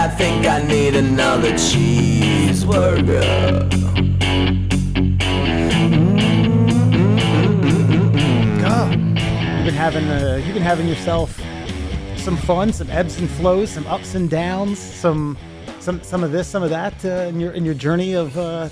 I think I need another cheeseburger. Having uh, you've been having yourself some fun, some ebbs and flows, some ups and downs, some some some of this, some of that uh, in your in your journey of uh,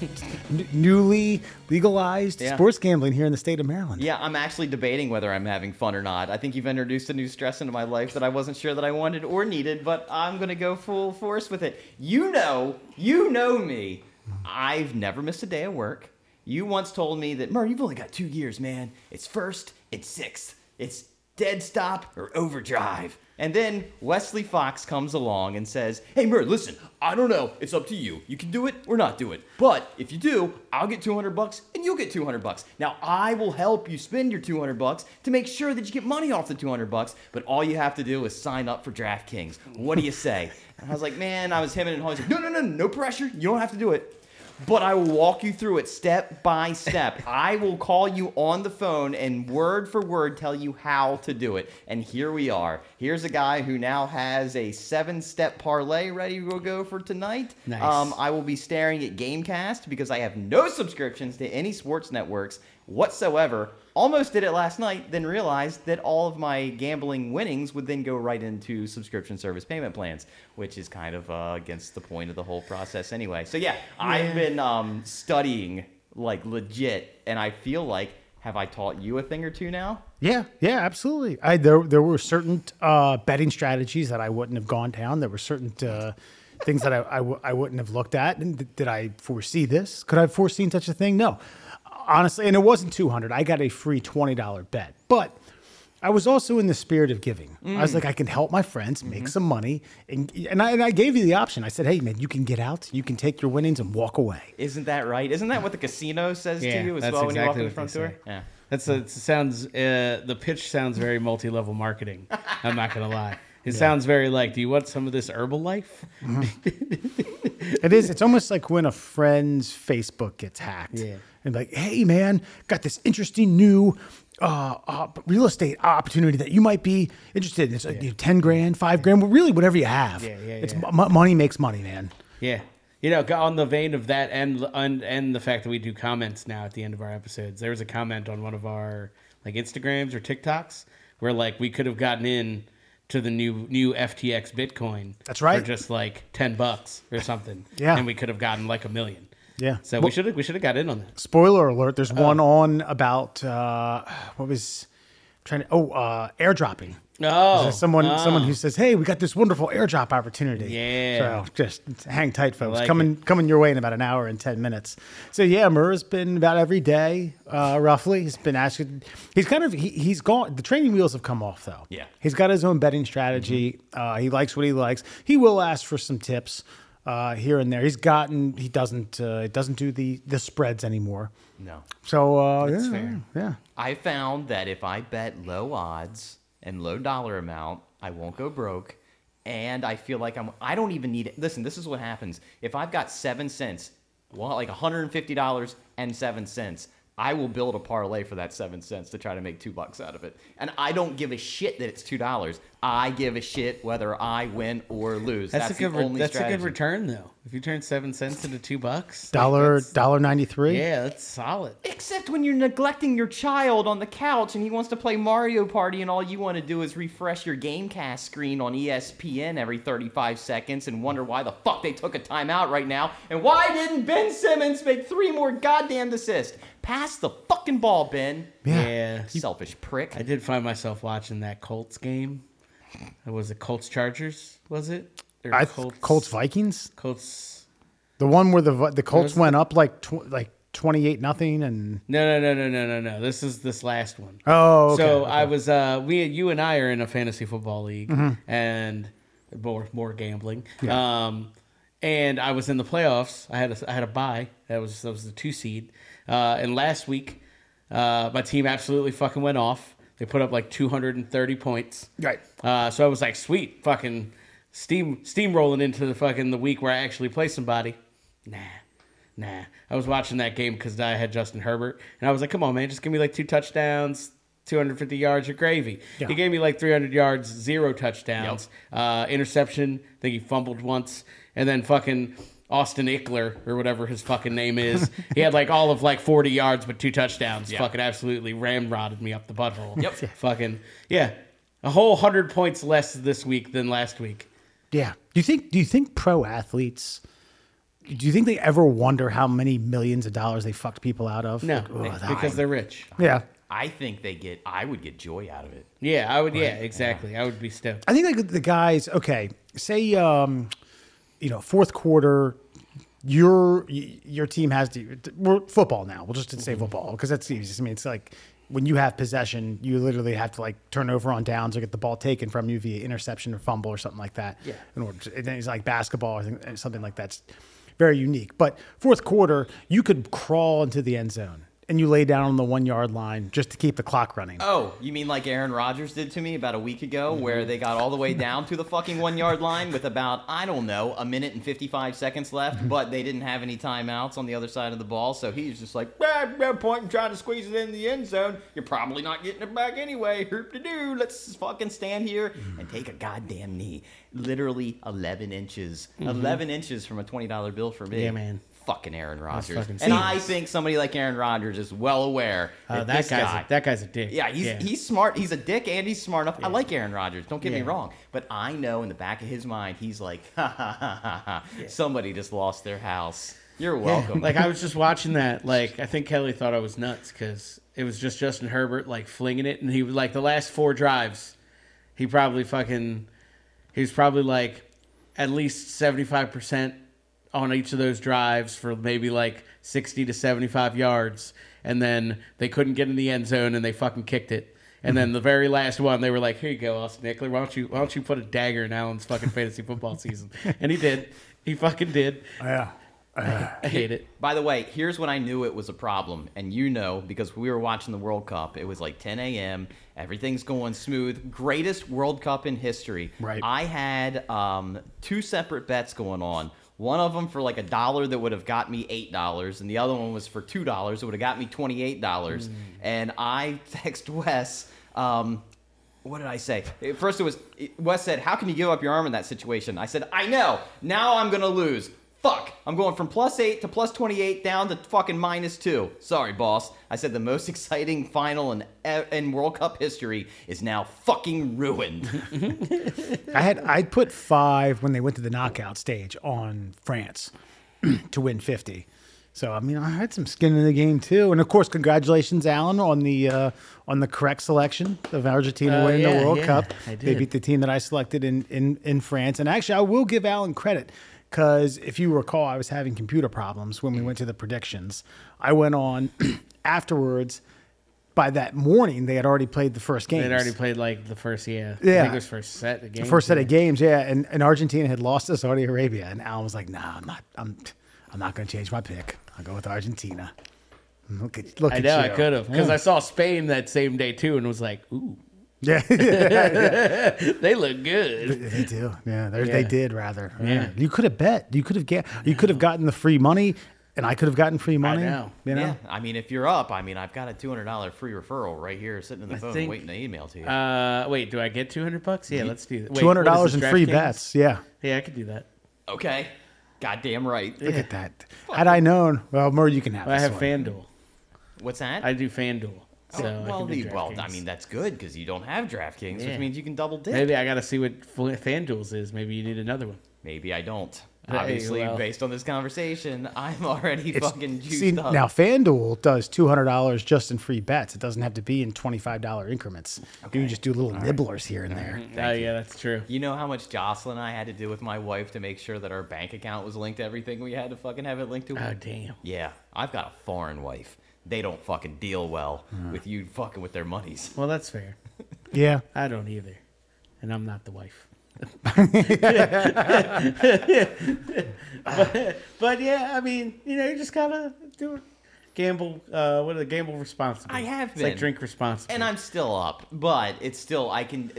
n- newly legalized Yeah. sports gambling here in the state of Maryland. Yeah, I'm actually debating whether I'm having fun or not. I think you've introduced a new stress into my life that I wasn't sure that I wanted or needed, but I'm going to go full force with it. You know, you know me. I've never missed a day of work. You once told me that, Mur, you've only got two years, man. It's first, it's sixth. It's dead stop or overdrive. And then Wesley Fox comes along and says, Hey, Mur, listen, I don't know. It's up to you. You can do it or not do it. But if you do, I'll get 200 bucks and you'll get 200 bucks. Now, I will help you spend your 200 bucks to make sure that you get money off the 200 bucks, but all you have to do is sign up for DraftKings. What do you say? And I was like, Man, I was him and Holly's like, No, no, no, no pressure. You don't have to do it but I will walk you through it step by step. I will call you on the phone and word for word tell you how to do it. And here we are. Here's a guy who now has a seven step parlay ready to go for tonight. Nice. Um, I will be staring at Gamecast because I have no subscriptions to any sports networks whatsoever. Almost did it last night, then realized that all of my gambling winnings would then go right into subscription service payment plans, which is kind of uh, against the point of the whole process anyway. So yeah, I've been um, studying like legit, and I feel like have I taught you a thing or two now? Yeah, yeah, absolutely. I there there were certain uh, betting strategies that I wouldn't have gone down. There were certain uh, things that I, I, w- I wouldn't have looked at. And th- did I foresee this? Could I have foreseen such a thing? No, honestly. And it wasn't two hundred. I got a free twenty dollar bet, but. I was also in the spirit of giving. I was mm. like, I can help my friends make mm-hmm. some money, and and I, and I gave you the option. I said, Hey, man, you can get out, you can take your winnings and walk away. Isn't that right? Isn't that what the casino says Yeah, to you as that's well when you walk in the front door? say. Yeah. That's a, it sounds uh, the pitch sounds very multi-level marketing. I'm not gonna lie. It sounds very like, do you want some of this Herbalife? Mm-hmm. It is. It's almost like when a friend's Facebook gets hacked. Yeah. And like, hey man, got this interesting new uh, uh, real estate opportunity that you might be interested in. It's like you know, ten grand, five grand, well, really whatever you have. Yeah, yeah, It's yeah. mo- money makes money, man. Yeah. You know, on the vein of that and, and and the fact that we do comments now at the end of our episodes, there was a comment on one of our like Instagrams or TikToks where like we could have gotten in to the new new FTX Bitcoin. That's right. For just like ten bucks or something. Yeah. And we could have gotten like a million. Yeah. So we should have we should have got in on that. Spoiler alert: There's one on about uh, what was trying to oh uh, airdropping. Oh, someone someone who says, "Hey, we got this wonderful airdrop opportunity." Yeah. So just hang tight, folks. like coming coming your way in about an hour and ten minutes. So yeah, Murr's been about every day, uh, roughly. He's been asking. He's kind of he, he's gone. The training wheels have come off though. Yeah. He's got his own betting strategy. Uh, he likes what he likes. He will ask for some tips. Uh, here and there, he's gotten. He doesn't. Uh, doesn't do the the spreads anymore. No. So uh, yeah, fair. yeah. I found that if I bet low odds and low dollar amount, I won't go broke. And I feel like I'm. I don't even need it. Listen, this is what happens. If I've got seven cents, well, like $150 and seven cents, I will build a parlay for that seven cents to try to make two bucks out of it. And I don't give a shit that it's two dollars. I give a shit whether I win or lose. That's, That's, a good. the re- only that's a good return though. If you turn seven cents into two bucks, Dollar dollar ninety three. Yeah, that's solid. Except when you're neglecting your child on the couch and he wants to play Mario Party and all you want to do is refresh your Gamecast screen on ESPN every 35 seconds and wonder why the fuck they took a timeout right now and why didn't Ben Simmons make three more goddamn assists? Pass the fucking ball, Ben. Yeah. Selfish prick. I did find myself watching that Colts game. It was it Colts Chargers? Was it? Or I Colts, Vikings. Colts. The one where the the Colts was went up like tw- like twenty eight nothing and No, no, no, no, no, no, no. This is this last one. oh okay, so okay. I was uh we you and I are in a fantasy football league Mm-hmm. and more more gambling. Um and I was in the playoffs. I had a I had a bye. That was that was the 2 seed. Uh and last week uh my team absolutely fucking went off. They put up like 230 points. right. Uh, so I was like, sweet, fucking steam steamrolling into the fucking the week where I actually play somebody. Nah, nah. I was watching that game because I had Justin Herbert, and I was like, come on, man, just give me like two touchdowns, 250 yards of gravy. Yeah. He gave me like 300 yards, zero touchdowns, uh, interception. I think he fumbled once, and then fucking Austin Ekeler or whatever his fucking name is. he had like all of like 40 yards but two touchdowns. Yeah. Fucking absolutely ramrodded me up the butthole. Yep. fucking yeah, a whole hundred points less this week than last week. Yeah. Do you think? Do you think pro athletes? Do you think they ever wonder how many millions of dollars they fucked people out of? No, Like, oh, that- because they're rich. yeah. I think they get. I would get joy out of it. Yeah, I would. Yeah, exactly. I would be stoked. I think like the guys. Okay, say um, you know, fourth quarter, your your team has to. We're football now. We'll just say mm-hmm. football because that's easy. I mean, it's like when you have possession, you literally have to like turn over on downs or get the ball taken from you via interception or fumble or something like that. Yeah. In order, to, and then it's like basketball or something like that's very unique. But fourth quarter, you could crawl into the end zone and you lay down on the one yard line just to keep the clock running. Oh, you mean like Aaron Rodgers did to me about a week ago, mm-hmm. where they got all the way down to the fucking one yard line with about, I don't know, a minute and 55 seconds left, mm-hmm. but they didn't have any timeouts on the other side of the ball. So he's just like, ah, no point in trying to squeeze it in the end zone. You're probably not getting it back anyway. Hoop to do. Let's fucking stand here mm-hmm. and take a goddamn knee. Literally 11 inches. 11 inches from a $20 bill for me. Yeah, man. Fucking Aaron Rodgers. fucking And I think somebody like Aaron Rodgers is well aware Uh, that, guy's guy, a, that guy's a dick. yeah, he's he's smart. He's a dick, and he's smart enough. I like Aaron Rodgers. Don't get me wrong, but I know in the back of his mind, he's like, ha ha ha ha ha. Somebody just lost their house. You're welcome. like I was just watching that. Like I think Kelly thought I was nuts because it was just Justin Herbert like flinging it, and he was like the last four drives, he probably fucking, he was probably like at least seventy five percent on each of those drives for maybe like sixty to seventy five yards, and then they couldn't get in the end zone and they fucking kicked it. And then the very last one, they were like, "Here you go, Austin Ekeler. Why don't you why don't you put a dagger in Allen's fucking fantasy football season?" And he did. He fucking did. Yeah. I hate it. By the way, here's when I knew it was a problem, and you know because we were watching the World Cup. It was like 10 a.m. Everything's going smooth. Greatest World Cup in history. Right. I had um, two separate bets going on. One of them for like a dollar that would have got me eight dollars, and the other one was for two dollars. It would have got me twenty eight dollars. And I text Wes. Um, what did I say? First, it was Wes said, "How can you give up your arm in that situation?" I said, "I know. Now I'm gonna lose. Fuck. I'm going from plus eight to plus twenty eight down to fucking minus two. Sorry, boss. I said the most exciting final in in World Cup history is now fucking ruined. I had I put five when they went to the knockout stage on France to win fifty. So I mean, I had some skin in the game too, and of course, congratulations, Alan, on the uh, on the correct selection of Argentina Uh, winning yeah, the World yeah, Cup. I They beat the team that I selected in in in France, and actually, I will give Alan credit because if you recall, I was having computer problems when we went to the predictions. I went on afterwards. By that morning, they had already played the first game. They'd already played like the first, yeah. I Yeah. think it was first set of games. First set yeah. of games, yeah, and, and Argentina had lost to Saudi Arabia, and Alan was like, "Nah, I'm not. I'm, I'm not going to change my pick. I'll go with Argentina." Look at, look I at know you. I could have because Yeah. I saw Spain that same day too, and was like, "Ooh, Yeah, they look good." they do. Yeah, they're- Yeah. they did rather. Yeah. you could have bet. You could have get. You could have gotten the free money, and I could have gotten free money. know. You know. Yeah, I mean, if you're up, I mean, I've got a two hundred dollar free referral right here, sitting in the I phone, think- waiting to email to you. Uh, wait, do I get two hundred bucks? Yeah, let's do that. Two hundred dollars is in free DraftKings? bets. Yeah. Yeah, I could do that. okay, goddamn right. Look at that. Had I known, well, Murray, you can have. I this have one. FanDuel. What's that? I do FanDuel. So oh, I well, can do the, well, I mean, that's good because you don't have DraftKings, Yeah. which means you can double dip. maybe I got to see what F- FanDuel's is. Maybe you need another one. Maybe I don't. Hey, Obviously, well. based on this conversation, I'm already It's- fucking juiced see, up. now FanDuel does two hundred dollars just in free bets. It doesn't have to be in twenty five dollar increments. You can just do little nibblers here and there. Oh yeah, that's true. You know how much Jocelyn and I had to do with my wife to make sure that our bank account was linked to everything we had to fucking have it linked to? Oh damn. Yeah, I've got a foreign wife. They don't fucking deal well with you fucking with their monies. Well, that's fair. Yeah. I don't either, and I'm not the wife. but, but yeah, I mean, you know, you just gotta do it. Gamble. Uh, what are the gamble responsibly? I have It's like been. drink responsibly. And I'm still up, but it's still I can.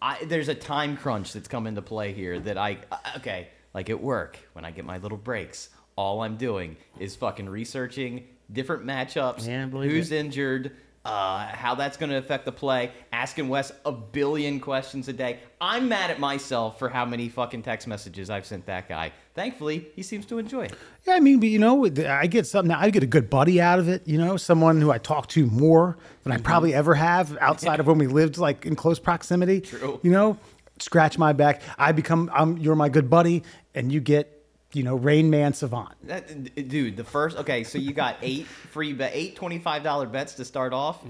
I there's a time crunch that's come into play here that I uh, okay like at work when I get my little breaks. All I'm doing is fucking researching different matchups, Yeah, who's it. injured, uh, how that's going to affect the play, asking Wes a billion questions a day. I'm mad at myself for how many fucking text messages I've sent that guy. Thankfully, he seems to enjoy it. Yeah, I mean, but you know, I get something. I get a good buddy out of it. You know, someone who I talk to more than I probably ever have outside of when we lived like in close proximity. True. You know, scratch my back. I become. I'm. You're my good buddy, and you get. You know, Rain Man Savant. That, dude, the first okay, so you got eight free bet, eight twenty-five dollar bets to start off.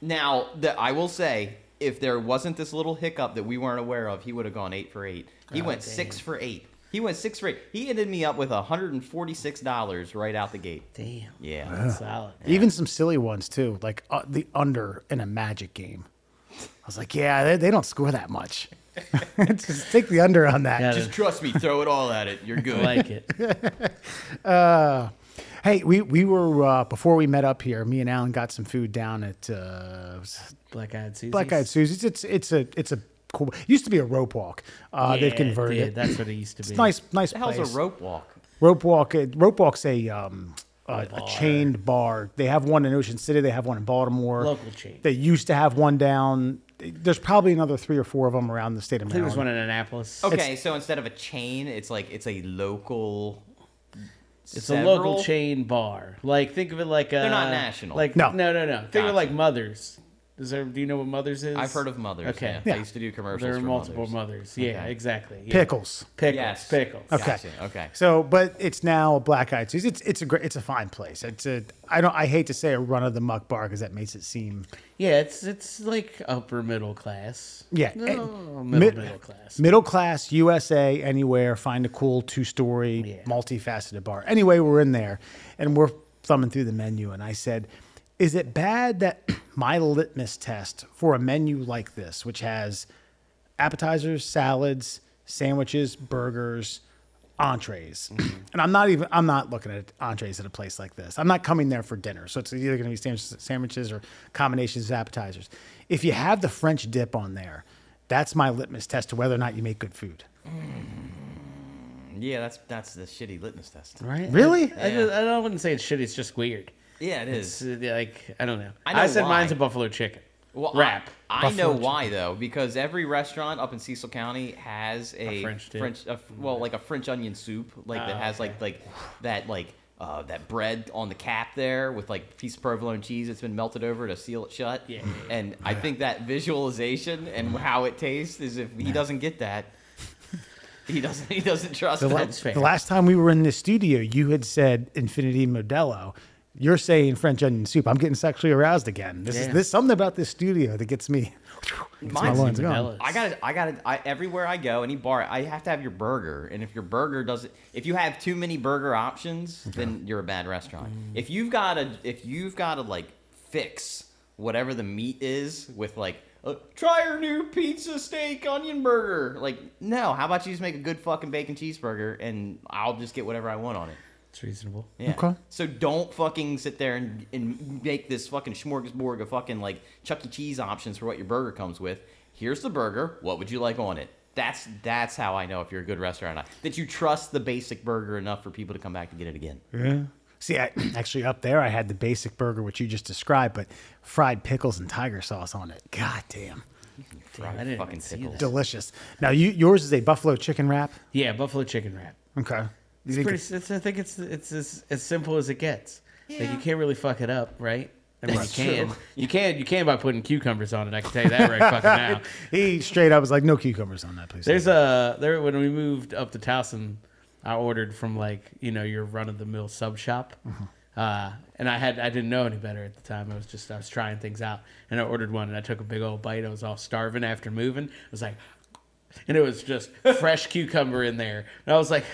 Now, the, I will say, if there wasn't this little hiccup that we weren't aware of, he would have gone eight for eight. He went six for eight. He went six for eight. He ended me up with hundred and forty-six dollars right out the gate. Damn. Yeah, That's solid. Even some silly ones too, like uh, the under in a Magic game. I was like, yeah, they, they don't score that much. Just take the under on that. Yeah, just trust me, throw it all at it. You're I good. like it. Hey, we we were uh, before we met up here. Me and Alan got some food down at uh, Black Eyed Susie. Black Eyed Susie's. It's it's a it's a cool. It used to be a rope walk. Uh, they've converted it. That's what it used to be. It's nice, nice the hell's place. a rope walk? Rope walk. uh, Rope walk's a um a, a bar. chained bar. They have one in Ocean City. They have one in Baltimore. Local chain. They used to have one down. There's probably another three or four of them around the state of I think Maryland. there's one in Annapolis. Okay, so instead of a chain, it's like it's a local. It's several- a local chain bar. Like think of it like a. They're not uh, national. Like No. no, no, no. Think of it like Mothers. Is there? Do you know what Mothers is? I've heard of mothers. Okay. yeah. Yeah. I used to do commercials. There are for multiple mothers. mothers. Yeah, Okay. exactly. Yeah. Pickles. Pickles. Yes. Pickles. Okay. Gotcha, okay. So, but it's now Black Eyed Susie. It's it's a great. It's a fine place. It's a. I don't. I hate to say a run of the muck bar because that makes it seem. Yeah, it's it's like upper middle class. Yeah. No, Eh, middle mid- middle class. Middle class USA anywhere. Find a cool two story, Yeah. multifaceted bar. Anyway, we're in there, and we're thumbing through the menu, and I said, "Is it bad that my litmus test for a menu like this, which has appetizers, salads, sandwiches, burgers, entrees, mm-hmm. and I'm not even I'm not looking at entrees at a place like this. I'm not coming there for dinner, so it's either going to be sandwiches, sandwiches or combinations of appetizers. If you have the French dip on there, that's my litmus test to whether or not you make good food. Mm, yeah, that's that's the shitty litmus test. Right? Really? I, I, just- I wouldn't say it's shitty. It's just weird. Yeah, it It's uh, like I don't know. I I, said why. mine's a buffalo chicken. Well, wrap. I, I know Buffalo why though, because every restaurant up in Cecil County has a, French dip. a, well, like a French onion soup, like that Oh, has okay. like like that like uh, that bread on the cap there with like a piece of provolone cheese that's been melted over to seal it shut. Yeah. And I think that visualization and how it tastes is if he doesn't get that, he doesn't he doesn't trust The, la- that. That's the last time we were in the studio, you had said Infinity Modelo. You're saying French onion soup. I'm getting sexually aroused again. This is this something about this studio that gets me. Gets my Mine's going. vanilla. I got to I got to I, everywhere I go, any bar, I have to have your burger. And if your burger doesn't, if you have too many burger options, then you're a bad restaurant. If you've got a, if you've got to like fix whatever the meat is with like, uh, try our new pizza steak onion burger. Like, no, how about you just make a good fucking bacon cheeseburger and I'll just get whatever I want on it. It's reasonable. Yeah. Okay. So don't fucking sit there and, and make this fucking smorgasbord of fucking like Chuck E. Cheese options for what your burger comes with. Here's the burger. What would you like on it? That's that's how I know if you're a good restaurant or not. That you trust the basic burger enough for people to come back to get it again. Yeah. See, I, actually, up there, I had the basic burger, which you just described, but fried pickles and tiger sauce on it. God damn. Fried I fucking pickles. Delicious. Now, you, yours is a buffalo chicken wrap. Yeah, buffalo chicken wrap. Okay. You It's think pretty. It's, I think it's it's as, as simple as it gets. Like you can't really fuck it up, right? I mean, That's you can. true. You can. You can by putting cucumbers on it. I can tell you that right fucking now. he straight up was like, no cucumbers on that, please. There's a there when we moved up to Towson, I ordered from like you know your run of the mill sub shop, uh, and I had I didn't know any better at the time. I was just I was trying things out, and I ordered one, and I took a big old bite. I was all starving after moving. I was like, and it was just fresh cucumber in there, and I was like,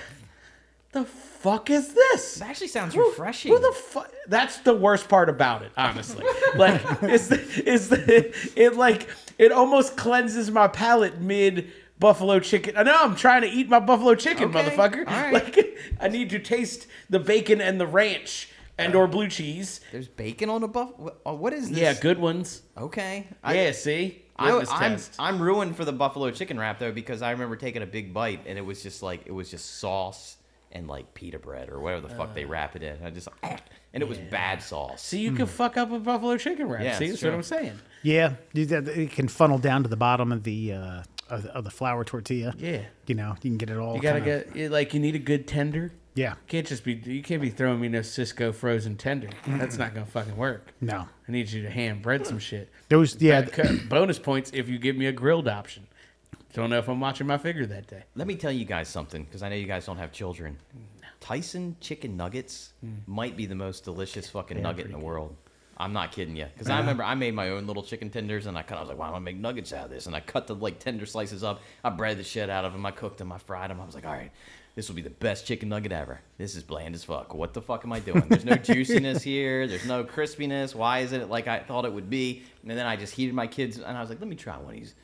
the fuck is this? That actually sounds Who- refreshing. Who the fuck? That's the worst part about it, honestly. like, is the, is the it like it almost cleanses my palate mid buffalo chicken. I know I'm trying to eat my buffalo chicken, Okay, motherfucker. right. Like, I need to taste the bacon and the ranch and or blue cheese. There's bacon on a buff. wh- uh, What is this? Yeah, good ones. Okay. yeah, see, I, I'm. I'm ruined for the buffalo chicken wrap though because I remember taking a big bite and it was just like it was just sauce and like pita bread or whatever the fuck they wrap it in. I just and it was bad sauce. See, you can fuck up a buffalo chicken wrap. Yeah, See, it's that's what. I'm saying. Yeah, you- it can funnel down to the bottom of the uh, of, the- of the flour tortilla. Yeah. you know, you can get it all. You gotta kinda- get like you need a good tender. Yeah, You can't just be you can't be throwing me no Sysco frozen tender. That's not gonna fucking work. no, I need you to hand bread some shit. those. Yeah, Uh, bonus points if you give me a grilled option. Don't know if I'm watching my figure that day. Let me tell you guys something because I know you guys don't have children. Tyson chicken nuggets hmm. might be the most delicious fucking nugget in the world. I'm not kidding you because I uh-huh. remember I made my own little chicken tenders and I kind of was like, "Why don't I make nuggets out of this?" And I cut the like tender slices up. I breaded the shit out of them. I cooked them. I fried them. I was like, "All right, this will be the best chicken nugget ever. This is bland as fuck. What the fuck am I doing? There's no juiciness here. There's no crispiness. Why isn't it like I thought it would be?" And then I just heated my kids and I was like, "Let me try one of these."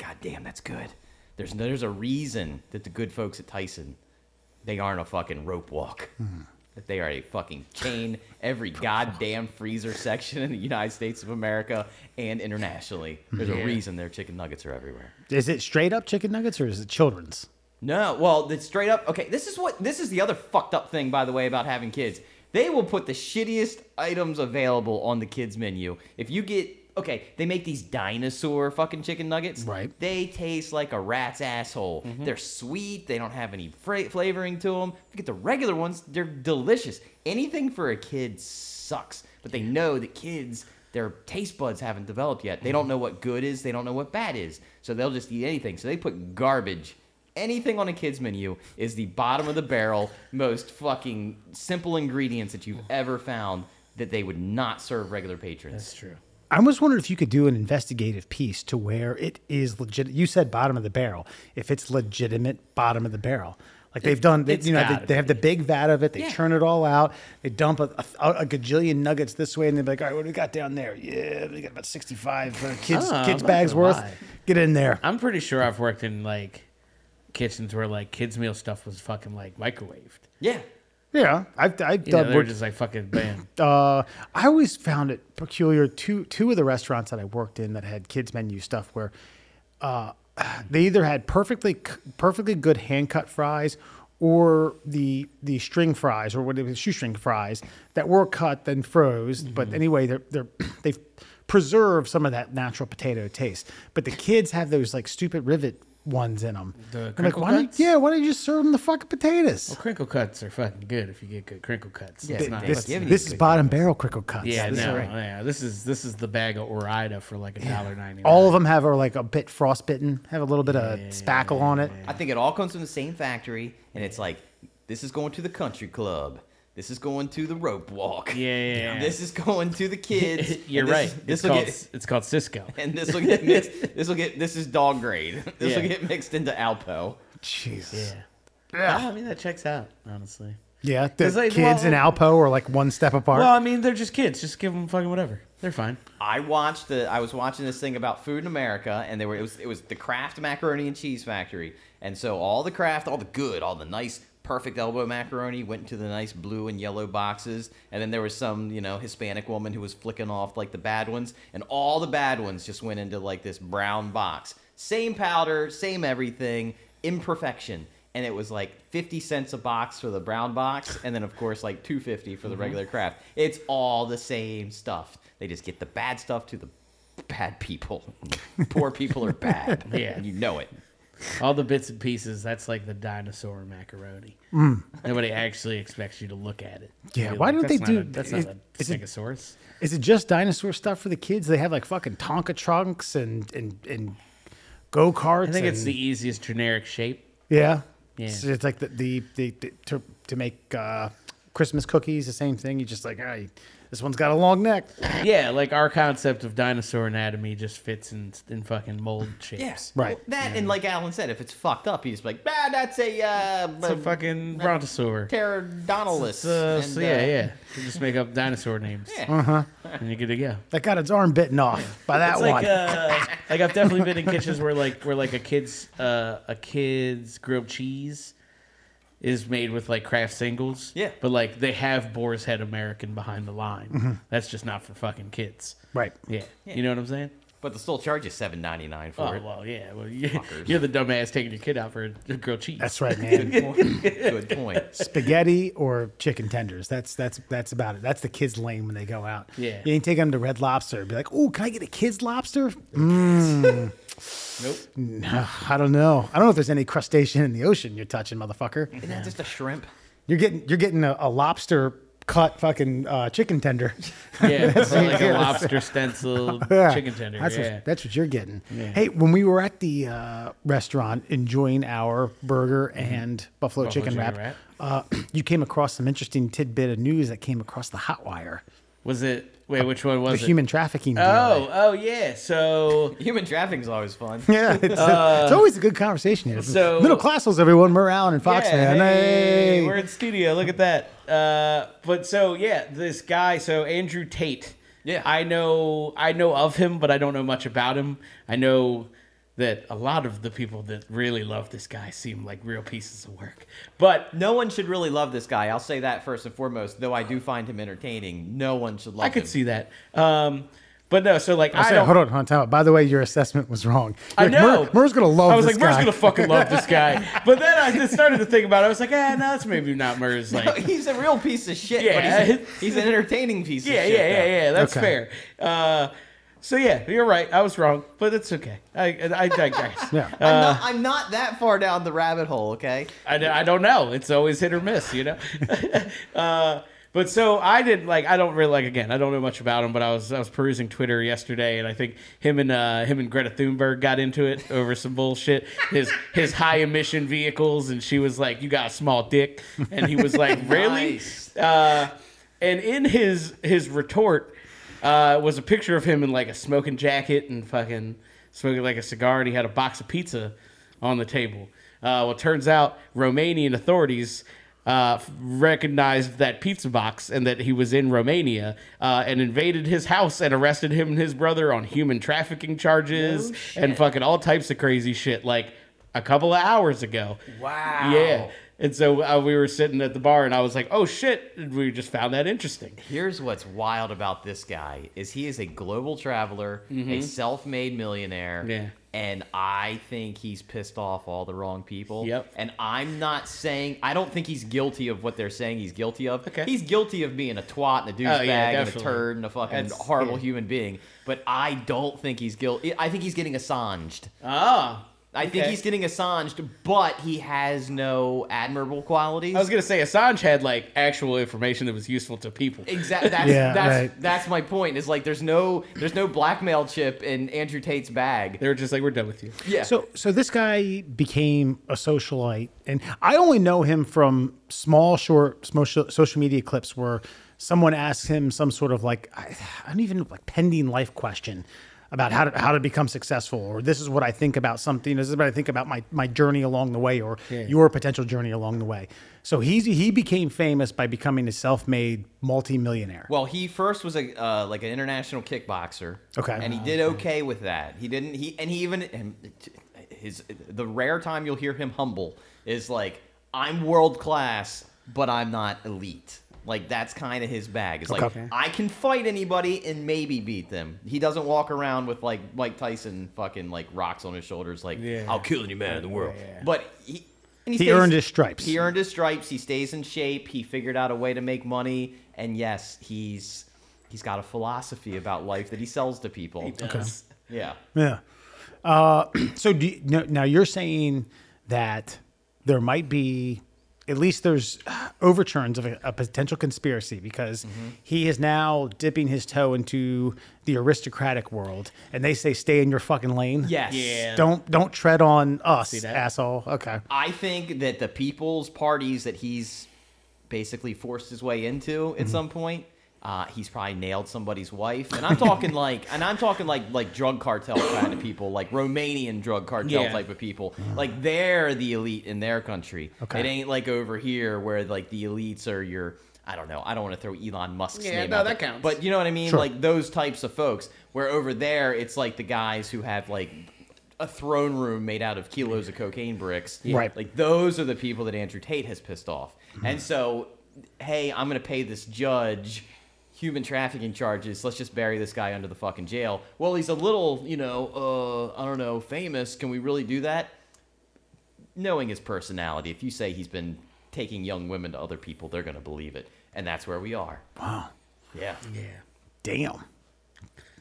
God damn, that's good. There's there's a reason that the good folks at Tyson they aren't a fucking rope walk. That they are a fucking chain every goddamn freezer section in the United States of America and internationally. There's a reason their chicken nuggets are everywhere. is it straight up chicken nuggets or is it children's? No, well, it's straight up. Okay, this is what this is the other fucked up thing, by the way, about having kids. They will put the shittiest items available on the kids menu. If you get okay, they make these dinosaur fucking chicken nuggets. Right. They taste like a rat's asshole. Mm-hmm. They're sweet. They don't have any fra- flavoring to them. If you get the regular ones, they're delicious. Anything for a kid sucks, but they know that kids. Their taste buds haven't developed yet. They don't mm-hmm. know what good is. They don't know what bad is. So they'll just eat anything. So they put garbage anything on a kid's menu is the bottom of the barrel, most fucking simple ingredients that you've ever found that they would not serve regular patrons. That's true. I was wondering if you could do an investigative piece to where it is legit. You said bottom of the barrel. If it's legitimate bottom of the barrel, like they've done, they, it's you know, they, they have the big vat of it. They Yeah. churn it all out. They dump a, a, a gajillion nuggets this way, and they're like, "All right, what do we got down there? Yeah, we got about sixty-five uh, kids Oh, kids I'm bags worth. lie. Get in there." I'm pretty sure I've worked in like kitchens where like kids meal stuff was fucking like microwaved. Yeah. Yeah, I've, I've You know, done. they're just like fucking bam. uh, I always found it peculiar. Two two of the restaurants that I worked in that had kids menu stuff where uh, they either had perfectly perfectly good hand cut fries or the the string fries or whatever shoestring fries that were cut then froze. Mm-hmm. But anyway, they're they're they've preserved some of that natural potato taste. But the kids have those like stupid rivet ones in them. The I'm like, crinkle why don't, cuts? yeah, why don't you just serve them the fucking potatoes? Well, crinkle cuts are fucking good if you get good crinkle cuts. Yeah, It's they- not- this this is big bottom barrel crinkle cuts. yeah, This is no, right. yeah. This is this is the bag of Ore-Ida for like a dollar ninety. All of them have are like a bit frostbitten, have a little bit of spackle on it. I think it all comes from the same factory, and it's like, this is going to the country club. This is going to the rope walk. Yeah, yeah, yeah. This is going to the kids. You're this- right. This it's will called get it's called Sysco. and this will get mixed. This will get. This is dog grade. This will get mixed into Alpo. Jesus. Yeah. Ah, I mean that checks out honestly. Yeah, the 'Cause, like, kids well- and Alpo are like one step apart. Well, I mean they're just kids. Just give them fucking whatever. They're fine. I watched the. I was watching this thing about food in America, and they were. It was. It was the Kraft Macaroni and Cheese Factory, and so all the Kraft, all the good, all the nice, perfect elbow macaroni went into the nice blue and yellow boxes, and then there was some, you know, Hispanic woman who was flicking off like the bad ones, and all the bad ones just went into like this brown box. Same powder, same everything, imperfection. And it was like 50 cents a box for the brown box, and then of course like 250 for the mm-hmm. regular Kraft. It's all the same stuff. They just get the bad stuff to the bad people. Poor people are bad. Yeah. You know it. All the bits and pieces. That's like the dinosaur macaroni. Nobody actually expects you to look at it. Yeah, why don't they do- A, that's is- not a stegosaurus. Is it just dinosaur stuff for the kids? They have like fucking Tonka trunks and and and go karts. I think it's the easiest generic shape. yeah. Yeah. So it's like the the, the, the to to make uh, Christmas cookies. The same thing. You just like, hey, this one's got a long neck. Yeah, like our concept of dinosaur anatomy just fits in in fucking mold shapes. Yes. Right. that and like Alan said, if it's fucked up, he's like, ah, that's a uh, It's a fucking brontosaur. pterodontalus. So, And, so uh, yeah, yeah. You just make up dinosaur names, Yeah. Uh huh. And you're good to go. That got its arm bitten off by that It's one. like uh, like I've definitely been in kitchens where like where like a kid's uh, a kid's grilled cheese is made with like Kraft singles. Yeah. But like they have Boar's Head American behind the line. Mm-hmm. That's just not for fucking kids. right. Yeah. You know what I'm saying? but they'll still charge you seven ninety nine for Oh it. well, yeah. Well, you, you're the dumbass taking your kid out for a grilled cheese. That's right, man. Good point. Good point. Spaghetti or chicken tenders. That's that's that's about it. That's the kids' lane when they go out. Yeah. You ain't take them to Red Lobster. Be like, oh, can I get a kids' lobster? Mm. Nope. No, I don't know. I don't know if there's any crustacean in the ocean you're touching, motherfucker. Isn't that just a shrimp? You're getting you're getting a, a lobster cut fucking uh, chicken tender. Yeah, or like a lobster stencil Yeah, chicken tender. That's yeah. what that's what you're getting. Hey, when we were at the uh, restaurant enjoying our burger and buffalo, Mm-hmm. Buffalo chicken, chicken wrap, wrap. Uh, you came across some interesting tidbit of news that came across the hot wire. Was it? Wait, which one The was it? human trafficking. deal. Oh, oh yeah. So Human trafficking's always fun. Yeah, it's, it's always a good conversation here. Uh, so- middle classals, everyone. We're Allen and Fox yeah, fan. hey, Hey. we're in studio. Look at that. Uh, but so yeah, this guy. So Andrew Tate. Yeah. I know. I know of him, but I don't know much about him. I know that a lot of the people that really love this guy seem like real pieces of work. But No one should really love this guy. I'll say that first and foremost. Though I do find him entertaining. No one should love I could him. see that. Um, but no. So like, I I, say, don't. hold on, hold on, time out. By the way, your assessment was wrong. I You're like, know. Mur- Murr's gonna love I was this like, Mur's guy. gonna fucking love this guy. But then I just started to think about it. I was like, ah, no, that's maybe not Mur's like. He's a real piece of shit. Yeah. but he's, he's an entertaining piece Yeah, of yeah, shit. yeah, yeah. That's Okay. fair. Uh, so yeah, you're right. I was wrong, but it's okay. I I digress. Yeah. I'm, not, I'm not that far down the rabbit hole, okay? I, I don't know. It's always hit or miss, you know. uh, but so I did like I don't really like again. I don't know much about him, but I was I was perusing Twitter yesterday, and I think him and uh, him and Greta Thunberg got into it over some bullshit. His his high emission vehicles, and she was like, "You got a small dick," and he was like, "Really?" Nice. Uh, and in his his retort uh, was a picture of him in like a smoking jacket and fucking smoking like a cigar, and he had a box of pizza on the table. Uh, well, it turns out Romanian authorities uh, recognized that pizza box and that he was in Romania uh, and invaded his house and arrested him and his brother on human trafficking charges No and fucking all types of crazy shit like a couple of hours ago. Wow. Yeah. And so uh, we were sitting at the bar, and I was like, "Oh shit!" And we just found that interesting. Here's what's wild about this guy is he is a global traveler, a self-made millionaire. Mm-hmm. Yeah. And I think he's pissed off all the wrong people. Yep. And I'm not saying I don't think he's guilty of what they're saying he's guilty of. Okay. He's guilty of being a twat and a douchebag Oh, yeah, and a turd and a fucking That's- horrible yeah. human being. But I don't think he's guilty. I think he's getting Assanged. Ah, I think he's getting Assanged, but he has no admirable qualities. I was gonna say Assange had like actual information that was useful to people. Exactly. That's Yeah, that's right. that's my point. Is like there's no there's no blackmail chip in Andrew Tate's bag. They were just like, "We're done with you." Yeah. So, so this guy became a socialite, and I only know him from small, short social social media clips where someone asks him some sort of like I, I don't even know, like pending life question about how to how to become successful, or this is what I think about something. This is what I think about my my journey along the way, or Yeah. your potential journey along the way. So he's he became famous by becoming a self-made multimillionaire. well, he first was a uh, like an international kickboxer. Okay. And he did okay with that. He didn't. He and he even and his the rare time you'll hear him humble is like I'm world class, but I'm not elite. Like that's kind of his bag. It's like Okay. I can fight anybody and maybe beat them. He doesn't walk around with like Mike Tyson fucking like rocks on his shoulders like Yeah. I'll kill any man in the world. Yeah. But he and He stays- earned his stripes. He earned his stripes. He stays in shape. He figured out a way to make money. And yes, he's he's got a philosophy about life that he sells to people. He does. Yeah. Yeah. Uh, so do you, no, now you're saying that there might be at least there's overturns of a, a potential conspiracy because he is now dipping his toe into the aristocratic world, and they say stay in your fucking lane. Yes. Yeah. Don't don't tread on us, asshole. Okay. I think that the people's parties that he's basically forced his way into at mm-hmm. some point. Uh, he's probably nailed somebody's wife, and I'm talking like, and I'm talking like like drug cartel kind of people, like Romanian drug cartel Yeah. type of people. Like they're the elite in their country. Okay. It ain't like over here where like the elites are your. I don't know. I don't want to throw Elon Musk's Yeah, name no, out that there. counts. But you know what I mean? Sure. Like those types of folks. Where over there, it's like the guys who have like a throne room made out of kilos of cocaine bricks. Right. Like those are the people that Andrew Tate has pissed off. And so, hey, I'm going to pay this judge human trafficking charges. Let's just bury this guy under the fucking jail. Well, he's a little, you know, uh, I don't know, famous. Can we really do that? Knowing his personality, if you say he's been taking young women to other people, they're going to believe it. And that's where we are. Wow. Yeah. Yeah. Damn.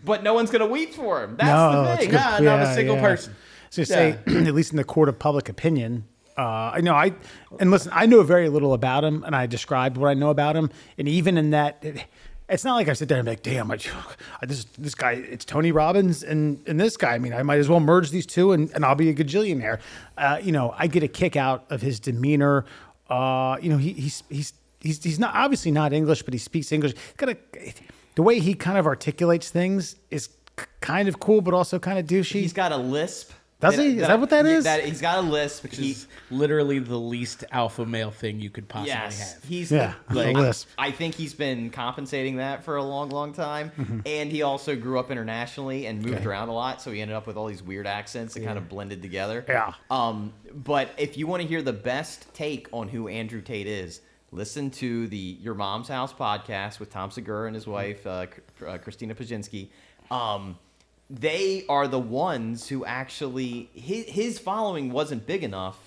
But no one's going to weep for him. That's No, the thing. good. Nah, not a single yeah. person. So say, at least in the court of public opinion, uh, I know I, and listen, I know very little about him, and I described what I know about him, and even in that, it, it's not like I sit there and be like, damn, I, this this guy, it's Tony Robbins and and this guy. I mean, I might as well merge these two, and, and I'll be a gajillionaire. Uh, you know, I get a kick out of his demeanor. Uh, you know, he, he's he's he's he's not obviously not English, but he speaks English. Got a, the way he kind of articulates things is kind of cool, but also kind of douchey. He's got a lisp. Does he? Is that what that is? That, he's got a lisp. Which He- is literally the least alpha male thing you could possibly Yes, have. he's Yeah, like, the lisp. I think he's been compensating that for a long, long time, and he also grew up internationally and moved Okay. around a lot, so he ended up with all these weird accents that kind of blended together. Yeah. Um, but if you want to hear the best take on who Andrew Tate is, listen to the Your Mom's House podcast with Tom Segura and his wife uh, uh, Christina Pazsitzky. Um, they are the ones who actually his, his following wasn't big enough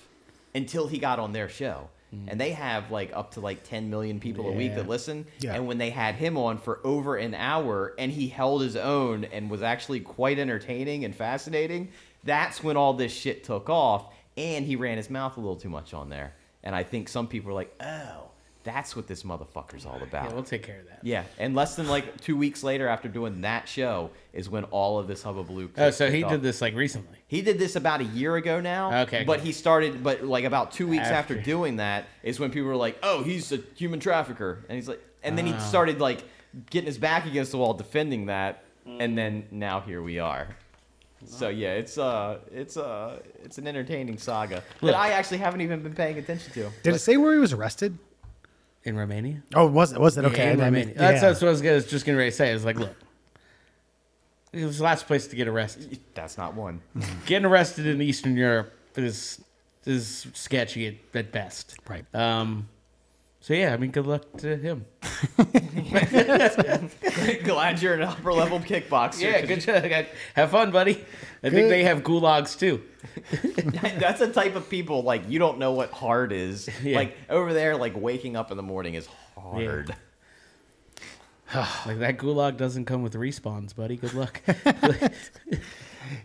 until he got on their show. Mm. And they have like up to like 10 million people a week that listen. Yeah. And when they had him on for over an hour and he held his own and was actually quite entertaining and fascinating, that's when all this shit took off. And he ran his mouth a little too much on there. And I think some people are like, oh, that's what this motherfucker's all about. Yeah, we'll take care of that. Yeah, and less than like two weeks later, after doing that show, is when all of this hullabaloo. Oh, so he kicked did this like recently. He did this about a year ago now. Okay, but good. he started, but like about two weeks after, After. doing that is when people were like, "Oh, he's a human trafficker," and he's like, and then he Ah. started like getting his back against the wall, defending that, and then now here we are. So yeah, it's uh, it's uh, it's an entertaining saga Look. that I actually haven't even been paying attention to. Did it say where he was arrested? In Romania? Oh, was it? Was it okay? Yeah, in I mean, Romania. That's, yeah. that's what I was, gonna, just going to say. I was like, look, it was the last place to get arrested. That's not one. Getting arrested in Eastern Europe is is sketchy at, at best. Right. Um, so yeah, I mean, good luck to him. Glad you're an upper level kickboxer. Yeah, good job. Have fun, buddy. I think Good. they have gulags too. That's a type of people like you don't know what hard is. Yeah. Like over there, like waking up in the morning is hard. Like that gulag doesn't come with respawns, buddy. Good luck.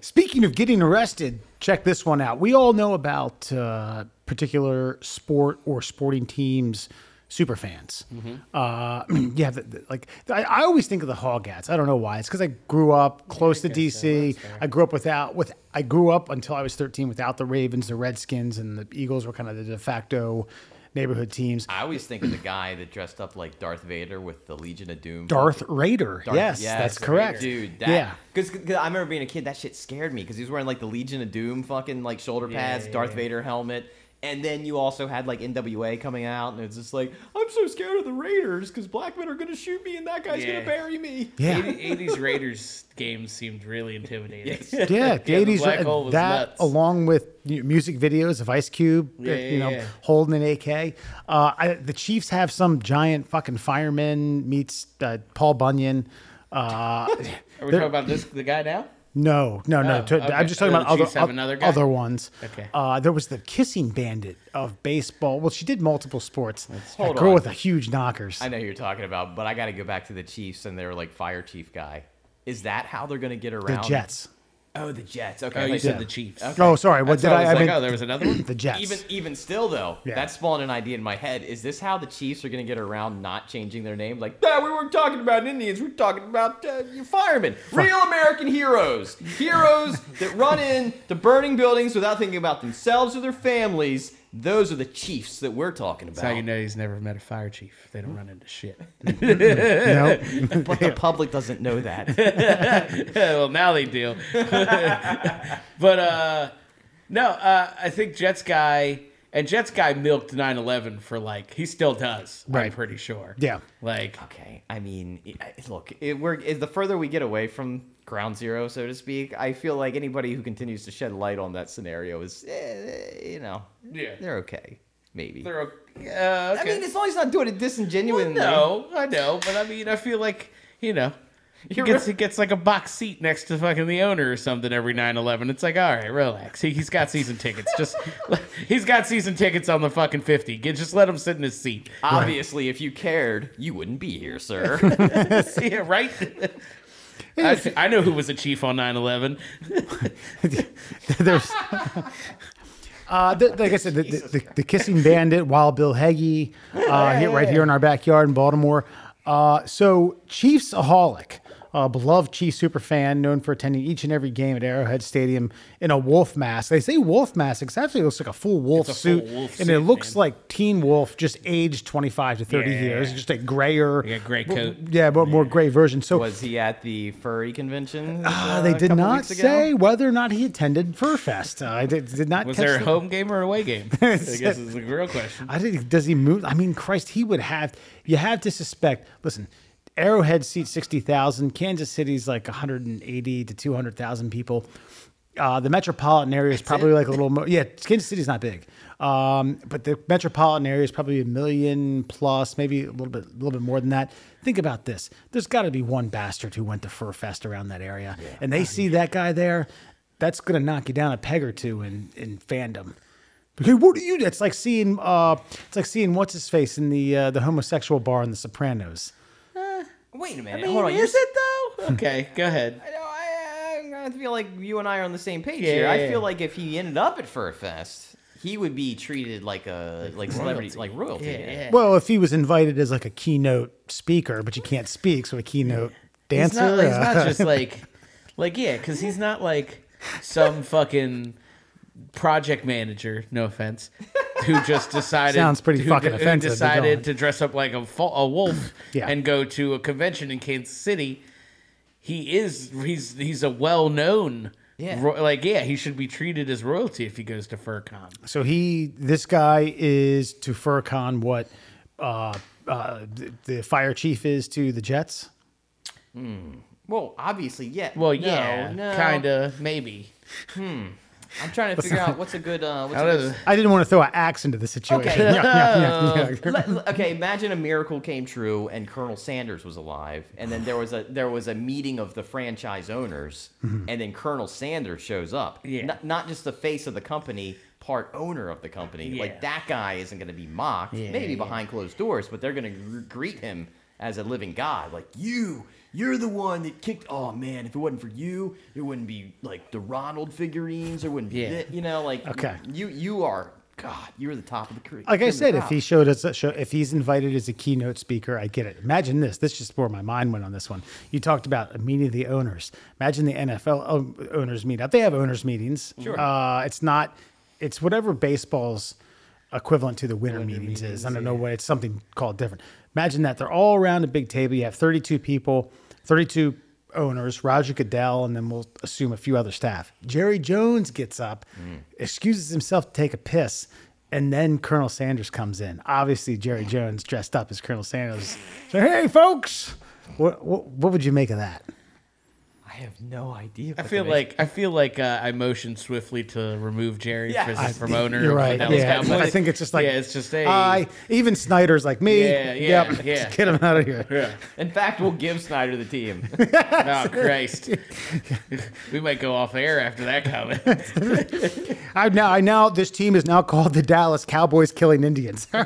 Speaking of getting arrested, check this one out. We all know about uh, particular sport or sporting teams super fans. Mm-hmm. Uh, yeah, the, the- like I, I always think of the Hogettes. I don't know why. It's because I grew up close to guess so. DC. I grew up without with. I grew up until I was 13 without the Ravens, the Redskins, and the Eagles were kind of the de facto neighborhood teams. I always think of the guy that dressed up like Darth Vader with the Legion of Doom. Darth Raider. Darth- yes, that's correct. dude. That, yeah. because I remember being a kid, that shit scared me because he was wearing like the Legion of Doom fucking like shoulder Yeah, pads, yeah, Darth yeah. Vader helmet. And then you also had like NWA coming out, and it's just like, I'm so scared of the Raiders because black men are gonna shoot me, and that guy's Yeah. gonna bury me. Yeah. 80, 80s Raiders games seemed really intimidating. Yeah, the Yeah, the eighties. black hole was that nuts. along with music videos of Ice Cube, uh, Yeah, you know, yeah, yeah. holding an AK. Uh, I, the Chiefs have some giant fucking fireman meets uh, Paul Bunyan. Uh, Are we talking about this the guy now? No, no, no. Oh, to- okay. I'm just talking Oh, about the other Chiefs have oth- another guy? other ones. Okay. Uh, there was the kissing bandit of baseball. Well, she did multiple sports. That girl on. with the huge knockers. I know who you're talking about, but I got to go back to the Chiefs and their like fire chief guy. Is that how they're gonna get around the Jets. Oh, the Jets. Okay, Oh, you said Yeah. the Chiefs. Oh, sorry. What That's did why I? I was I like, mean, oh, there was another one. the Jets. Even even still though, Yeah. that spawned an idea in my head. Is this how the Chiefs are going to get around not changing their name? Like, yeah, we weren't talking about Indians. We are talking about uh, you firemen, real American heroes, heroes that run in to burning buildings without thinking about themselves or their families. Those are the Chiefs that we're talking That's how about. you know he's never met a fire chief. They don't run into shit. no. But the public doesn't know that. well, now they do. but uh, no, uh, I think Jets guy and Jets guy milked 9/11 for like he still does. I'm Right. pretty sure. Yeah. Like Okay, I mean, i- I- look, it, we're it, the further we get away from ground zero, so to speak, I feel like anybody who continues to shed light on that scenario is, eh, you know, Yeah. they're okay. maybe. They're okay. Uh, I mean, as long as he's not doing it disingenuously. no, I know, but I mean, I feel like you know. He You're gets, re- he gets like a box seat next to fucking the owner or something every 9-11. It's like, all right, relax. He, he's got season tickets. Just he's got season tickets on the fucking fifty. Get, just let him sit in his seat. Obviously, if you cared, you wouldn't be here, sir. yeah, right. I, I know who was a chief on 9-11. There's, uh, the, like I said, the, the, the, the kissing bandit, Wild Bill Hagy, uh, hit right here in our backyard in Baltimore. Uh, so Chiefsaholic, uh, beloved Chiefs super fan, known for attending each and every game at Arrowhead Stadium in a wolf mask. They say wolf mask. It actually looks like a full wolf It's a full suit, wolf and suit, it looks man. like Teen Wolf, just aged twenty five to thirty Yeah. years, just a grayer, Yeah, gray coat. yeah, but more gray version. So Was he at the furry convention? uh, uh, they did couple not weeks ago? say whether or not he attended Furfest. Uh, I did, did not. Was catch there a the- home game or away game? I guess is the real question. I think does he move? I mean, Christ, he would have. You have to suspect. Listen, Arrowhead seats sixty thousand. Kansas City's like one hundred and eighty to two hundred thousand people. Uh, the metropolitan area is probably like a little more. Yeah, Kansas City's not big, um, but the metropolitan area is probably a million plus, maybe a little bit, a little bit more than that. Think about this: there's got to be one bastard who went to Fur Fest around that area, and they see that guy there. That's gonna knock you down a peg or two in in fandom. Okay, what are you? It's like seeing, uh, it's like seeing what's his face in the uh, the homosexual bar in The Sopranos. Wait a minute. I mean, Hold on. is you're- it though? Okay, go ahead. I, know, I, I feel like you and I are on the same page Yeah, here. I feel yeah. like if he ended up at Furfest, he would be treated like a like celebrity, royalty. like royalty. Yeah, yeah. Well, if he was invited as like a keynote speaker, but you can't speak, so a keynote He's dancer. not, he's uh, not just like, like yeah, because he's not like some fucking project manager. No offense, who just decided Sounds pretty who, fucking who offensive, but go decided to dress up like a, a wolf Yeah. and go to a convention in Kansas City. He is he's he's a well known. Yeah. like yeah, he should be treated as royalty if he goes to FurCon. so he, this guy is to FurCon what uh, uh, the, the fire chief is to the Jets. Well, obviously, yeah. Well, No, yeah, no. kind of, maybe. I'm trying to figure out what's a good. Uh, what's a good I didn't want to throw an axe into the situation. Okay. Yeah, yeah, yeah, yeah. Let- let- okay, imagine a miracle came true and Colonel Sanders was alive, and then there was a there was a meeting of the franchise owners, and then Colonel Sanders shows up. Yeah. Not, not just the face of the company, part owner of the company. Yeah. Like that guy isn't going to be mocked, Yeah, maybe yeah. behind closed doors, but they're going to greet him as a living god. Like you, you're the one that kicked. Oh man, if it wasn't for you, it wouldn't be like the Ronald figurines. There wouldn't be, Yeah. you know, like Okay. You you are God. You're the top of the creek. like I said, if he showed us, a show, if he's invited as a keynote speaker, I get it. Imagine this. This just where my mind went on this one. You talked about a meeting of the owners. Imagine the NFL owners meet up. They have owners meetings. Sure. Uh, it's not. It's whatever baseball's equivalent to the winter, meetings, is. I don't know what it's something called different. Imagine that they're all around a big table. You have 32 people, 32 owners, Roger Goodell, and then we'll assume a few other staff. Jerry Jones gets up, mm. excuses himself to take a piss, and then Colonel Sanders comes in. Obviously, Jerry Jones dressed up as Colonel Sanders. So, hey, folks, what, what, what would you make of that? I have no idea. I feel like I feel like uh, I motioned swiftly to remove Jerry Yeah. from, I- from owner. You're right. Yeah, Cowboys. I think it's just like yeah, it's just a I even Snyder's like me. Yeah, yeah, yep, yeah. Just get him out of here. yeah. In fact, we'll give Snyder the team. Oh Christ, we might go off air after that comment. I now I now this team is now called the Dallas Cowboys Killing Indians. All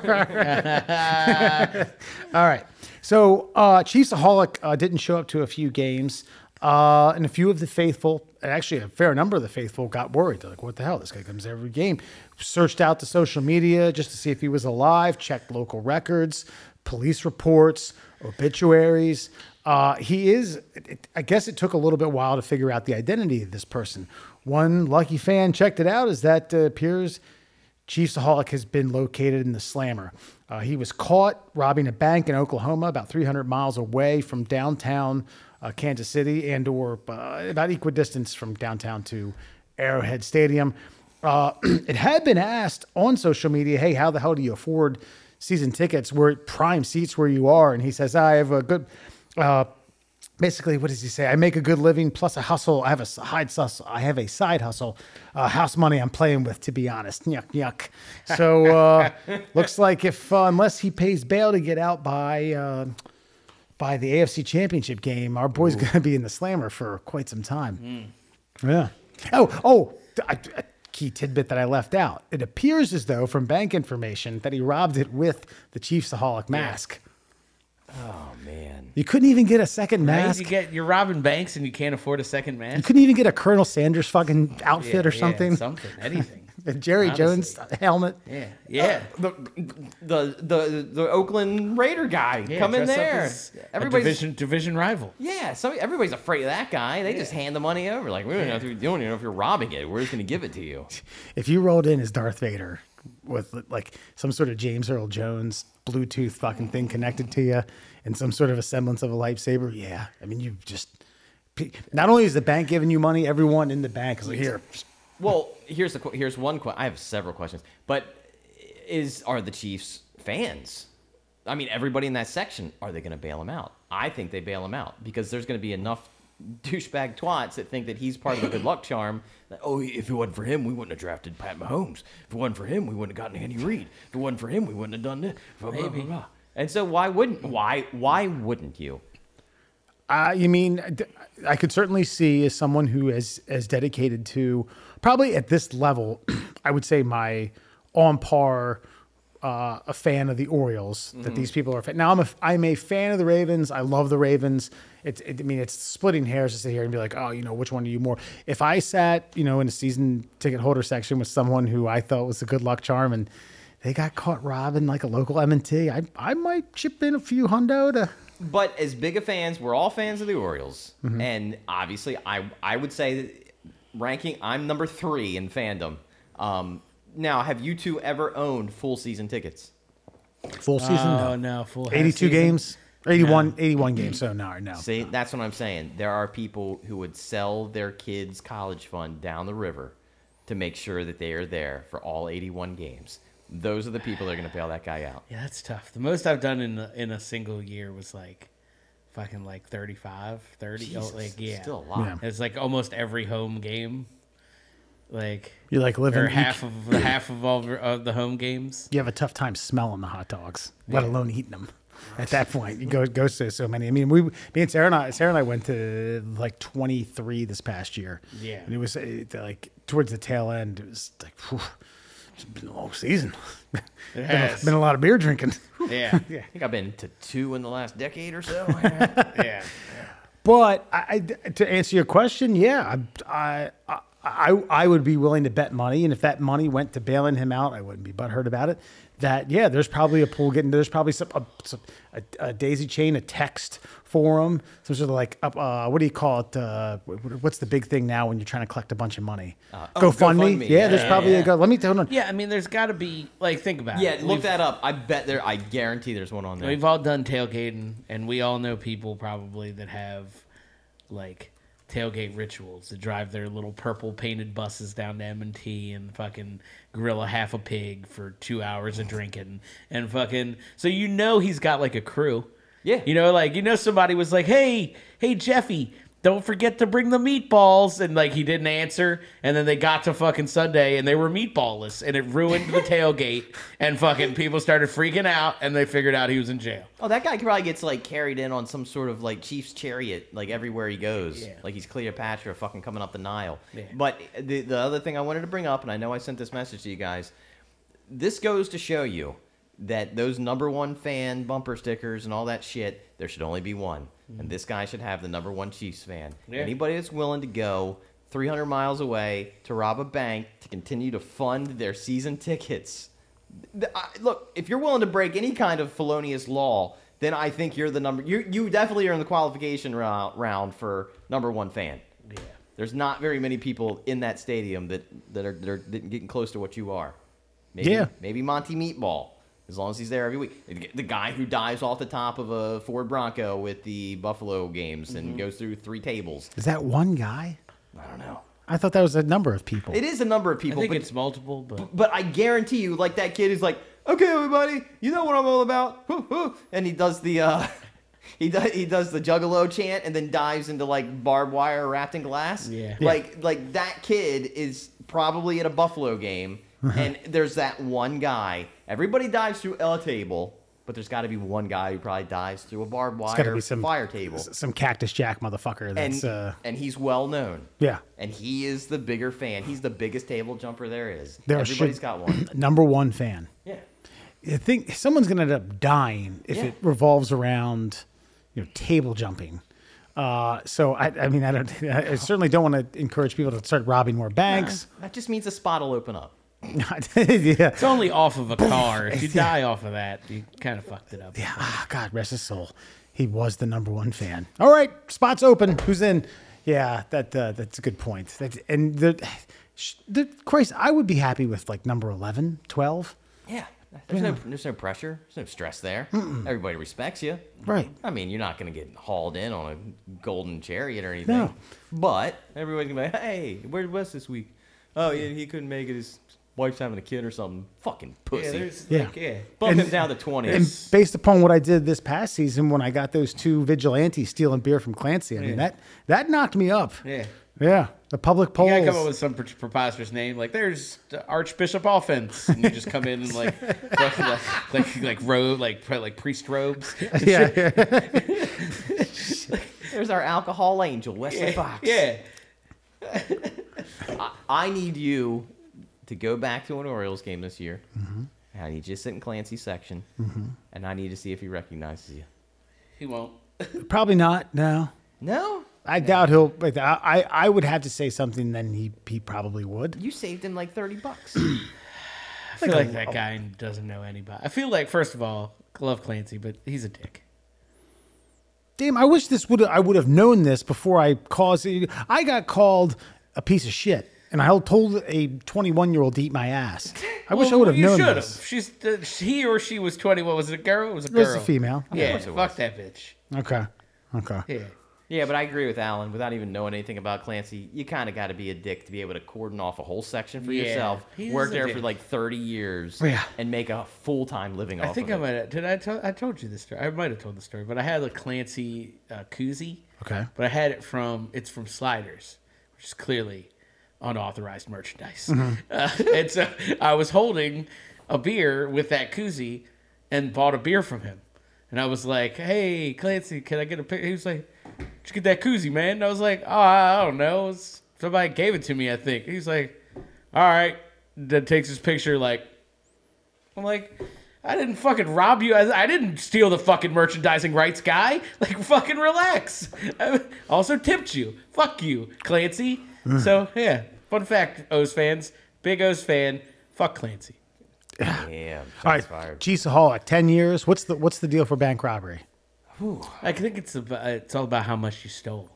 right. So uh, Chiefsaholic uh, didn't show up to a few games, uh, and a few of the faithful, actually a fair number of the faithful, got worried. They're like, "What the hell? This guy comes every game." Searched out the social media just to see if he was alive. Checked local records, police reports, obituaries. Uh, he is. It, I guess it took a little bit while to figure out the identity of this person. One lucky fan checked it out. Is that uh, appears Chiefsaholic has been located in the Slammer. Uh, he was caught robbing a bank in Oklahoma, about 300 miles away from downtown uh, Kansas City, and or uh, about equidistance from downtown to Arrowhead Stadium. Uh, it had been asked on social media, "Hey, how the hell do you afford season tickets? We're prime seats where you are." And he says, "I have a good." Uh, basically, what does he say? I make a good living plus a hustle. I have a side hustle. I have a side hustle. Uh, house money I'm playing with, to be honest. Yuck, yuck. So uh, looks like if uh, unless he pays bail to get out by uh, by the AFC Championship game, our boy's going to be in the slammer for quite some time. Hmm. Yeah. Oh, oh, a, a key tidbit that I left out. It appears as though, from bank information, that he robbed it with the Chiefsaholic mask. Oh man. You couldn't even get a second Right? mask. You get you're robbing banks and you can't afford a second mask. You couldn't even get a Colonel Sanders fucking outfit Yeah, or yeah, something. something, anything. a Jerry Honestly. Jones helmet. Yeah, yeah. Uh, the, the the the Oakland Raider guy yeah come in there. Everybody's division division rival. yeah. So everybody's afraid of that guy. They just hand the money over. Like we don't know if you don't even know if you're robbing it. We're just gonna give it to you. If you rolled in as Darth Vader with like some sort of James Earl Jones Bluetooth fucking thing connected to you and some sort of a semblance of a lightsaber, yeah. I mean, you just not only is the bank giving you money, everyone in the bank is like, here. Well, here's the que- here's one. question. I have several questions, but is are the Chiefs fans? I mean, everybody in that section are they going to bail him out? I think they bail him out because there's going to be enough douchebag twats that think that he's part of the good luck charm. That, oh, if it wasn't for him, we wouldn't have drafted Pat Mahomes. If it wasn't for him, we wouldn't have gotten Andy Reid. If it wasn't for him, we wouldn't have done this. Blah, blah, blah, Maybe. blah. And so why wouldn't why why wouldn't you? Uh, you mean I could certainly see as someone who is as dedicated to probably at this level, I would say my on par uh, a fan of the Orioles. That these people are. Fan. Now I'm a I'm a fan of the Ravens. I love the Ravens. It's it, I mean it's splitting hairs to sit here and be like, oh, you know, which one do you more? If I sat, you know, in a season ticket holder section with someone who I thought was a good luck charm and they got caught robbing like a local M&T, I I might chip in a few hundo to. But as big of fans, we're all fans of the Orioles, Mm-hmm. and obviously, I I would say that ranking, I'm number three in fandom. Um, now, have you two ever owned full season tickets? Full season? Oh no. no, full 82 season. games? 81, 81 games. So no, no. See, that's what I'm saying. There are people who would sell their kids' college fund down the river to make sure that they are there for all 81 games. Those are the people that are going to bail that guy out. Yeah, that's tough. The most I've done in a, in a single year was like fucking like 35, 30. oh, like yeah. still a lot. Yeah. It's like almost every home game. Like You like living. or half of the half of all of the home games. You have a tough time smelling the hot dogs, let alone eating them. At that point, you go go to so many. I mean, we, me and Sarah and I, Sarah and I went to like 23 this past year. Yeah. and it was uh, like towards the tail end. It was like, whew, it's been a long season. It been, a, has. been a lot of beer drinking. Yeah. yeah. I think I've been to two in the last decade or so. yeah. But I, I- to answer your question, yeah, I, I, I, I would be willing to bet money, and if that money went to bailing him out, I wouldn't be butthurt about it. That yeah, there's probably a pool getting there's probably some a, some- a, a daisy chain, a text forum, some sort of like up, uh, what do you call it? Uh, what's the big thing now when you're trying to collect a bunch of money? oh, GoFundMe. GoFundMe. Yeah, there's Yeah, probably yeah. a go. Let me hold on. Yeah, I mean, there's got to be like think about yeah, it. look We've- that up. I bet there. I guarantee there's one on there. We've all done tailgating, and we all know people probably that have like tailgate rituals to drive their little purple painted buses down to M and T and fucking grill a half a pig for two hours of drinking and fucking. So you know he's got like a crew. Yeah. You know, like you know somebody was like, "Hey, hey Jeffy." Don't forget to bring the meatballs, and like he didn't answer, and then they got to fucking Sunday and they were meatballless, and it ruined the tailgate, and fucking people started freaking out, and they figured out he was in jail. Oh, that guy probably gets like carried in on some sort of like Chief's chariot, like everywhere he goes. Yeah. Like he's Cleopatra fucking coming up the Nile. Yeah. But the the other thing I wanted to bring up, and I know I sent this message to you guys, this goes to show you that those number one fan bumper stickers and all that shit, there should only be one. And this guy should have the number one Chiefs fan. Yeah. Anybody that's willing to go 300 miles away to rob a bank to continue to fund their season tickets. The- I- look, if you're willing to break any kind of felonious law, then I think you're the number. You you definitely are in the qualification round, round for number one fan. Yeah. There's not very many people in that stadium that that are, that are getting close to what you are. Maybe, Yeah. Maybe Monty Meatball, as long as he's there every week. The guy who dives off the top of a Ford Bronco with the Buffalo games Mm-hmm. and goes through three tables. Is that one guy? I don't know. I thought that was a number of people. It is a number of people. I think but it's multiple, but But I guarantee you, like that kid is like, okay, everybody, you know what I'm all about, Woo, woo," and he does the, uh, he does he does the Juggalo chant and then dives into like barbed wire wrapped in glass. Yeah. like like that kid is probably at a Buffalo game, and there's that one guy. Everybody dives through a table, but there's got to be one guy who probably dives through a barbed It's got to wire be some fire table, some Cactus Jack motherfucker. and uh, and he's well known. yeah. And he is the bigger fan. He's the biggest table jumper there is. There Everybody's should- got one. Number one fan. Yeah. I think someone's going to end up dying if Yeah. it revolves around, you know, table jumping. Uh, so I, I mean, I don't, I certainly don't want to encourage people to start robbing more banks. That just means a spot will open up. Yeah. It's only off of a car. If you die off of that, you kind of fucked it up. Yeah. Ah, God rest his soul. He was the number one fan. All right, spots open. Who's in? Yeah, that uh, that's a good point. That and the, sh- the Christ, I would be happy with like number 11, 12. Yeah. There's no there's no pressure. There's no stress there. Everybody respects you. Right. I mean, you're not going to get hauled in on a golden chariot or anything. No. But everybody's going to be like, hey, where's Wes this week? Oh, yeah, he couldn't make it. His wife's having a kid or something. Fucking pussy. Yeah, there's Yeah. like, yeah. Bump And- him down to 20. And based upon what I did this past season when I got those two vigilantes stealing beer from Clancy, I mean Yeah. that that knocked me up. Yeah. Yeah, the public You polls. gotta come up with some preposterous name, like there's the Archbishop Offense, and you just come in and like, like, like, like, like robe, like, like priest robes. yeah, yeah. There's our alcohol angel, Wesley Yeah, Fox. yeah. I need you to go back to an Orioles game this year. Mm-hmm. And I need you to sit in Clancy's section. And I need to see if he recognizes you. He won't. Probably not. No, No? I doubt he'll. I I I would have to say something. Then he he probably would. You saved him like 30 bucks. I feel Like like that guy doesn't know anybody. I feel like, first of all, I love Clancy, but he's a dick. Damn, I wish this would I would have known this before I caused. I got called a piece of shit, and I told a 21 year old to eat my ass. I wish I would have known should've. this. She's uh, he or she was twenty. What was it? A girl? It was a It girl. was a female. Yeah, course it fuck was. that bitch. Okay. Okay. Yeah. yeah, but I agree with Alan. Without even knowing anything about Clancy, you kind of got to be a dick to be able to cordon off a whole section for Yeah, yourself, he work there dick. for like 30 years, Yeah. and make a full time living I off think of I might have. Did I tell? I told you this story. I might have told the story, but I had a Clancy uh, koozie. Okay. But I had it from. It's from Sliders, which is clearly unauthorized merchandise. Mm-hmm. Uh, and so I was holding a beer with that koozie, and bought a beer from him. And I was like, "Hey, Clancy, can I get a picture?" He was like, "Did you get that koozie, man?" And I was like, "Oh, I don't know. Somebody gave it to me, I think." He's like, "All right." Then takes his picture, like, I'm like, I didn't fucking rob you. I, I didn't steal the fucking merchandising rights guy. Like, fucking relax. I also tipped you. Fuck you, Clancy. So, yeah, fun fact, O's fans. Big O's fan. Fuck Clancy. Yeah, All right, fired. G. Saholic, ten years. What's the what's the deal for bank robbery? I think it's about, it's all about how much you stole.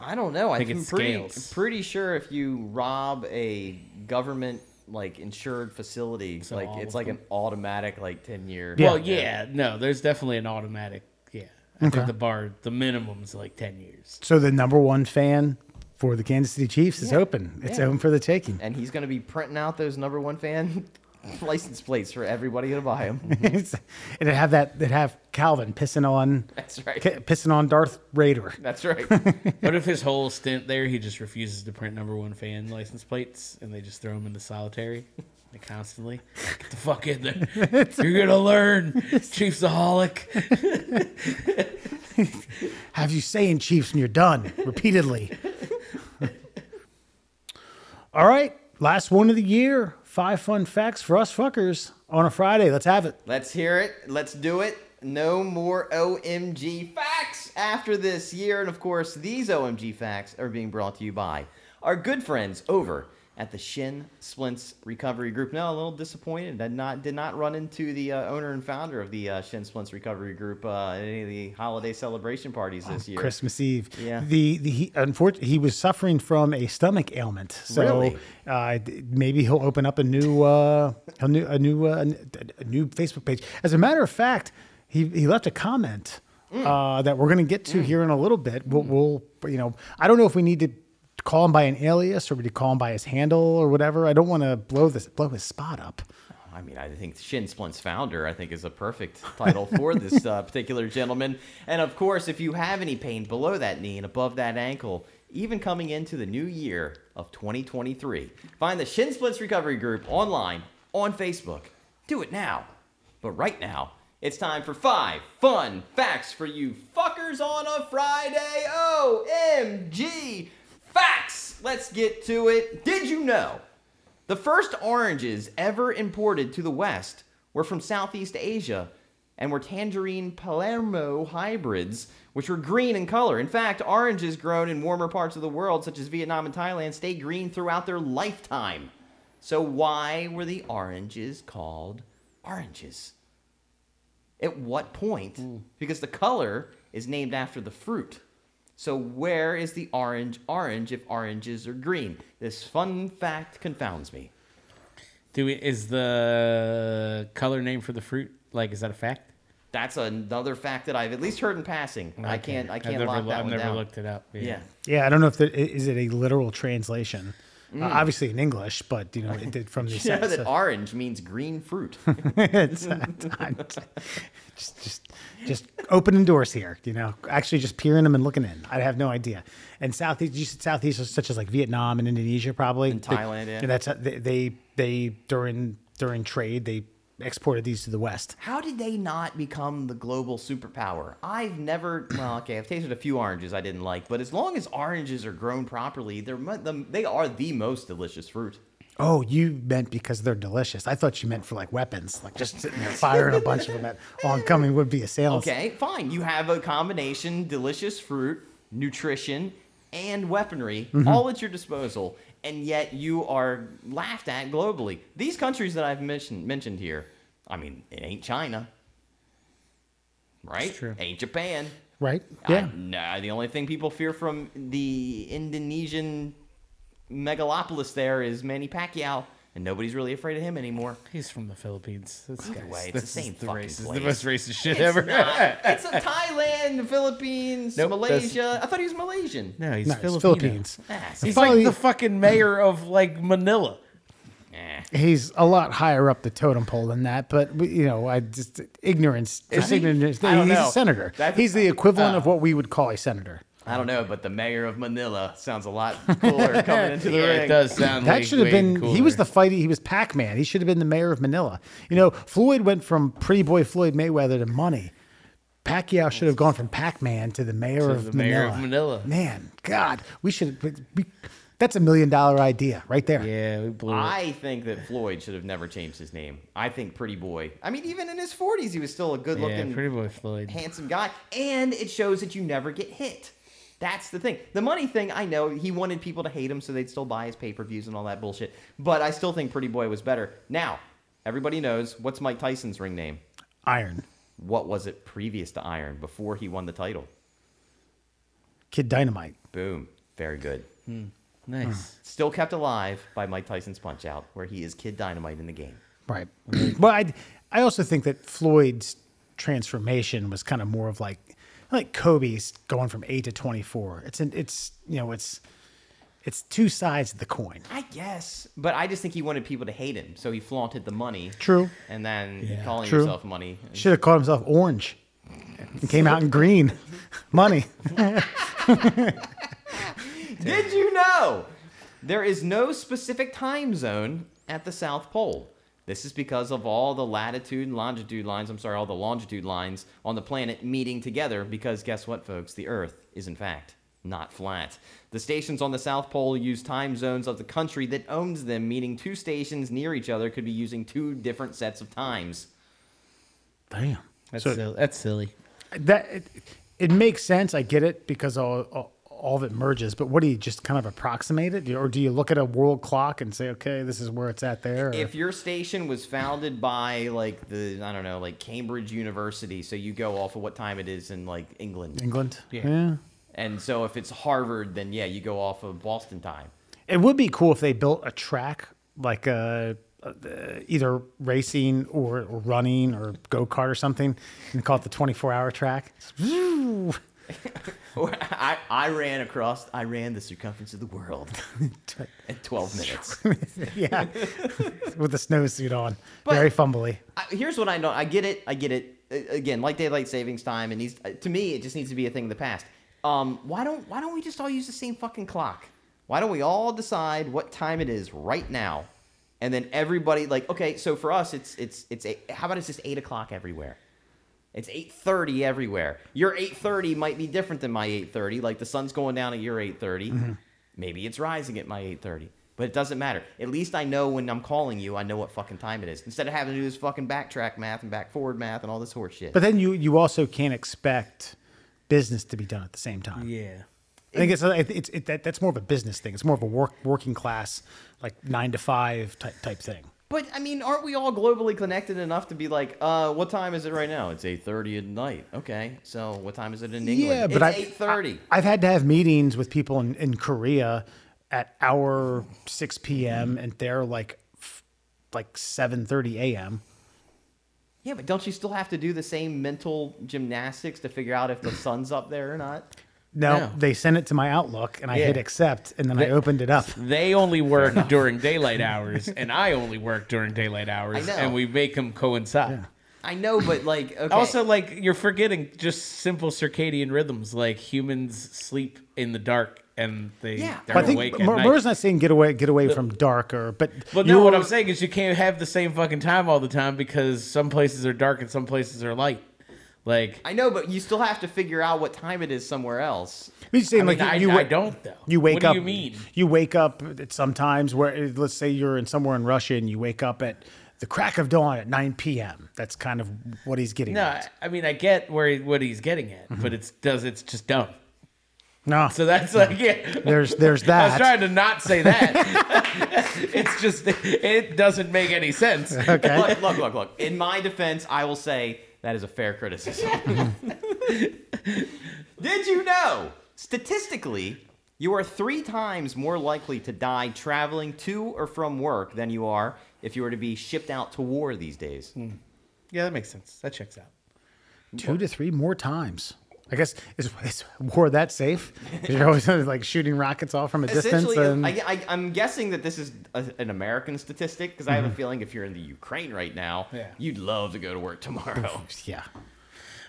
I don't know. I think think it I'm pretty, scales. pretty sure if you rob a government like insured facility, So like all it's like them? an automatic like 10 year. Well, yeah, no, there's definitely an automatic. Yeah, I Okay. think the bar, the minimum's like ten years. So the number one fan for the Kansas City Chiefs is open. It's Yeah. open for the taking. And he's going to be printing out those number one fan license plates for everybody to buy them. It's- and it have that it have Calvin pissing on That's right. ki- pissing on Darth Raider. That's right. What if his whole stint there, he just refuses to print number one fan license plates, and they just throw him into solitary, like constantly? Get the fuck in there! You're gonna learn, Chiefsaholic. Have you saying Chiefs when you're done repeatedly. All right, last one of the year. Five fun facts for us fuckers on a Friday. Let's have it. Let's hear it. Let's do it. No more OMG facts after this year. And of course, these OMG facts are being brought to you by our good friends over at the Shin Splints Recovery Group. Now, a little disappointed. Did not did not run into the uh, owner and founder of the uh, Shin Splints Recovery Group uh, at any of the holiday celebration parties this year. Christmas Eve. Yeah. The the he unfortunately he was suffering from a stomach ailment. So Really? uh, maybe he'll open up a new uh, a new a new uh, a new Facebook page. As a matter of fact, he he left a comment Mm. uh, that we're going to get to here in a little bit. We'll, we'll you know I don't know if we need to call him by an alias or we to call him by his handle or whatever. I don't want to blow this blow his spot up. I mean, I think Shin Splint's founder, I think, is a perfect title for this uh, particular gentleman. And of course, if you have any pain below that knee and above that ankle, even coming into the new year of 2023, find the Shin Splints Recovery Group online on Facebook. Do it now. But right now, it's time for five fun facts for you fuckers on a Friday. OMG! Facts! Let's get to it. Did you know? The first oranges ever imported to the West were from Southeast Asia and were tangerine pomelo hybrids, which were green in color. In fact, oranges grown in warmer parts of the world, such as Vietnam and Thailand, stay green throughout their lifetime. So, why were the oranges called oranges? At what point? Hmm. Because the color is named after the fruit. So where is the orange orange if oranges are green? This fun fact confounds me. Do we, is the color name for the fruit like is that a fact? That's another fact that I've at least heard in passing. I can't I I've can't never, lock that I've one never down. looked it up. yeah. Yeah, I don't know if there, i- is it a literal translation. Mm. Uh, obviously in English, but you know it did from the You know that so- orange means green fruit. it's, uh, I'm- just just just opening doors here. You know, actually just peering them and looking in. I have no idea. And southeast, you said southeast, such as like Vietnam and Indonesia, probably And Thailand, yeah. And that's uh, they, they they during during trade they exported these to the west. How did they not become the global superpower? I've never. Well, okay, I've tasted a few oranges I didn't like, but as long as oranges are grown properly, they're the, they are the most delicious fruit. Oh, you meant because they're delicious. I thought you meant for like weapons, like just sitting there firing a bunch of them at oncoming would be a assailants. Okay, fine. You have a combination delicious fruit, nutrition, and weaponry mm-hmm. all at your disposal, and yet you are laughed at globally. These countries that I've mentioned mentioned here, I mean, it ain't China. Right? true. Ain't Japan. Right? I- Yeah. no, the only thing people fear from the Indonesian megalopolis there is Manny Pacquiao, and nobody's really afraid of him anymore. He's from the Philippines. This Either way, it's this the is same the fucking racist, place. the most racist shit It's ever. not. It's a Thailand, Philippines, Nope, Malaysia. I thought he was Malaysian. no, he's No, it's Filipino. Philippines. Ah, He's Finally- like the fucking mayor of like Manila. eh. He's a lot higher up the totem pole than that, but we- you know, I just ignorance. Is just he? ignorance. I don't he's know. a senator. That's- he's the equivalent uh, of what we would call a senator. I don't know, but the mayor of Manila sounds a lot cooler coming into the Yeah, ring. it does sound That like should have way been. He was the fighting. He was Pac Man. He should have been the mayor of Manila. You know, Floyd went from Pretty Boy Floyd Mayweather to money. Pacquiao should have gone from Pac Man to the mayor of the mayor Manila. of Manila. Man, God, we should. We, that's a million dollar idea right there. Yeah, we blew it. I think that Floyd should have never changed his name. I think Pretty Boy. I mean, even in his 40s, he was still a good Yeah, looking, pretty boy Floyd. handsome guy. And it shows that you never get hit. That's the thing. The money thing, I know he wanted people to hate him so they'd still buy his pay per views and all that bullshit. But I still think Pretty Boy was better. Now, everybody knows what's Mike Tyson's ring name? Iron What was it previous to Iron before he won the title? Kid Dynamite. Boom. Very good. Hmm. Hmm. Nice. Still kept alive by Mike Tyson's Punch Out, where he is Kid Dynamite in the game. Right. well, I I also think that Floyd's transformation was kind of more of like like Kobe's going from eight to twenty four. It's an it's you know it's it's two sides of the coin. I guess, but I just think he wanted people to hate him, so he flaunted the money. True. And then Yeah. calling True. yourself money. Should have called himself Orange. and came out in green. Money. Did you know there is no specific time zone at the South Pole? This is because of all the latitude and longitude lines, I'm sorry, all the longitude lines on the planet meeting together because guess what, folks? The Earth is, in fact, not flat. The stations on the South Pole use time zones of the country that owns them, meaning two stations near each other could be using two different sets of times. Damn. That's So- silly. That's silly. that it, it makes sense. I get it because all, all all of it merges. But what do you just kind of approximate it, or do you look at a world clock and say, okay, this is where it's at there? or- If your station was founded by like the I don't know like Cambridge University, so you go off of what time it is in like England, England, Yeah. and so if it's Harvard, then yeah, you go off of Boston time. It would be cool if they built a track like uh, uh, either racing or, or running or go kart or something, and call it the twenty four hour track. I, I ran across, I ran the circumference of the world in 12 minutes. yeah, with a snowsuit on, But- very fumbly. I, here's what I know. I get it. I get it. Again, like daylight savings time, and needs to me, it just needs to be a thing of the past. Um, why don't Why don't we just all use the same fucking clock? Why don't we all decide what time it is right now, and then everybody like, okay, so for us, it's it's it's eight, how about it's just eight o'clock everywhere? It's eight thirty everywhere. Your eight thirty might be different than my eight thirty. Like the sun's going down at your eight mm-hmm. Maybe it's rising at my eight thirty. But it doesn't matter. At least I know when I'm calling you, I know what fucking time it is. Instead of having to do this fucking backtrack math and back forward math and all this horse shit. But then you you also can't expect business to be done at the same time. Yeah. I think it's it's, it's it, that, that's more of a business thing. It's more of a work working class like nine to five type type thing. But I mean, aren't we all globally connected enough to be like, uh, what time is it right now? It's eight thirty at night. Okay, so what time is it in England? Yeah, but it's I, eight thirty. I, have had to have meetings with people in, in Korea at our six p.m. and they're like like seven thirty a.m. Yeah, but don't you still have to do the same mental gymnastics to figure out if the sun's up there or not? No, No. they sent it to my Outlook and I hit accept and then I opened it up. They only work during daylight hours, and I only work during daylight hours, know. and we make them coincide. I know, but like, okay. Also, like you're forgetting just simple circadian rhythms. Like humans sleep in the dark, and they Yeah. they're But I awake think at Mer- night. Not saying get away get away from darker, but But no, what I'm saying is you can't have the same fucking time all the time because some places are dark and some places are light. Like I know, but you still have to figure out what time it is somewhere else. He's saying I mean, like I, you, you I don't though. You wake what do up. you mean? You wake up at sometimes where let's say you're in somewhere in Russia and you wake up at the crack of dawn at 9 p.m. That's kind of what he's getting No, at. I I mean I get where he, what he's getting at, Mm-hmm. but it's does it's just dumb. No, So that's like yeah. there's there's that. I was trying to not say that. it's just it doesn't make any sense. okay. Look, look, look, look. In my defense, I will say that is a fair criticism. Did you know, statistically, you are three times more likely to die traveling to or from work than you are if you were to be shipped out to war these days? Hmm. Yeah, that makes sense. That checks out. Two to three more times. I guess is, is war that safe? 'Cause You're always uh, like shooting rockets off from a distance. Essentially, And, I, I, I'm guessing that this is a, an American statistic because I have a mm-hmm. feeling if you're in the Ukraine right now, Yeah. you'd love to go to work tomorrow. yeah.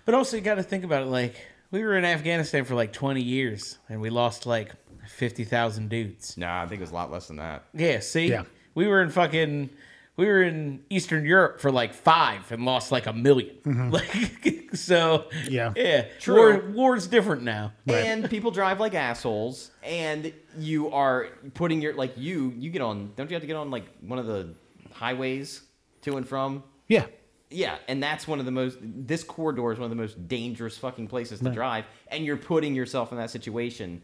But also, you got to think about it. Like we were in Afghanistan for like 20 years, and we lost like 50,000 dudes. nah, I think it was a lot less than that. Yeah, see, Yeah. we were in fucking, we were in Eastern Europe for like five and lost like a 1000000 mm-hmm. Like, so Yeah. yeah, True. War, war's different now. And people drive like assholes, and you are putting your like you you get on. Don't you have to get on like one of the highways to and from? Yeah. Yeah, and that's one of the most. This corridor is one of the most dangerous fucking places to drive, and you're putting yourself in that situation.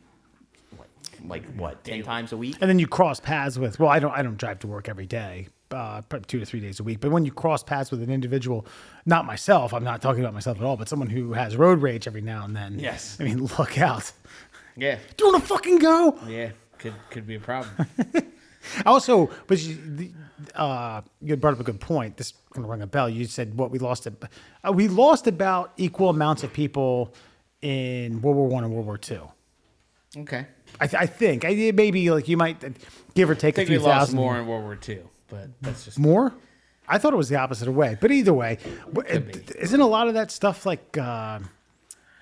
Like, like what? Ten times a week? And then you cross paths with. Well, I don't. I don't drive to work every day. Uh, probably two to three days a week. But when you cross paths with an individual, not myself. I'm not talking about myself at all. But someone who has road rage every now and then. Yes. I mean, look out. Yeah, Do you want to fucking go? yeah, could could be a problem. Also, but you, uh, you brought up a good point. This is going to ring a bell. You said what we lost. Uh, we lost about equal amounts of people in World War One and World War Two. okay, I, th- I think. I, it may be like you might uh, give or take I a think we few lost thousand more in World War II, but that's just More? I thought it was the opposite way. But either way, it- isn't a lot of that stuff like uh,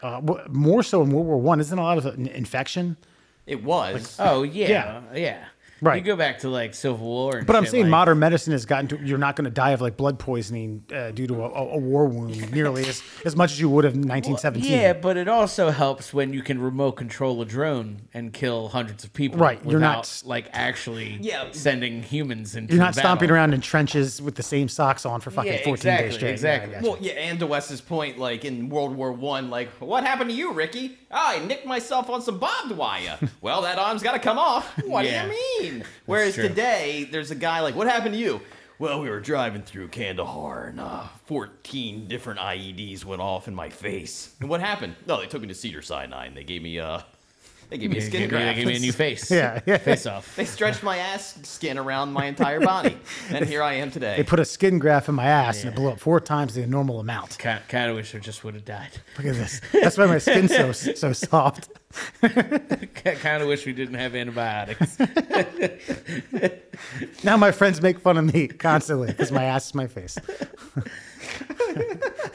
uh, more so in World War One? Isn't a lot of infection? It was. Oh yeah, yeah. Right. You go back to like Civil War. And But I'm saying like- modern medicine has gotten to you're not going to die of like blood poisoning uh, due to a, a a war wound nearly as, as much as you would have in 1917. Yeah, but it also helps when you can remote control a drone and kill hundreds of people. Right, you're not- like actually Yeah. sending humans into. You're not the stomping around in trenches with the same socks on for fucking Yeah, 14 exactly, days straight. exactly. Yeah, gotcha. Well, yeah, and to Wes's point, like in World War One, like what happened to you, Ricky? Oh, I nicked myself on some barbed wire. well, that arm's got to come off. What Yeah. do you mean? Whereas true. today, there's a guy like, what happened to you? Well, we were driving through Kandahar and uh, 14 different IEDs went off in my face. And what happened? No, they took me to Cedar Sinai and they gave me uh, They gave me a Give skin me, graft. give me a new face. Yeah, yeah. Face off. They stretched my ass skin around my entire body, and here I am today. They put a skin graft in my ass and it blew up four times the normal amount. Kind, kind of wish I just would have died. Look at this. That's why my skin's so so soft. kind of wish we didn't have antibiotics. Now my friends make fun of me constantly because my ass is my face.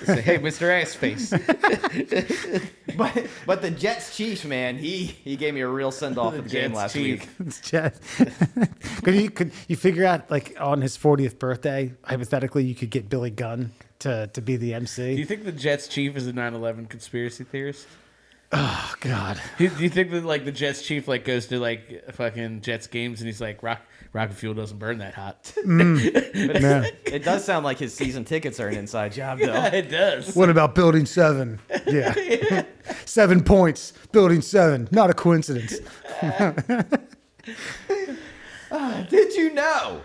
Say, hey, Mr. Ass Face. But but the Jets chief man, he he gave me a real send off of the game last chief. week. It's just- could you could you figure out like on his 40th birthday, hypothetically, you could get Billy Gunn to to be the MC? Do you think the Jets chief is a 9/11 conspiracy theorist? Oh God. Do do you think that like the Jets chief like goes to like fucking Jets games and he's like rock rocket fuel doesn't burn that hot? Mm. Yeah. It does sound like his season tickets are an inside job though. it does. What about building seven? Yeah. seven points. Building seven. Not a coincidence. Ah, did you know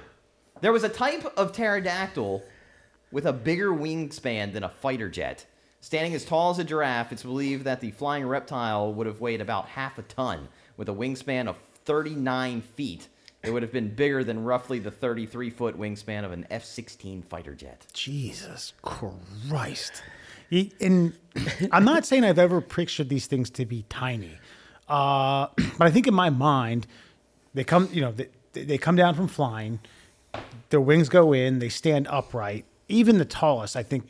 there was a type of pterodactyl with a bigger wingspan than a fighter jet? Standing as tall as a giraffe, it's believed that the flying reptile would have weighed about half a ton. With a wingspan of 39 feet, it would have been bigger than roughly the 33 foot wingspan of an F 16 fighter jet. Jesus Christ. He- And I'm not saying I've ever pictured these things to be tiny, uh, but I think in my mind, they come, you know, they, they come down from flying, their wings go in, they stand upright. Even the tallest, I think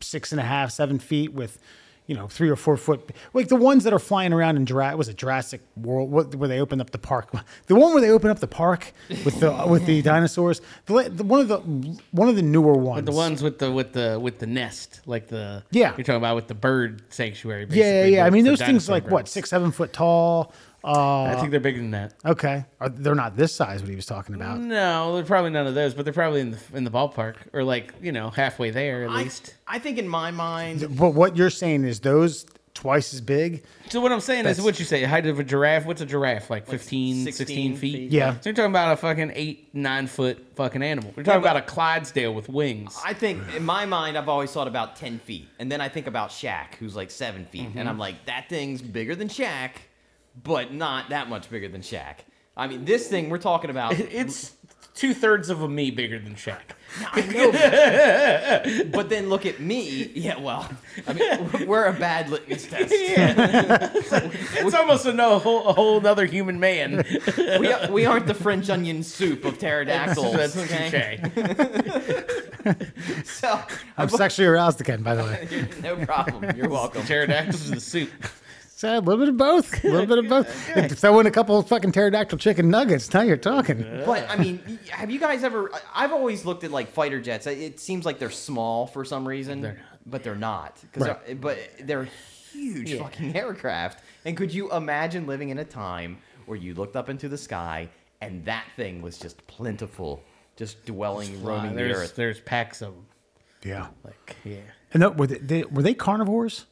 six and a half, seven feet with, you know, three or four foot, like the ones that are flying around in Jurassic, was a Jurassic World, what, where they opened up the park? The one where they open up the park with the with the dinosaurs. The, the one of the one of the newer ones. The ones with the with the with the nest, like the Yeah. you're talking about with the bird sanctuary. Yeah, yeah, yeah. I mean, those things like what six, seven foot tall. Uh, I think they're bigger than that. okay, Are, they're not this size. What he was talking about. No, they're probably none of those, but they're probably in the in the ballpark or like you know halfway there at I, least. I think in my mind, But what you're saying is those twice as big. So what I'm saying is what you say, height of a giraffe. What's a giraffe? Like 15, 16 16 feet? feet. Yeah. So you're talking about a fucking eight, nine foot fucking animal. We're talking but- about a Clydesdale with wings. I think in my mind, I've always thought about 10 feet. And then I think about Shaq, who's like seven feet. Mm-hmm. And I'm like, that thing's bigger than Shaq, but not that much bigger than Shaq. I mean, this thing we're talking about. it's two thirds of a me bigger than Shaq. I know. but then look at me. Yeah, well, I mean, we're a bad litmus test. It's almost a, no, whole, a whole other human man. We, we aren't the French onion soup of pterodactyls. That's okay? touche. So, I'm sexually aroused again, by the way. no problem. You're welcome. Pterodactyls in the soup. So a little bit of both. A little bit of both. Throw in a couple of fucking pterodactyl chicken nuggets. Now you're talking. But I mean, have you guys ever? I- I've always looked at like fighter jets. It seems like they're small for some reason, They're not. but they're not. 'Cause Right. they're- but they're huge Yeah. fucking aircraft. And could you imagine living in a time where you looked up into the sky and that thing was just plentiful, just dwelling, roaming the there's, earth? there's packs of them. Yeah. Like, yeah. And that, were they, they were they carnivores?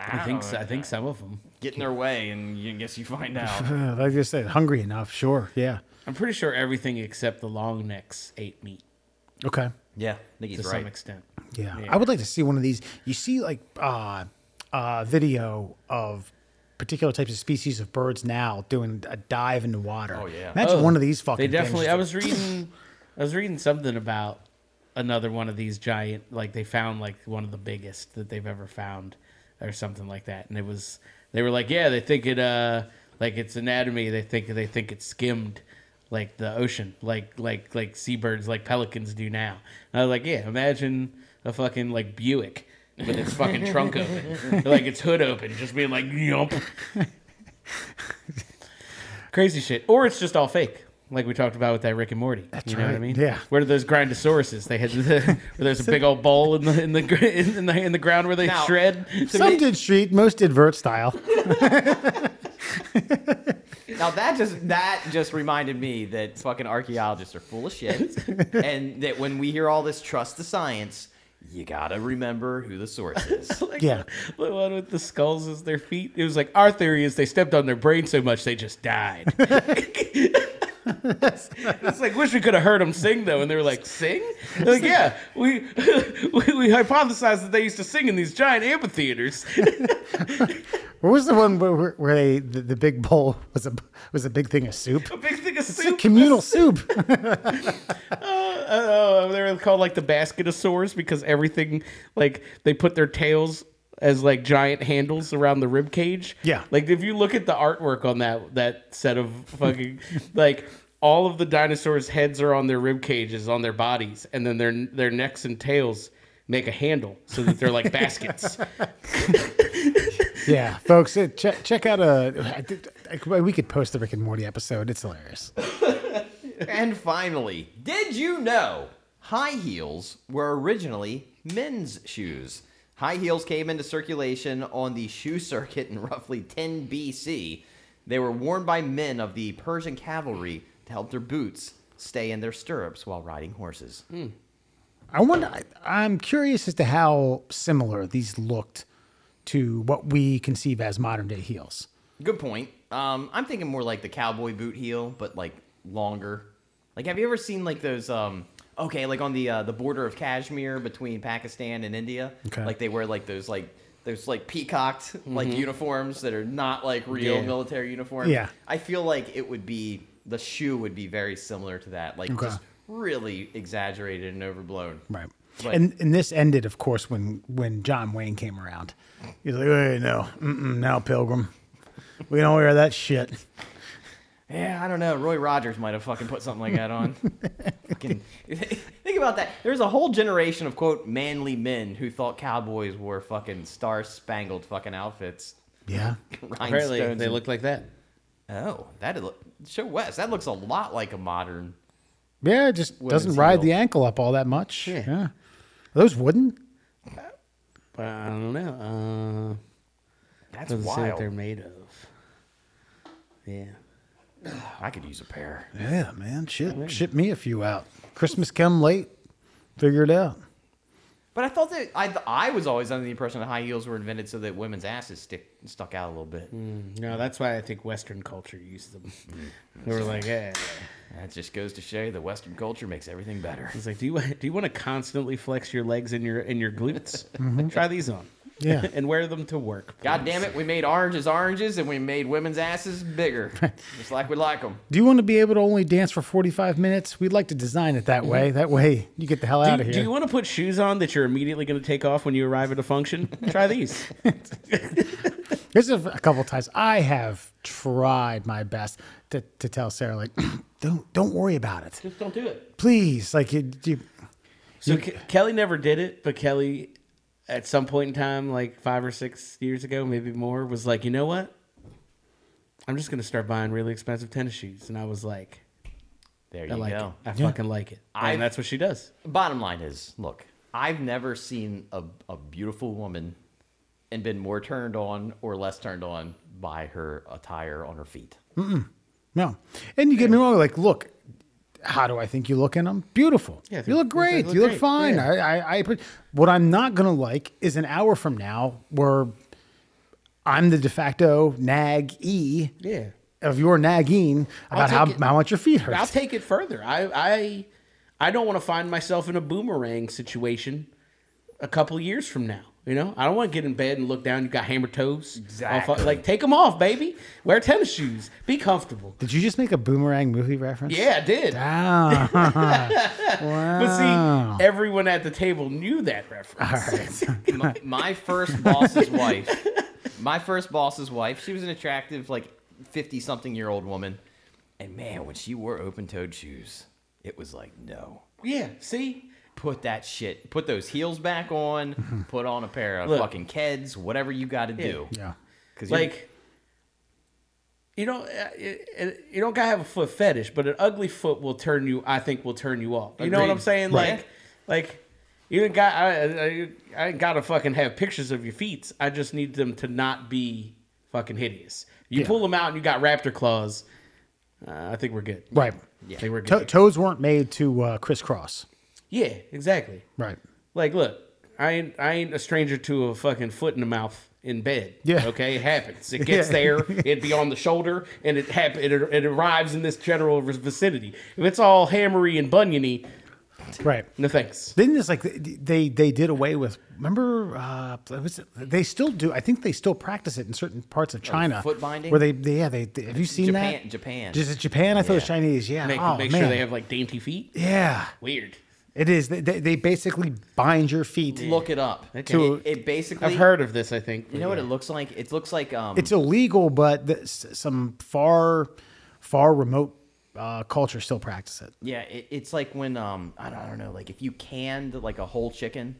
I think so, I think some of them. Get in their way, and you guess you find out. Like I said, hungry enough. Sure. Yeah. I'm pretty sure everything except the long necks ate meat Okay. yeah, I think he's to he's some extent. Yeah. Yeah. I would like to see one of these. You see, like, uh, uh, video of particular types of species of birds now doing a dive into water. Oh, yeah. Imagine Oh, one of these fucking. They definitely. Things. I was reading. I was reading something about another one of these giant. Like they found like one of the biggest that they've ever found, or something like that. And it was. They were like, yeah, they think it. Uh, like its anatomy. They think they think it skimmed. Like the ocean, like like like seabirds, like pelicans do now. And I was like, yeah, imagine a fucking like Buick with its fucking trunk open, like its hood open, just being like, yump. Crazy shit. Or it's just all fake. Like we talked about with that Rick and Morty. you know what I mean? Yeah. Where are those grindosauruses? They had the, where there's a big old bowl in the in the gr- in the in the ground where they Now- shred. Some did street, most did vert style. Now that just that just reminded me that fucking archaeologists are full of shit, and that when we hear all this trust the science, you gotta remember who the source is. Like, Yeah. The one with the skulls as their feet. It was like our theory is they stepped on their brain so much they just died. It's like wish we could have heard them sing though, and they were like, "Sing?" They're like, yeah, we, we we hypothesized that they used to sing in these giant amphitheaters. Where was the one where, where, they the, the big bowl was a was a big thing of soup? A big thing of It's soup. communal soup. Uh, they're called like the basketosaurs because everything like they put their tails as like giant handles around the rib cage. Yeah. Like if you look at the artwork on that that set of fucking like all of the dinosaurs' heads are on their rib cages on their bodies, and then their their necks and tails make a handle so that they're like baskets. yeah, folks, uh, check check out a. We could post the Rick and Morty episode. It's hilarious. and finally, did you know high heels were originally men's shoes? High heels came into circulation on the shoe circuit in roughly 10 BC. They were worn by men of the Persian cavalry to help their boots stay in their stirrups while riding horses. I wonder. I, I'm curious as to how similar these looked to what we conceive as modern day heels. Good point. Um, I'm thinking more like the cowboy boot heel, but like longer. Like, have you ever seen like those? Um, okay, like on the uh, the border of Kashmir between Pakistan and India. Okay. Like they wear like those like those like peacocked like uniforms that are not like real Yeah. military uniforms. Yeah. I feel like it would be the shoe would be very similar to that. Like Okay. just really exaggerated and overblown. Right. But- and and this ended, of course, when when John Wayne came around. He's like, "Hey, no, mm-mm, now Pilgrim, we don't wear that shit." Yeah, I don't know. Roy Rogers might have fucking put something like that on. Fucking- think about that. There's a whole generation of quote manly men who thought cowboys wore fucking star spangled fucking outfits. Yeah. Apparently, they and- look like that. Oh, that is, show West. That looks a lot like a modern. Yeah, it just doesn't ride heel. the ankle up all that much. Yeah. Yeah. Are those wooden? But I don't know. Uh, That's doesn't say what they're made of. Yeah. I could use a pair. Yeah, man. Ship ship me a few out. Christmas come late. Figure it out. But I thought that I, I was always under the impression that high heels were invented so that women's asses stick stuck out a little bit. Mm, no, that's why I think Western culture used them. they were like, yeah. That just goes to show you that Western culture makes everything better. It's like, do you do you want to constantly flex your legs and your and your glutes? Mm-hmm. Try these on. Yeah. and wear them to work. God damn it, we made oranges oranges and we made women's asses bigger, just like we like them. Do you want to be able to only dance for 45 minutes? We'd like to design it that mm-hmm. way. That way you get the hell Do out of here. do you want to put shoes on that you're immediately going to take off when you arrive at a function? Try these. There's a, a couple times I have tried my best to, to tell Sarah, like, don't don't worry about it. Just don't do it. Please. Like, you, you, So Ke- Kelly never did it, but Kelly, at some point in time, like five or six years ago, maybe more, was like, you know what? I'm just going to start buying really expensive tennis shoes. And I was like, There I you like go. it. I Yeah. fucking like it. I've- And that's what she does. Bottom line is, look, I've never seen a, a beautiful woman and been more turned on or less turned on by her attire on her feet. mm no. And you get me wrong. Like, look, how do I think you look in them? Beautiful. Yeah, you look great. look you look great. fine. Yeah. I, I, I, what I'm not going to like is an hour from now where I'm the de facto nag E Yeah. of your nagging about how, it- how much your feet hurt. I'll take it further. I I I don't want to find myself in a boomerang situation a couple years from now. You know, I don't want to get in bed and look down. You got hammer toes. Exactly. Off- Like, take them off, baby. Wear tennis shoes. Be comfortable. Did you just make a boomerang movie reference? Yeah, I did. Ah, wow. But see, everyone at the table knew that reference. my, my first boss's wife, my first boss's wife, she was an attractive, like 50 something year old woman. And man, when she wore open toed shoes, it was like, no. Yeah, see, Put that shit, put those heels back on, put on a pair of Look. fucking Keds, whatever you got to do. yeah. Because like you know, uh, it, it- you don't gotta have a foot fetish, but an ugly foot will turn you. I think will turn you off. You know what I'm saying? Right. Like, like you ain't got. I, I, I ain't gotta fucking have pictures of your feet. I just need them to not be fucking hideous. You Yeah. pull them out and you got raptor claws. Uh, I think we're good. Right. I think we're To- good. toes weren't made to uh, crisscross. Yeah, exactly. Right. Like, look, I ain't I ain't a stranger to a fucking foot in the mouth in bed. Yeah. Okay, it happens. It gets Yeah. there. It'd be on the shoulder, and it happen. It, it arrives in this general vicinity. If it's all hammery and buniony, Right. No thanks. Didn't this like they they did away with? Remember, uh, was it, they still do. I think they still practice it in certain parts of China. foot binding? Where they, they yeah they, they- have you seen Japan- that? Japan. Just it Japan. I thought it was Chinese. Yeah. Make, oh make man. sure they have like dainty feet. yeah. Weird. It is. They, they, they basically bind your feet. Look it up. To- It, it basically. I've heard of this. I think. You know what it looks like? It looks like um. It's illegal, but the, some far far remote uh, cultures still practice it. Yeah, it, it's like when um I don't, I don't know like if you canned like a whole chicken,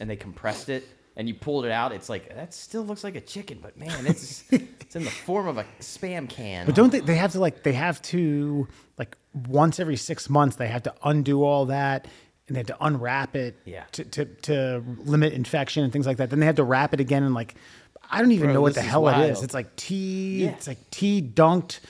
and they compressed it and you pulled it out, it's like that still looks like a chicken, but man, it's it's in the form of a spam can. But don't they? They have to like they have to like once every six months they have to undo all that and they have to unwrap it. Yeah. To, to to limit infection and things like that. Then they have to wrap it again and like I don't even Bro, know what the hell it is. It's like tea. Yeah. It's like tea dunked.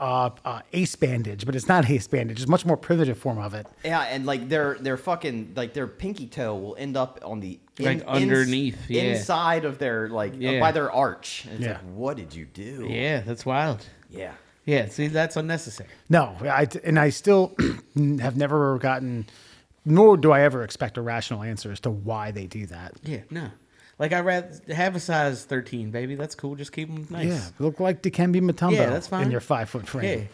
Uh, uh, ace bandage, but it's not ace bandage. It's a much more primitive form of it. Yeah, and like their their fucking like their pinky toe will end up on the Like underneath, yeah. inside of their like Yeah. by their arch. And it's Yeah. like, what did you do? Yeah, that's wild. yeah. Yeah, see, that's unnecessary. No, I and I still have never gotten, nor do I ever expect a rational answer as to why they do that. Yeah, no. Like I read, have a size thirteen, baby. That's cool. Just keep them nice. Yeah, look like Dikembe Mutombo Yeah, that's fine. in your five foot frame. Yeah. frame.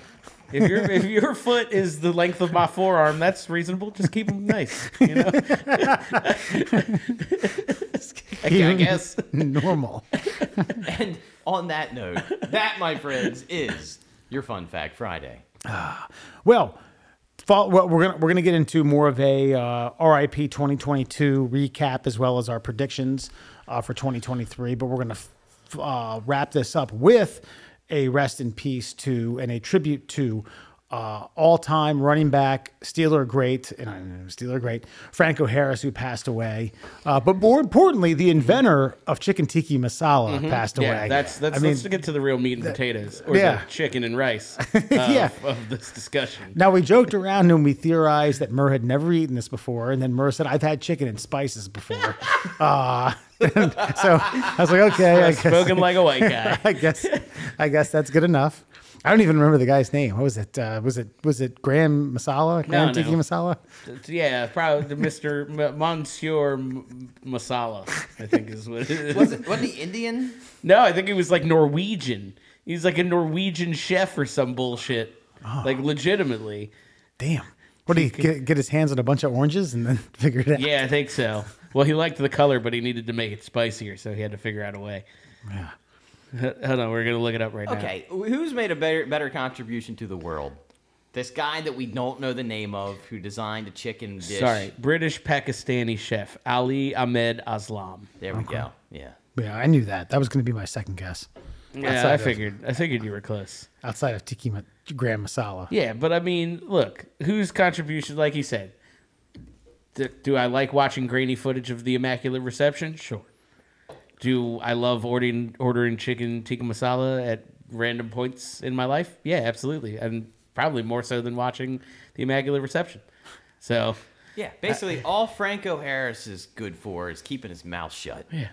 If your if your foot is the length of my forearm, that's reasonable. Just keep them nice. You know. I, I guess. normal. And on that note, that my friends is your fun fact Friday. Well, well, we're gonna we're gonna get into more of a uh, RIP 2022 recap as well as our predictions uh, for 2023. But we're gonna f- uh, wrap this up with a rest in peace to and a tribute to. Uh, all-time running back, Steeler great, and I know Steeler great, Franco Harris, who passed away. Uh, but more importantly, the inventor of chicken tiki masala passed Yeah, away. that's that's I mean, let's get to the real meat and potatoes, or yeah. the chicken and rice uh, Yeah. of, of this discussion. Now we joked around and we theorized that Murr had never eaten this before, and then Murr said, "I've had chicken and spices before." uh, so I was like, "Okay, I guess, Spoken like a white guy. I guess, I guess that's good enough." I don't even remember the guy's name. What was it? Uh, was it was it Graham Masala? Graham No, Tiki no. Masala? Yeah, probably Mr. M- Monsieur M- Masala, I think is what it is. Was it wasn't he Indian? No, I think he was like Norwegian. He's like a Norwegian chef or some bullshit. Oh. Like legitimately. Damn. What did he get, get his hands on a bunch of oranges and then figure it out? Yeah, I think so. Well, he liked the color, but he needed to make it spicier, so he had to figure out a way. Yeah. Hold on, we're gonna look it up right now. Okay, who's made a better better contribution to the world? This guy that we don't know the name of, who designed a chicken dish. Sorry, British Pakistani chef Ali Ahmed Aslam. There we go. Yeah. Yeah, I knew that. That was going to be my second guess. Yeah, Outside I of- figured. I figured you were close. Outside of Tiki Ma- Graham Masala. Yeah, but I mean, look, whose contribution? Like you said, do, do I like watching grainy footage of the Immaculate Reception? Sure. Do I love ordering ordering chicken tikka masala at random points in my life? Yeah, absolutely, and probably more so than watching the Immaculate Reception. So, Yeah, basically all Franco Harris is good for is keeping his mouth shut. yeah,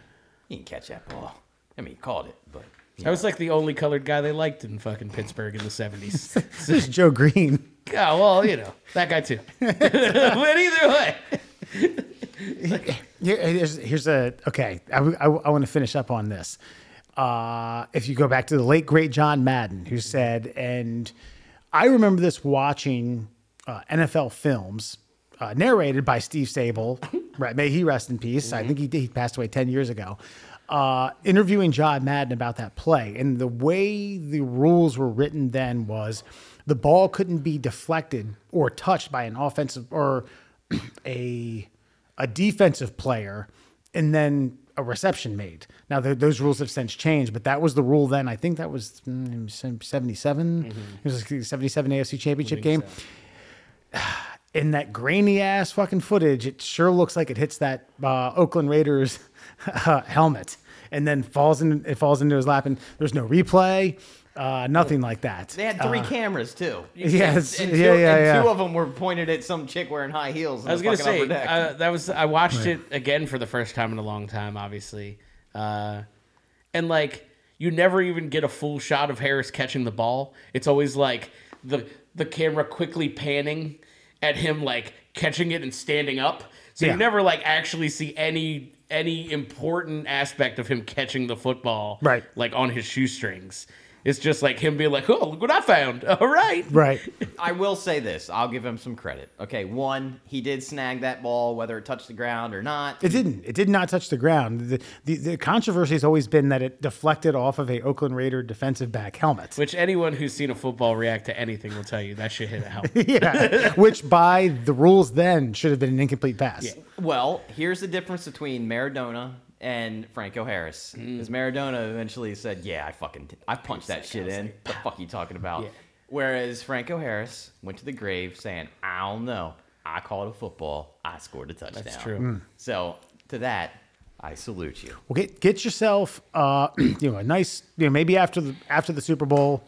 He can catch that ball. I mean, he called it, but I was like the only colored guy they liked in fucking Pittsburgh in the seventies. This is Joe Greene. yeah, well, you know that guy too. but either way, Here, here's, here's a okay. I, I want to finish up on this. Uh, if you go back to the late great John Madden, who said, and I remember this watching uh, NFL films uh, narrated by Steve Sabol. right, may he rest in peace. I think he did, he passed away ten years ago. Uh, interviewing John Madden about that play, and the way the rules were written then was the ball couldn't be deflected or touched by an offensive or a a defensive player and then a reception made. Now th- those rules have since changed, but that was the rule then. I think that was mm, 77. It was a 77 AFC Championship game. In that grainy ass fucking footage, it sure looks like it hits that uh, Oakland Raiders uh, helmet and then falls in. It falls into his lap, and there's no replay, uh, nothing like that. they had three Uh, cameras too. Yes, and, two, yeah, yeah, and two two of them were pointed at some chick wearing high heels. In I was gonna say uh, that was I watched it again for the first time in a long time, obviously, uh, and like you never even get a full shot of Harris catching the ball. It's always like the the camera quickly panning, at him like catching it and standing up. So Yeah. you never like actually see any any important aspect of him catching the football Right. like on his shoestrings. It's just like him being like, "Oh, look what I found!" All right, Right. I will say this. I'll give him some credit. Okay, one, he did snag that ball, whether it touched the ground or not. It didn't. It did not touch the ground. The, the, the controversy has always been that it deflected off of a Oakland Raider defensive back helmet. Which anyone who's seen a football react to anything will tell you that should hit a helmet. yeah, which by the rules then should have been an incomplete pass. Yeah. Well, here's the difference between Maradona and Franco Harris. Mm. Because Maradona eventually said, "Yeah, I fucking, I punched that shit in. The fuck you talking about?" Yeah. Whereas Franco Harris went to the grave saying, "I don't know. I called a football. I scored a touchdown." That's true. Mm. So to that, I salute you. Well, get get yourself, uh, you know, a nice, you know, maybe after the after the Super Bowl,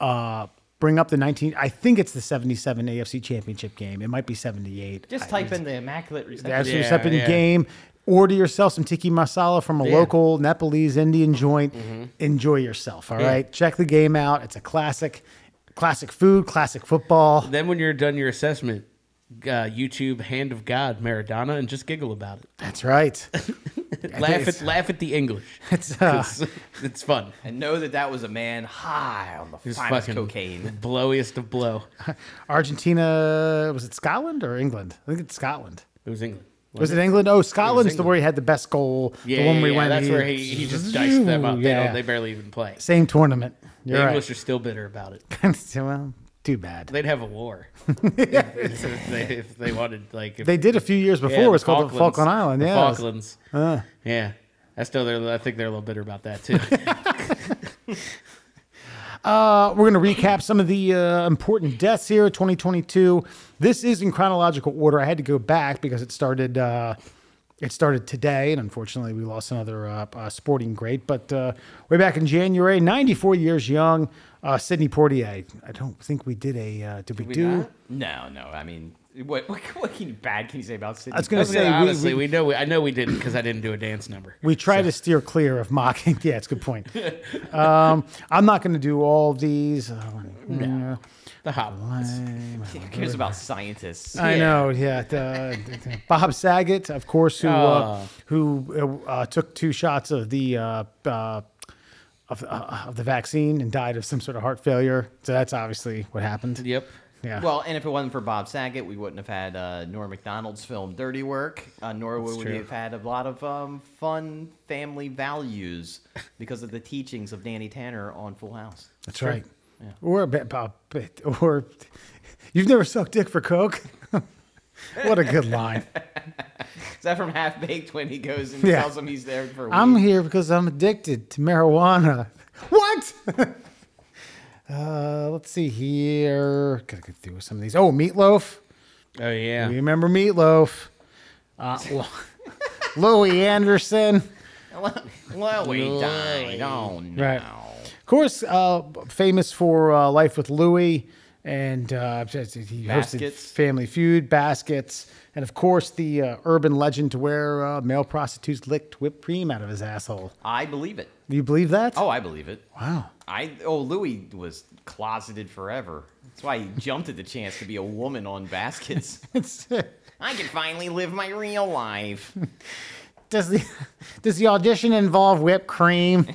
uh, bring up the nineteen. I think it's the seventy-seven AFC Championship game. It might be seventy-eight. Just type in the immaculate reception. That's your Yeah, second yeah. game. Order yourself some tiki masala from a Yeah. local Nepalese Indian joint. Enjoy yourself. All right. Yeah. Check the game out. It's a classic, classic food, classic football. then when you're done your assessment, uh, YouTube "Hand of God" Maradona and just giggle about it. That's right. laugh at laugh at the English. It's uh, It's, it's fun. and know that that was a man high on the It's finest cocaine. blowiest of blow. Argentina. Was it Scotland or England? I think it's Scotland. It was England. Was it England? Oh, Scotland's the England. where he had the best goal. Yeah, the one yeah, we yeah, went. that's where he, he just diced them up. They, don't, they barely even play. Same tournament. The You're English are still bitter about it. well, too bad. They'd have a war if, if they, if they wanted. Like if, They did a few years before. yeah, it was called the Falkland Island. The Yeah. Falklands. Uh. Yeah, I still. I think they're a little bitter about that too. Uh, we're going to recap some of the uh, important deaths here, 2022. This is in chronological order. I had to go back because it started. Uh, it started today, and unfortunately, we lost another uh, uh, sporting great. But uh, way back in January, 94 years young, uh, Sidney Poitier. I don't think we did a. Uh, did we, we do? not? No, no. I mean, what what, what can you, bad can you say about Sidney? I was going to say we- honestly, we, we, know. We, I know we didn't because I didn't do a dance number. we try to steer clear of mocking. Yeah, it's a good point. um, I'm not going to do all of these. Uh, yeah. The hot ones. Who cares about scientists? I know, yeah. the- the- Bob Saget, of course, who uh, Oh. who uh, took two shots of the uh, uh, of, uh, of the vaccine and died of some sort of heart failure. So that's obviously what happened. Yep. Yeah. Well, and if it wasn't for Bob Saget, we wouldn't have had uh, Norm Macdonald's film Dirty Work, uh, nor would we have had a lot of um, fun family values because of the teachings of Danny Tanner on Full House. that's right. Or Bob, or you've never sucked dick for coke. what a good line. Is that from Half Baked when he goes and Yeah. tells him he's there for? I'm here because I'm addicted to marijuana. What? uh, let's see here. Gotta get through some of these. Oh, meatloaf. Oh yeah. You remember Meatloaf? Uh, Lo- Louie Anderson. Louie died. Oh no. Right. Of course, uh, famous for uh, Life with Louie, and uh, he hosted Baskets. Family Feud, Baskets, and of course the uh, urban legend to where uh, male prostitutes licked whipped cream out of his asshole. I believe it. You believe that? Oh, I believe it. wow. I oh Louie was closeted forever. That's why he jumped at the chance to be a woman on baskets. It's, I can finally live my real life. does the does the audition involve whipped cream?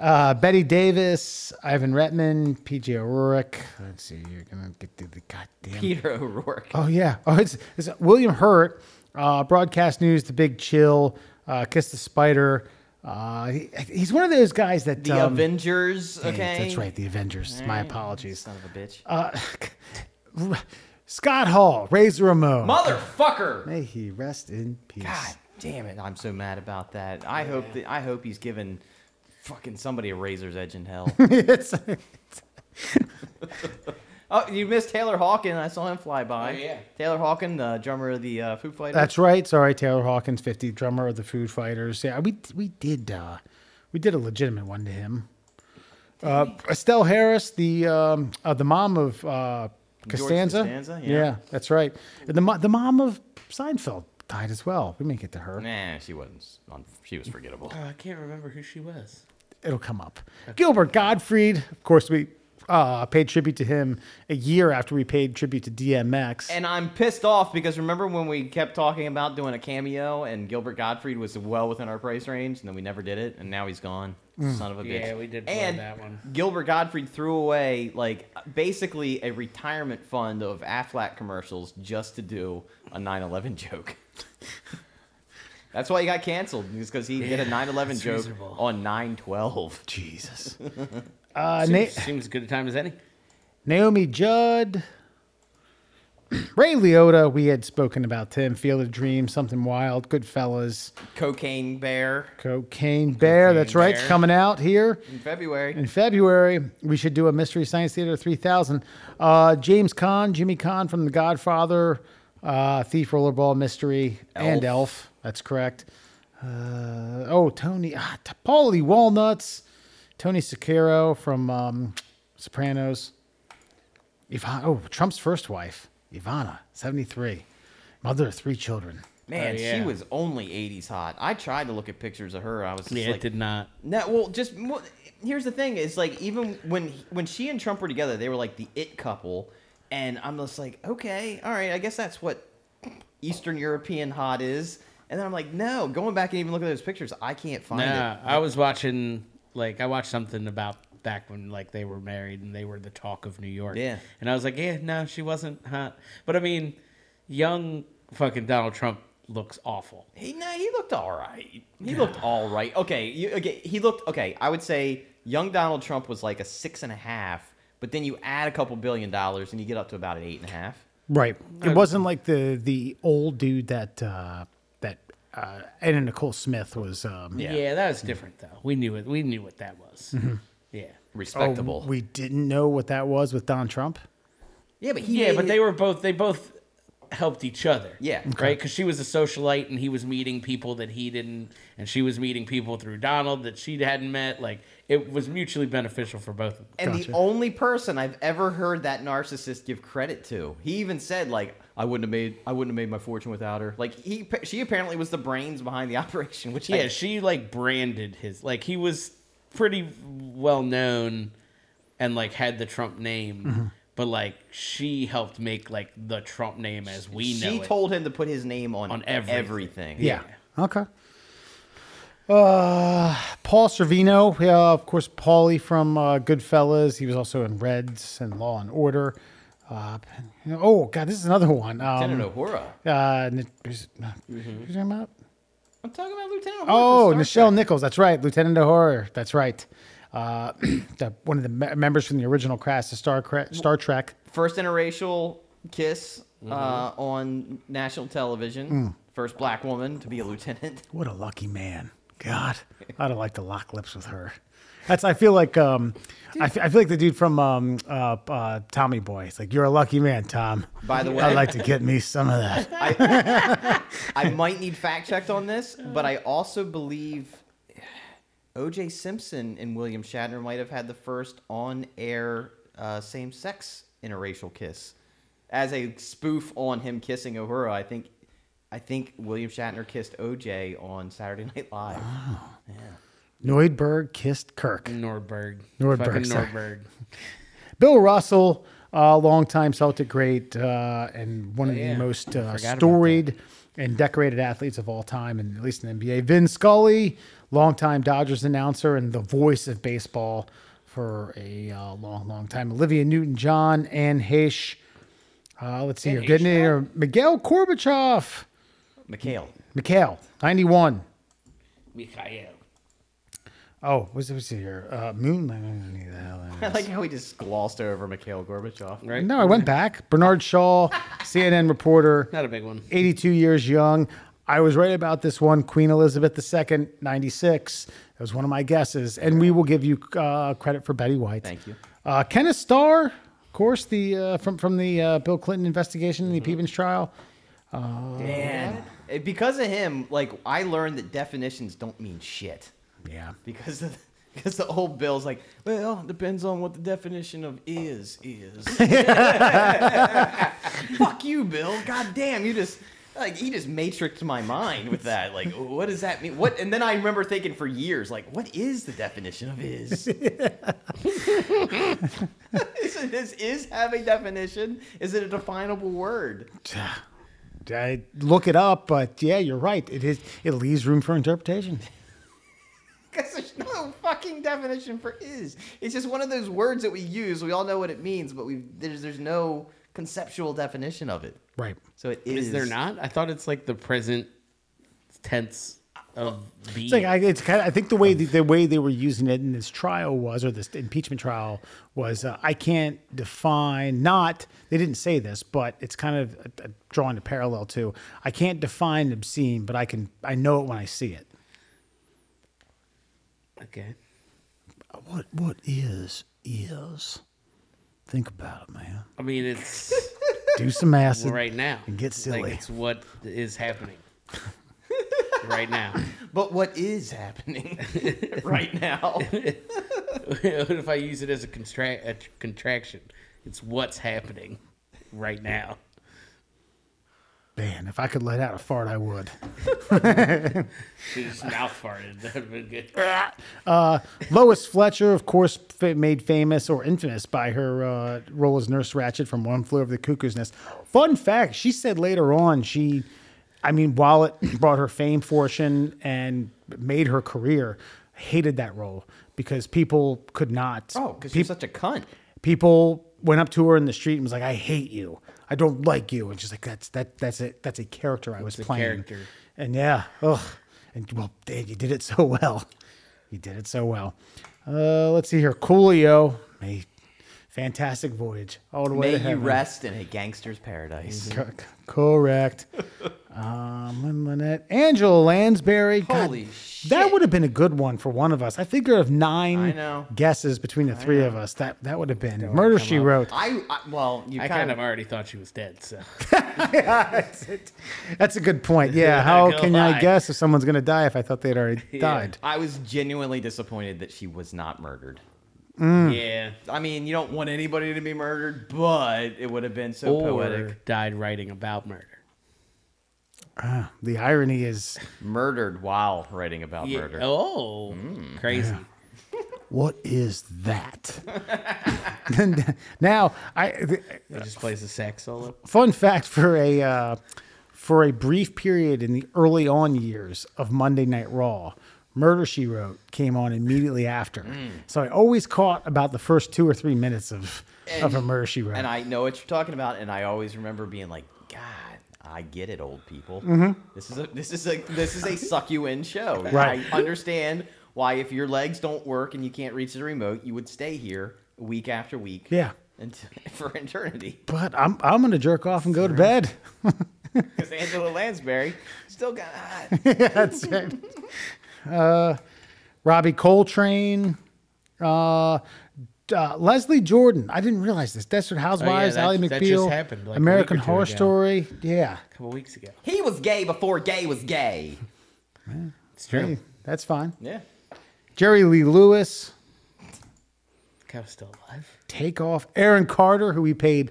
uh, Betty Davis, Ivan Reitman, PJ O'Rourke. Let's see. You're gonna get through the goddamn. Peter O'Rourke. Oh yeah. Oh, it's, it's William Hurt, uh, broadcast news, The Big Chill, uh, Kiss the Spider. Uh, he, he's one of those guys that The um, Avengers. yeah, Okay, That's right, the Avengers. My apologies. Son of a bitch. Uh, Scott Hall, Razor Ramon. Motherfucker. May he rest in peace. God damn it! I'm so mad about that. I hope that I hope he's given fucking somebody a razor's edge in hell. It's- oh, you missed Taylor Hawkins. I saw him fly by. Oh, yeah. Taylor Hawkins, the drummer of the uh, Foo Fighters. that's right. Sorry, Taylor Hawkins, 50, drummer of the Food Fighters. Yeah, we we did uh, we did a legitimate one to him. Uh, Estelle Harris, the um, uh, the mom of uh, Costanza. Costanza, yeah. that's right. And the mo- the mom of Seinfeld died as well. We may get to her. Nah, she wasn't. On, she was forgettable. Oh, I can't remember who she was. It'll come up. Gilbert Gottfried, of course. We uh, paid tribute to him a year after we paid tribute to DMX. And I'm pissed off because remember when we kept talking about doing a cameo and Gilbert Gottfried was well within our price range and then we never did it and now he's gone. Son of a bitch. Yeah, we did And that one. Gilbert Gottfried threw away like basically a retirement fund of Aflac commercials just to do a 9/11 joke. That's why he got canceled because he did a 9/11 joke reasonable. on 9/12. Jesus. Uh, Na- Seems, seems as good a time as any. Naomi Judd. Ray Liotta, we had spoken about him. Field of Dreams, Something Wild, Goodfellas, Cocaine Bear Cocaine Bear. that's right. It's Bear. coming out here. in February. In February, we should do a Mystery Science Theater 3000. Uh, James Caan, Jimmy Caan from The Godfather, uh, Thief, Rollerball, Misery, and Elf. That's correct. Uh, oh, Tony, ah, Paulie Walnuts, Tony Sakiro from um, Sopranos. Ivan, oh, Trump's first wife, Ivana, 73, mother of three children. Man, Oh, she was only 80s hot. I tried to look at pictures of her. I was just Yeah, like, it did not. No, well, just well, here's the thing: is like even when when she and Trump were together, they were like the it couple, and I'm just like, okay, all right, I guess that's what Eastern European hot is. And then I'm like, no, going back and even looking at those pictures, I can't find Nah, it. I was watching like I watched something about back when like they were married and they were the talk of New York. Yeah. And I was like, yeah, no, she wasn't hot. But I mean, young fucking Donald Trump looks awful. He no, he looked all right. He looked all right. Okay, you, okay, he looked okay. I would say young Donald Trump was like a six and a half, but then you add a couple billion dollars and you get up to about an eight and a half. Right. It wasn't like the the old dude that uh, that uh, Anna Nicole Smith was. Um, Yeah. that was different though. We knew it. We knew what that was. Yeah. Respectable. Oh, we didn't know what that was with Don Trump. yeah, but he Yeah, but it- they were both. They both helped each other. Yeah. Right. Because she was a socialite and he was meeting people that he didn't, and she was meeting people through Donald that she hadn't met. Like it was mutually beneficial for both of them. And Gotcha. the only person I've ever heard that narcissist give credit to, he even said like, "I wouldn't have made, I wouldn't have made my fortune without her." Like he, she apparently was the brains behind the operation. Which I- Yeah, she like branded his like he was pretty well known and like had the Trump name, Mm-hmm. but like she helped make like the Trump name as we know she told him to put his name on, On everything. everything. Yeah. Okay. Uh, Paul Sorvino, yeah, of course, Paulie from uh, Goodfellas. He was also in Reds and Law and Order. Uh, oh God, this is another one. Lieutenant Um, Uhura. uh, who's- who's talking about? I'm talking about Lieutenant Uhura. Oh, Nichelle Nichols. That's right, Lieutenant Horror. That's right. Uh, the, one of the me- members from the original cast of Star Star Trek. First interracial kiss Mm-hmm. uh, on national television. Mm. First black woman to be a lieutenant. What a lucky man. God, I'd have liked to lock lips with her. That's. I feel like. Um, I, f- I feel like the dude from um, uh, uh, Tommy Boy. It's like you're a lucky man, Tom. By the way, I'd like to get me some of that. I might need fact checked on this, but I also believe O.J. Simpson and William Shatner might have had the first on-air uh, same-sex interracial kiss, as a spoof on him kissing Uhura. I think, I think William Shatner kissed O.J. on Saturday Night Live. Neudberg kissed Kirk. Nordberg. Nordberg, Fucking. Nordberg. Bill Russell, uh, longtime Celtic great uh, and one of yeah. the most uh, storied and decorated athletes of all time, and at least in the NBA. Vin Scully, longtime Dodgers announcer and the voice of baseball for a uh, long, long time. Olivia Newton-John, Anne Heche. Uh, let's see Anne here. Getting in here. Miguel Gorbachev. Mikhail. Mikhail, 91. Mikhail. Oh, what's what's here? Uh, Moon. I don't know who the hell that I like how we just glossed over Mikhail Gorbachev. Right? No, I went back. Bernard Shaw, CNN reporter. Not a big one. 82 years young. I was right about this one, Queen Elizabeth II, 96. That was one of my guesses. And we will give you uh, credit for Betty White. Thank you. Uh, Kenneth Starr, of course, the uh, from from the uh, Bill Clinton investigation in the Peevens trial. Man, Eh, because of him, like I learned that definitions don't mean shit. Yeah. Because of, because the old Bill's like, well, it depends on what the definition of is is. Fuck you, Bill. God damn, you just Like he just matrixed my mind with that. Like, what does that mean? What? And then I remember thinking for years, like, what is the definition of is? is it, is have a definition? Is it a definable word? I look it up, but yeah, you're right. It is. It leaves room for interpretation. Because there's no fucking definition for is. It's just one of those words that we use. We all know what it means, but we there's there's no conceptual definition of it. Right. So it is. Is there not? I thought it's like the present tense of being. It's like I, it's kind of, I think the way the, the way they were using it in this trial was, or this impeachment trial was, uh, I can't define. Not they didn't say this, but it's kind of uh, drawing a parallel to. I can't define obscene, but I can. I know it when I see it. Okay. What what is is? Think about it, man. I mean, it's Do some acid right now. and get silly. Like it's what is happening right now. But what is happening right now? what if I use it as a, constra- a contraction? It's what's happening right now. Man, if I could let out a fart, I would. She just mouth farted. That would have been good. Uh, Lois Fletcher, of course, fa- made famous or infamous by her uh, role as Nurse Ratched from One Flew Over the Cuckoo's Nest. Fun fact: she said later on she, I mean, while it brought her fame, fortune, and made her career, hated that role because people could not. Oh, because peop- you're such a cunt. people went up to her in the street and was like, "I hate you. I don't like you." And she's like, "That's that. That's a that's a character I was a playing." character. And yeah, ugh. And well, Dave, you did it so well. You did it so well. Uh, let's see here. Coolio, a fantastic voyage all the way May to you heaven. rest in a gangster's paradise. Co- c- correct. um, Lynette, Angela Lansbury. God, Holy shit. That would have been a good one for one of us. I figure of nine I know. guesses between the three of us, that that would have been Murder She Wrote. I, I well, you I kind, kind of of already thought she was dead. So That's a good point. Yeah. How gonna can I lie. guess if someone's going to die if I thought they'd already died? I was genuinely disappointed that she was not murdered. Mm. yeah, I mean, you don't want anybody to be murdered, but it would have been so or poetic. died writing about murder. Ah, the irony is, Murdered while writing about Yeah. murder. Oh, mm. crazy. what is that? now, I He just plays a sax solo. fun fact for a uh, for a brief period in the early on years of Monday Night Raw, Murder She Wrote came on immediately after. So I always caught about the first two or three minutes of of a Murder She Wrote. And I know what you're talking about, and I always remember being like, God, I get it, old people. Mm-hmm. This is a this is a this is a suck you in show. Right. I understand why if your legs don't work and you can't reach the remote, you would stay here week after week. Yeah. And for eternity. but I'm I'm gonna jerk off and go to bed. Because Angela Lansbury still got hot. That's it. Uh, Robbie Coltrane, uh, uh, Leslie Jordan. I didn't realize this. Desert Housewives, that- Ally that just McBeal, happened, like, American week or two Horror ago. Story. Yeah, A couple weeks ago. He was gay before gay was gay. It's true. Hey, that's fine. Yeah. Jerry Lee Lewis, Cow's still alive. Takeoff. Aaron Carter, who we paid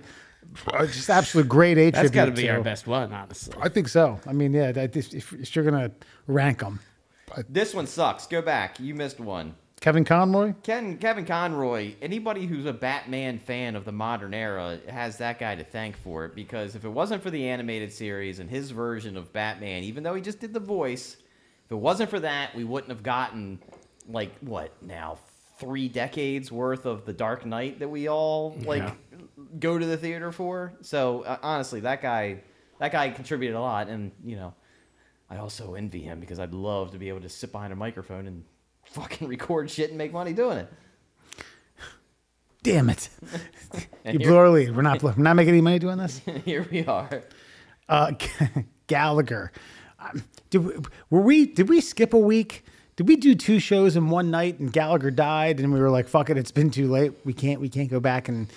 uh, just absolute great A That's got to tribute be our best one, honestly. I think so. I mean, yeah, that, if, if you're gonna rank them, This one sucks. Go back. You missed one. Kevin Conroy. Ken, Kevin Conroy, anybody who's a Batman fan of the modern era has that guy to thank for it because if it wasn't for the animated series and his version of Batman, even though he just did the voice, if it wasn't for that, we wouldn't have gotten, like, what now, three decades worth of The Dark Knight that we all, like, Yeah. go to the theater for. So, uh, honestly, that guy, that guy contributed a lot. And, you know, I also envy him because I'd love to be able to sit behind a microphone and fucking record shit and make money doing it. Damn it! You blew our lead. We're not we're not making any money doing this. here we are. Uh, Gallagher. Um, did we, were we? Did we skip a week? Did we do two shows in one night and Gallagher died and we were like, "Fuck it, it's been too late. We can't. We can't go back and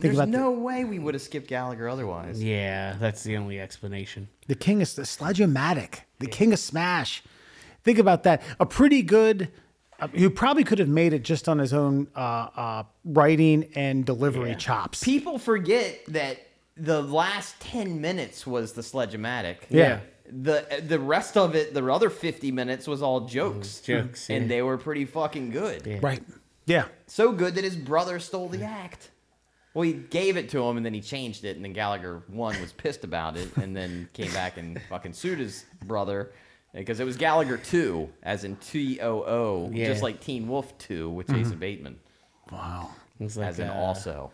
think There's about no way we would have skipped Gallagher otherwise. Yeah, that's the only explanation. the, the king of the Sledge-O-Matic, the king of Smash. Think about that. A pretty good. Uh, who probably could have made it just on his own uh, uh, writing and delivery Yeah. chops. People forget that the last 10 minutes was the sledge-o-matic. Yeah. The the rest of it, the other 50 minutes was all jokes. jokes, And yeah. they were pretty fucking good. Yeah. Right. Yeah. So good that his brother stole the act. Well, he gave it to him and then he changed it, and then Gallagher one was pissed about it, and then came back and fucking sued his brother because it was Gallagher two, as in T O O, Yeah. just like Teen Wolf two with Jason Bateman, Wow. It's like as in uh, also.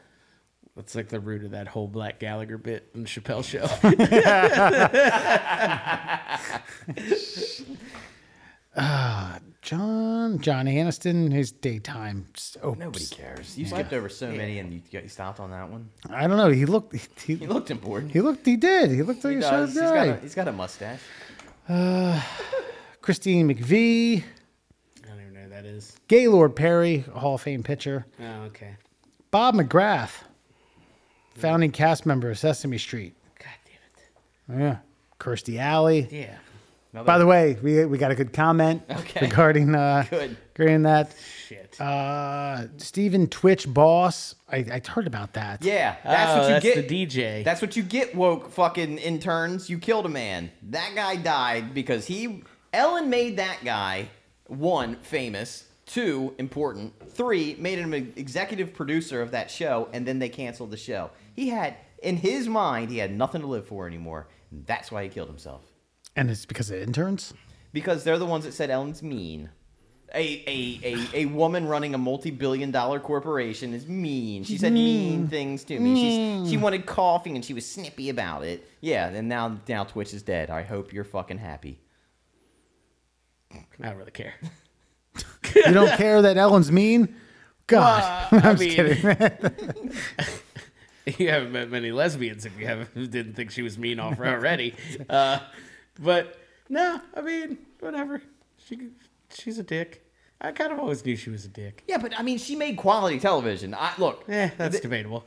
That's like the root of that whole Black Gallagher bit in the Chappelle show. John John Aniston, his daytime soaps. Nobody cares. You skipped over so many, and you, you stopped on that one. I don't know. He looked. He, He looked important. he looked. He did. He looked like He a does. sharp He's got, a, he's got a mustache. Uh, Christine McVie, I don't even know who that is. Gaylord Perry, Hall of Fame pitcher. Oh, okay. Bob McGrath, founding cast member of Sesame Street. God damn it. Yeah. Kirstie Alley. it. Yeah. By the way, we, we got a good comment Okay. regarding uh, Good. regarding that. Shit. Uh, Stephen Twitch Boss. I, I heard about that. Yeah, that's oh, what you that's get. the DJ. That's what you get, woke fucking interns. You killed a man. That guy died because he. Ellen made that guy, one, famous, two, important, three, made him an executive producer of that show, and then they canceled the show. He had, in his mind, he had nothing to live for anymore. That's why he killed himself. And it's because of interns. Because they're the ones that said Ellen's mean. A, a, a, a woman running a multi-billion dollar corporation is mean. She said mean, things to me. She's, she wanted coffee and she was snippy about it. Yeah, and now now Twitch is dead. I hope you're fucking happy. I don't really care. You don't care that Ellen's mean? God. Uh, I I'm just mean- kidding. you haven't met many lesbians if you haven't didn't think she was mean off already. Uh, but no, I mean, whatever. She she's a dick. I kind of always knew she was a dick. Yeah, but I mean, she made quality television. I look. Eh, that's th- debatable.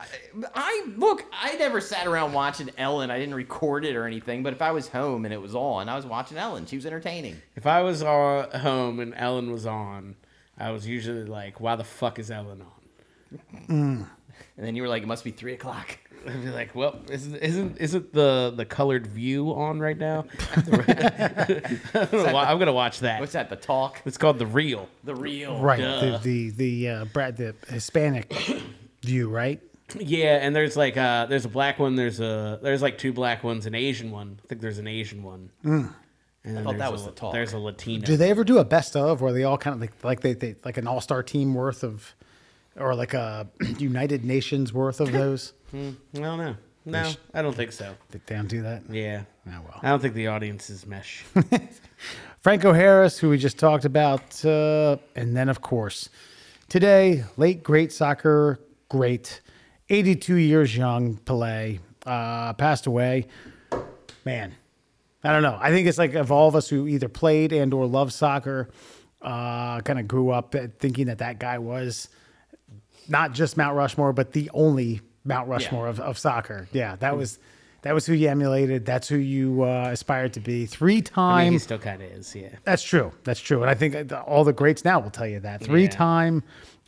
I look. I never sat around watching Ellen. I didn't record it or anything. But if I was home and it was on, I was watching Ellen. She was entertaining. If I was uh, home and Ellen was on, I was usually like, "Why the fuck is Ellen on?" And then you were like, "It must be three o'clock." I'd be like, "Well, isn't isn't isn't the the colored view on right now?" I'm gonna wa- I'm gonna watch that. What's that? The talk. It's called the real. The real. right. Duh. The the the uh, Brad the Hispanic view, right? Yeah, and there's like uh there's a black one, there's a there's like two black ones, an Asian one. I think there's an Asian one. And then thought that was a- the talk. There's a Latino. Do they ever do a best of where they all kind of like like they, they like an all star team worth of, or like a United Nations worth of those? I don't know. No, I don't think so. Did they don't do that? Yeah. Oh, well. I don't think the audience is mesh. Franco Harris, who we just talked about, uh, and then of course, today, late great soccer great, 82 years young, Pelé, uh, passed away. Man, I don't know. I think it's like of all of us who either played and or loved soccer, uh, kind of grew up thinking that that guy was not just Mount Rushmore, but the only Mount Rushmore of, of soccer. Yeah, that was that was who you emulated. That's who you uh, aspired to be. Three I time. mean, he still kind of is, yeah. That's true. That's true. And I think all the greats now will tell you that. Three time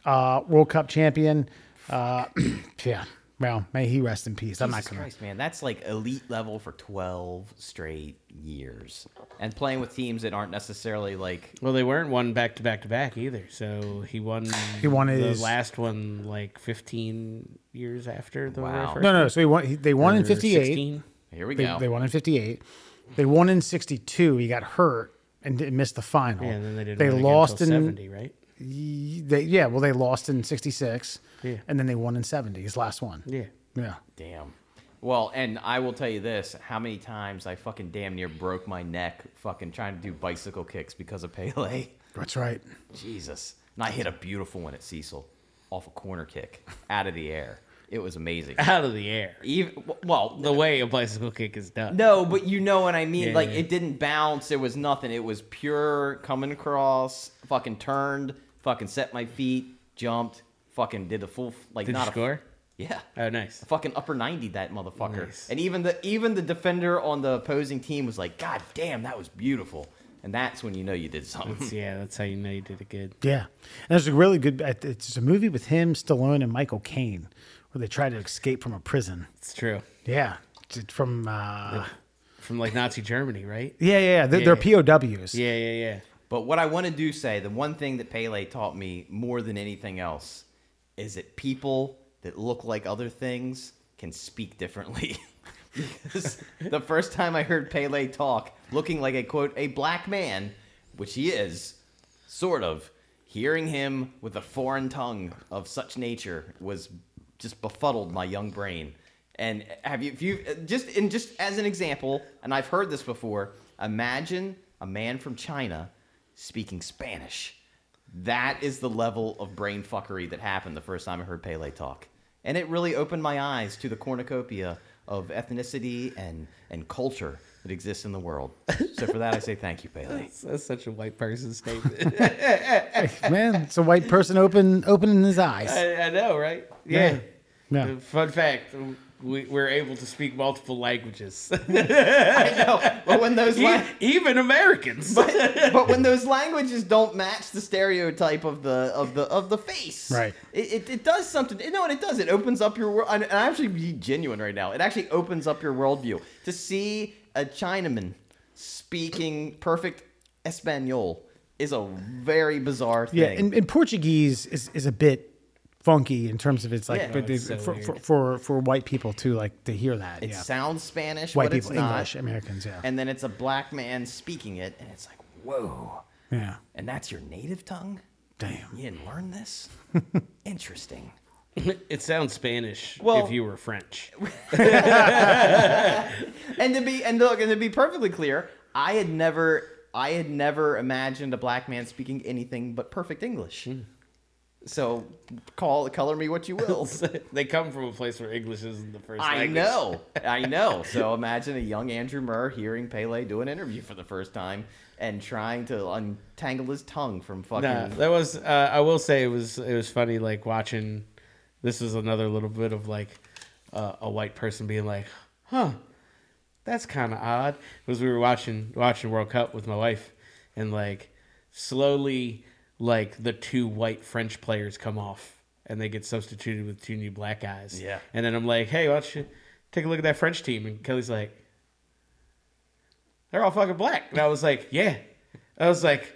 uh, World Cup champion. Uh, yeah. Well, may he rest in peace. I'm not Jesus going to. Christ, man, that's like elite level for 12 straight years. And playing with teams that aren't necessarily like Well, they weren't one back to back to back either. So he won. He won the his- last one like 15 years after the very Wow. first. No, no. So he won, he, they won in 58. 16. here we They, go. they won in 58. They won in 62. He got hurt and did- missed the final. Yeah, and then they didn't. They win lost in. 70, right? They, yeah, well, they lost in 66. Yeah. And then they won in 70, his last one. Yeah. Yeah. Damn. Well, and I will tell you this: how many times I fucking damn near broke my neck fucking trying to do bicycle kicks because of Pele. That's right. Jesus. And I hit a beautiful one at Cecil, off a corner kick, out of the air. It was amazing. Out of the air. Even well, The way a bicycle kick is done. No, but you know what I mean. Yeah, like yeah. it didn't bounce. It was nothing. It was pure coming across. Fucking turned. Fucking set my feet. Jumped. Fucking did the full like Did you not score? A, yeah. Oh, nice. Fucking upper ninety that motherfucker. Nice. And even the even the defender on the opposing team was like, God damn, that was beautiful. And that's when you know you did something. Yeah, that's how you know you did it good. Yeah, and there's a really good. It's a movie with him, Stallone, and Michael Caine, where where they try to escape from a prison. It's true. Yeah, from uh, From like Nazi Germany, right? yeah, yeah, yeah. They're, they're POWs. Yeah, yeah, yeah. But what I want to do say, the one thing that Pele taught me more than anything else is that people that look like other things can speak differently. because the first time I heard Pele talk, looking like a quote, a black man, which he is, sort of, hearing him with a foreign tongue of such nature was just befuddled my young brain. And have you, if you just and just as an example, and I've heard this before, imagine a man from China speaking Spanish. That is the level of brain fuckery that happened the first time I heard Pele talk. And it really opened my eyes to the cornucopia of ethnicity and, and culture that exists in the world. So for that, I say thank you, Pele. That's, that's such a white person statement. Man, it's a white person open opening his eyes. I, I know, right? Yeah. Yeah. Uh, Fun fact: we, we're able to speak multiple languages, I know, but when those E- la- even Americans. but, but when those languages don't match the stereotype of the of the of the face, Right. It, it, it does something. You know what it does? It opens up your world. And I'm actually be genuine right now. It actually opens up your worldview to see a Chinaman speaking perfect Espanol is a very bizarre thing. Yeah, and, and Portuguese is, is a bit funky in terms of it's like Yeah. but it's so for, for, for for white people to like to hear that. it yeah. sounds Spanish, white but people, it's not. English, Americans, yeah. And then it's a black man speaking it, and it's like, whoa. yeah. And that's your native tongue? Damn. You didn't learn this? Interesting. it sounds Spanish Well- if you were French. and to be and look and to be perfectly clear, I had never I had never imagined a black man speaking anything but perfect English. Hmm. So call color me what you will. they come from a place where English isn't the first I language. know, I know. So imagine a young Andrew Murr hearing Pele do an interview for the first time and trying to untangle his tongue from fucking. Nah, that was. Uh, I will say it was. It was funny, like watching. This was another little bit of like uh, a white person being like, "Huh, that's kind of odd." Because we were watching watching World Cup with my wife, and like slowly, like the two white French players come off, and they get substituted with two new black guys. Yeah. And then I'm like, "Hey, why don't you take a look at that French team?" And Kelly's like, "They're all fucking black." And I was like, "Yeah." I was like,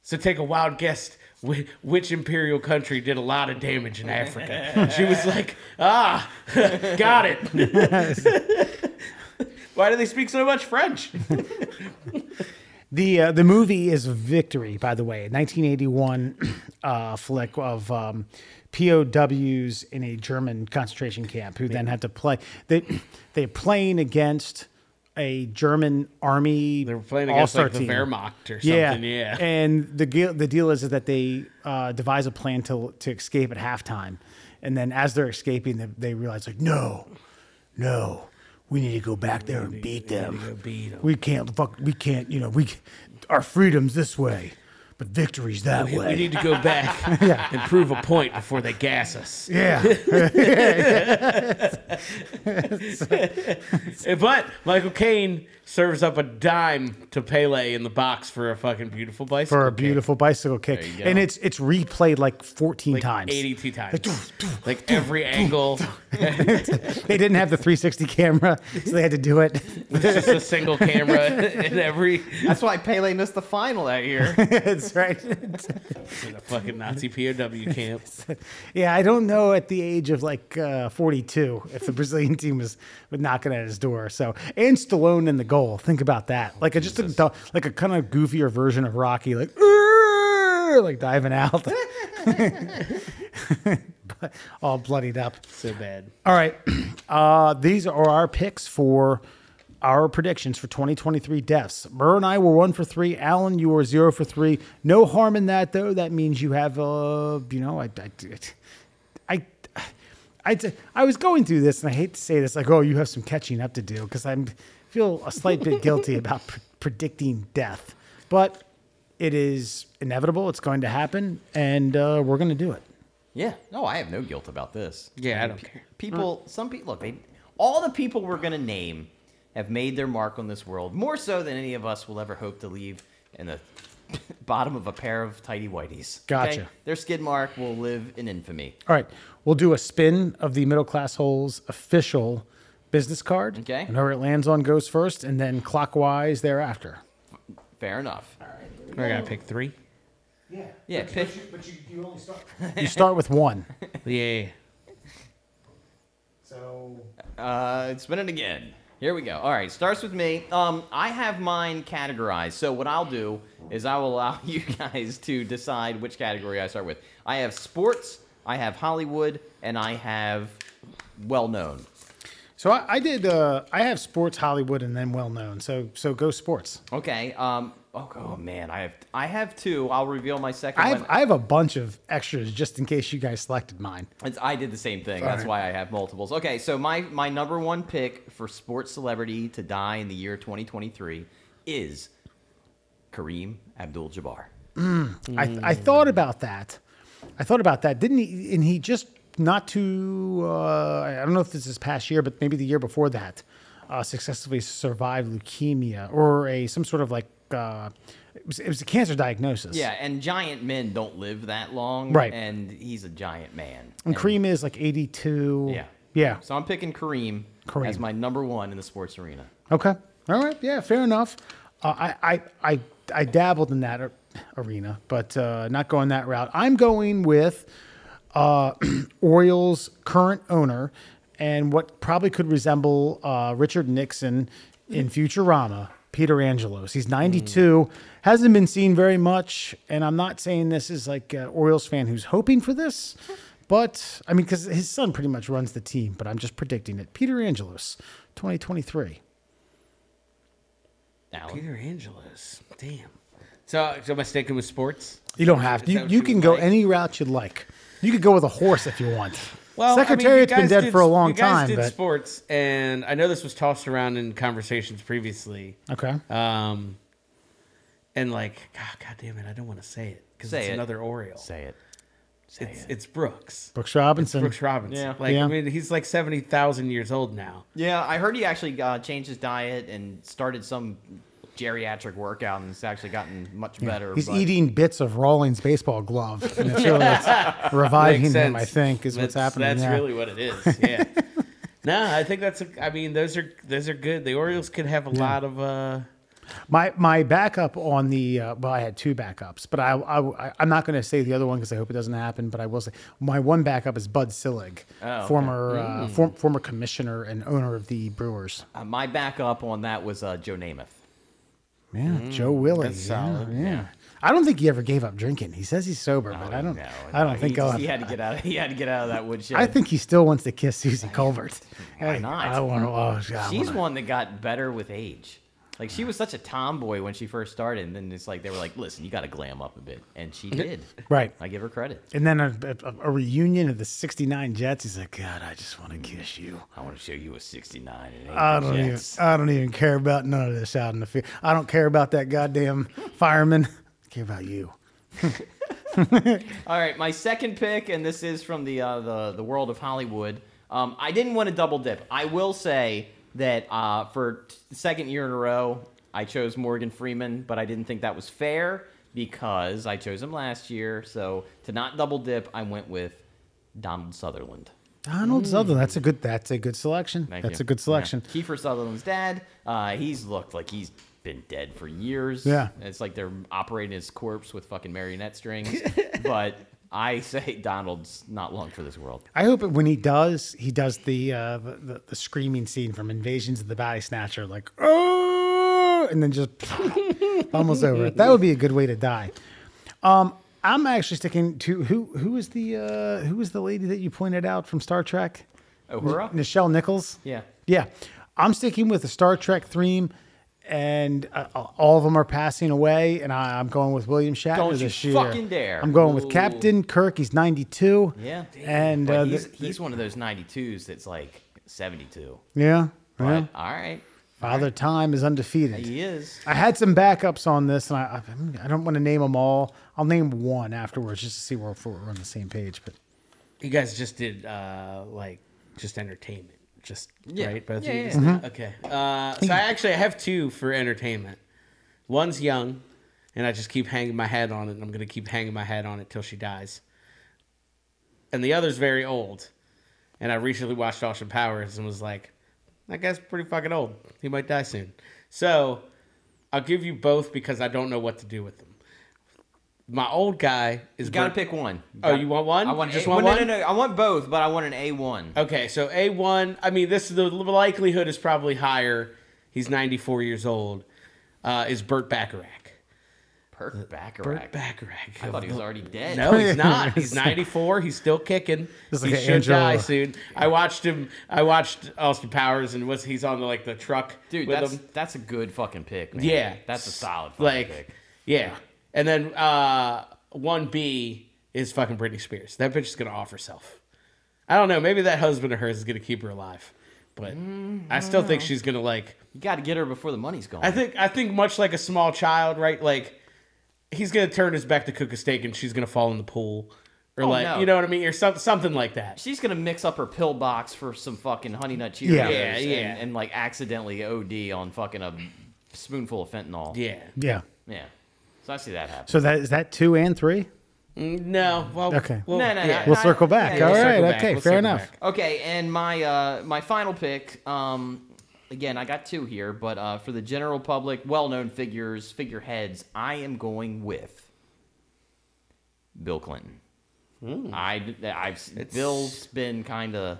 so take a wild guess. whi- Which imperial country did a lot of damage in Africa? she was like, "Ah, got it." Why do they speak so much French? The uh, the movie is Victory, by the way, 1981 uh, flick of um, POWs in a German concentration camp who then had to play. They they're playing against a German army. They were playing against like the team. Wehrmacht or Yeah, something. Yeah, And the deal, the deal is, is that they uh, devise a plan to to escape at halftime, and then as they're escaping, they, they realize like, no, no, we need to go back there and beat them. beat 'em. We can't fuck. We can't. You know, we our freedom's this way, but victory's that we, way. we need to go back and prove a point before they gas us. yeah, Eh, But Michael Caine serves up a dime to Pele in the box for a fucking beautiful bicycle. for a kick. beautiful bicycle kick, There you go. and it's it's replayed like 14 like times. 82 times. Like every angle. They didn't have the 360 camera, so they had to do it. It's just a single camera in every That's why Pele missed the final that year. That's right. in a fucking Nazi POW camp. Yeah, I don't know at the age of like uh, 42 if the Brazilian team was, was knocking at his door. So, and Stallone in the goal. Think about that. Like a, just a, like a kind of goofier version of Rocky, like like diving out, all bloodied up. So bad. All right, uh, these are our picks for our predictions for 2023 deaths. Burr and I were one for three. Alan, you were zero for three. No harm in that, though. That means you have, uh, you know, I, I, I, I, I was going through this, and I hate to say this, like, oh, you have some catching up to do because I feel a slight bit guilty about pre- predicting death, but it is inevitable. It's going to happen, and uh, we're going to do it. Yeah, no, I have no guilt about this. Yeah, I don't care. People, some people, look, they, all the people we're gonna name have made their mark on this world more so than any of us will ever hope to leave in the bottom of a pair of tidy whiteys. Gotcha. Their skid mark will live in infamy. All right, we'll do a spin of the middle class holes official business card. Okay. And whoever it lands on goes first, and then clockwise thereafter. Fair enough. All right. I gotta pick three. Yeah. Yeah, pick. But you, you only start. you start with one. Yeah. So. Uh, spin it again. Here we go. All right, starts with me. Um, I have mine categorized. So what I'll do is I will allow you guys to decide which category I start with. I have sports, I have Hollywood, and I have well known. So I, I did. Uh, I have sports, Hollywood, and then well known. So so go sports. Okay. Um. Oh, oh man, I have I have two. I'll reveal my second I have one. I have a bunch of extras just in case you guys selected mine. It's, I did the same thing. That's right. why I have multiples. Okay, so my my number one pick for sports celebrity to die in the year 2023 is Kareem Abdul-Jabbar. I, I thought about that. I thought about that. Didn't he? And he just not too. Uh, I don't know if this is past year, but maybe the year before that, uh, successfully survived leukemia or a some sort of like. Uh, it was, it was a cancer diagnosis. Yeah, and giant men don't live that long. Right. And he's a giant man. And Kareem is like 82. Yeah. Yeah. So I'm picking Kareem, Kareem. as my number one in the sports arena. Okay. All right. Yeah. Fair enough. Uh, I, I I I dabbled in that ar- arena, but uh, not going that route. I'm going with uh, Orioles' current owner and what probably could resemble uh, Richard Nixon in Futurama. Peter Angelos. He's hmm. 92, hasn't been seen very much, and I'm not saying this is like an Orioles fan who's hoping for this, but I mean, because his son pretty much runs the team, but I'm just predicting it. Peter Angelos, 2023. Alan. Peter Angelos. Damn. So, so am I sticking with sports? You don't have to. You, you you can go like? any route you'd like. You could go with a horse if you want. Well, I mean, you been guys dead did- for a long you guys time, Did but sports, and I know this was tossed around in conversations previously. okay. Um, and like, God, God damn it, I don't want to say it because it's it. another Oriole. Say it. Say It's it. it's Brooks. Brooks Robinson. Brooks Robinson. Yeah. Like Yeah. I mean, he's like seventy thousand years old now. Yeah, I heard he actually uh, changed his diet and started some geriatric workout and it's actually gotten much better. He's but- eating bits of Rawlings baseball glove, and it's really what's reviving Makes him. sense. I think is what's happening. That's yeah. really what it is. Yeah. no, I think that's. A, I mean, those are those are good. The Orioles could have a lot of. uh My my backup on the uh, well, I had two backups, but I, I I'm not going to say the other one because I hope it doesn't happen. But I will say my one backup is Bud Selig, Oh, okay. former uh, form, former commissioner and owner of the Brewers. Uh, my backup on that was uh, Joe Namath. Yeah, mm, Joe Willie. that's yeah, solid. Yeah. I don't think he ever gave up drinking. He says he's sober, oh, but I don't. No, I don't think he, just- he had to get out. Of, He had to get out of that woodshed. I think he still wants to kiss Suzy Kolber. Why Hey, not? I want to. Oh, she's wanna- one that got better with age. Like she was such a tomboy when she first started, and then it's like they were like, "Listen, you got to glam up a bit," and she did. Right. I give her credit. And then a, a, a reunion of the '69 Jets. He's like, God, I just want to kiss you. I want to show you a '69. I don't even. I don't even care about none of this out in the field. I don't care about that goddamn fireman. I care about you. All right, my second pick, and this is from the uh, the the world of Hollywood. Um, I didn't want to double dip. I will say that uh, for t- the second year in a row, I chose Morgan Freeman, but I didn't think that was fair because I chose him last year. So to not double dip, I went with Donald Sutherland. Donald Sutherland. That's a good. That's a good selection. Thank that's you. a good selection. Yeah. Kiefer Sutherland's dad. Uh, he's looked like he's been dead for years. Yeah. It's like they're operating his corpse with fucking marionette strings. but I say Donald's not long for this world. I hope when he does, he does the, uh, the, the screaming scene from Invasions of the Body Snatcher, like oh, and then just almost over. That would be a good way to die. Um, I'm actually sticking to who who is the uh, who is the lady that you pointed out from Star Trek? Uhura? Nichelle Nichols. Yeah. Yeah, I'm sticking with the Star Trek theme, and uh, all of them are passing away, and I, I'm going with William Shatner Don't you year. fucking dare. I'm going with Ooh. Captain Kirk. He's 92. Yeah. and uh, he's, the- he's one of those 92s that's like 72. yeah, But, yeah. all right. Father Time is undefeated. He is. I had some backups on this, and I I, I don't want to name them all. I'll name one afterwards just to see where if we're on the same page. But You guys just did uh like just entertainment, just Yeah. right? Both of Yeah, you yeah, just yeah. did? Okay. Uh, so I actually I have two for entertainment. One's young, and I just keep hanging my head on it, and I'm gonna keep hanging my head on it till she dies. And the other's very old, and I recently watched Austin Powers and was like, that guy's pretty fucking old. He might die soon. So I'll give you both because I don't know what to do with them. My old guy is You gotta Bert- pick one. Oh, you want one? I want Just a, want well, one? No, no, no. I want both, but I want an A one. Okay, so A one. I mean, this the likelihood is probably higher. He's 94 years old. Uh, is Burt Bacharach? Burt Bacharach. Burt Bacharach. I thought he was already dead. No, he's not. He's 94. He's still kicking. It's he like an should Angelo. die soon. I watched him. I watched Austin Powers, and was he's on the like the truck dude. with That's him. that's a good fucking pick, man. Yeah, that's a solid fucking like pick. yeah. And then uh, one B is fucking Britney Spears. That bitch is gonna off herself. I don't know. Maybe that husband of hers is gonna keep her alive, but I still think she's gonna like. You got to get her before the money's gone. I think I think much like a small child, right? Like he's gonna turn his back to cook a steak, and she's gonna fall in the pool, or Oh, like no. you know what I mean, or some, something like that. she's gonna mix up her pill box for some fucking honey nut Cheerios, Yeah. Yeah, and, yeah. and like accidentally OD on fucking a spoonful of fentanyl. Yeah. Yeah. yeah. So I see that happen. So that is that two and three? Mm, No. Well. Okay. well, No, no, no. yeah. We'll circle back. yeah, All we'll right. back. Okay. We'll fair enough. back. Okay, and my uh, my final pick. Um, again, I got two here, but uh, for the general public, well-known figures, figureheads, I am going with Bill Clinton. I, I've Bill's been kind of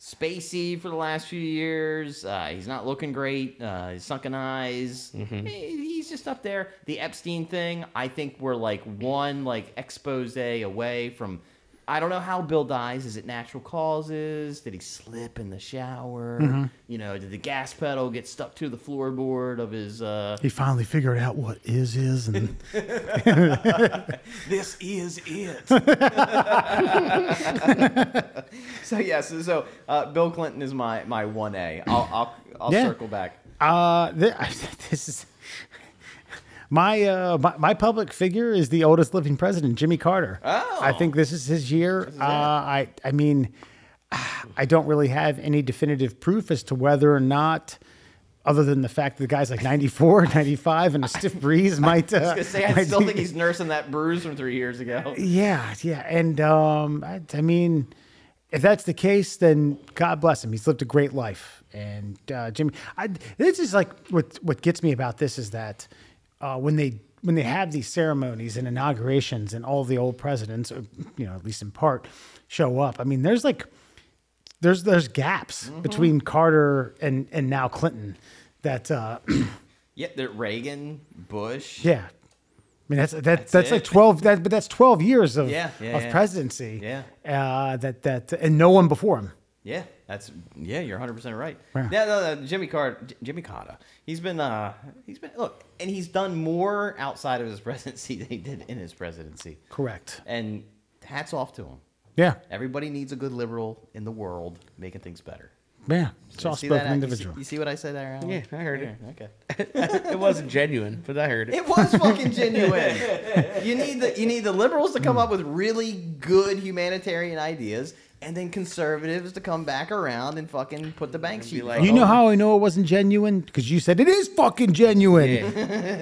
spacey for the last few years. Uh, he's not looking great. Uh, his sunken eyes. He- he's just up there. The Epstein thing. I think we're like one like expose away from. I don't know how Bill dies. Is it natural causes? Did he slip in the shower? You know, did the gas pedal get stuck to the floorboard of his? Uh, He finally figured out what is is, and this is it. so yes, so uh, Bill Clinton is my my one A. I'll I'll, I'll Yeah. circle back. uh, th- this is my, uh, my my public figure is the oldest living president, Jimmy Carter. Oh. I think this is his year. Uh, I I mean, I don't really have any definitive proof as to whether or not. Other than the fact that the guy's like 94, 95, and a stiff breeze might. Uh, I was gonna say I still think he's nursing that bruise from three years ago. Yeah, yeah, and um, I, I mean, if that's the case, then God bless him. He's lived a great life, and uh, Jimmy. I, this is like what what gets me about this is that uh, when they when they have these ceremonies and inaugurations, and all the old presidents, uh, you know, at least in part, show up. I mean, there's like there's there's gaps between Carter and and now Clinton. That uh, Yeah, that Reagan, Bush. yeah. I mean that's that, that's, like twelve. That but that's twelve years of Yeah, yeah, of yeah. presidency. Yeah. uh, that that and no one before him. Yeah, that's yeah. You're 100 percent right. Yeah. Yeah, no, no, Jimmy Carter, Jimmy Carter. He's been uh, he's been look, and he's done more outside of his presidency than he did in his presidency. Correct. And hats off to him. Yeah, Everybody needs a good liberal in the world making things better. yeah. Soft See spoken that? individual. You see, you see what I said there? Alan? Yeah, I heard it. Okay. it wasn't genuine, but I heard it. It was fucking genuine. you need the you need the liberals to come up with really good humanitarian ideas, and then conservatives to come back around and fucking put the bank sheet. like, You know how I know it wasn't genuine? Because you said it is fucking genuine. Yeah.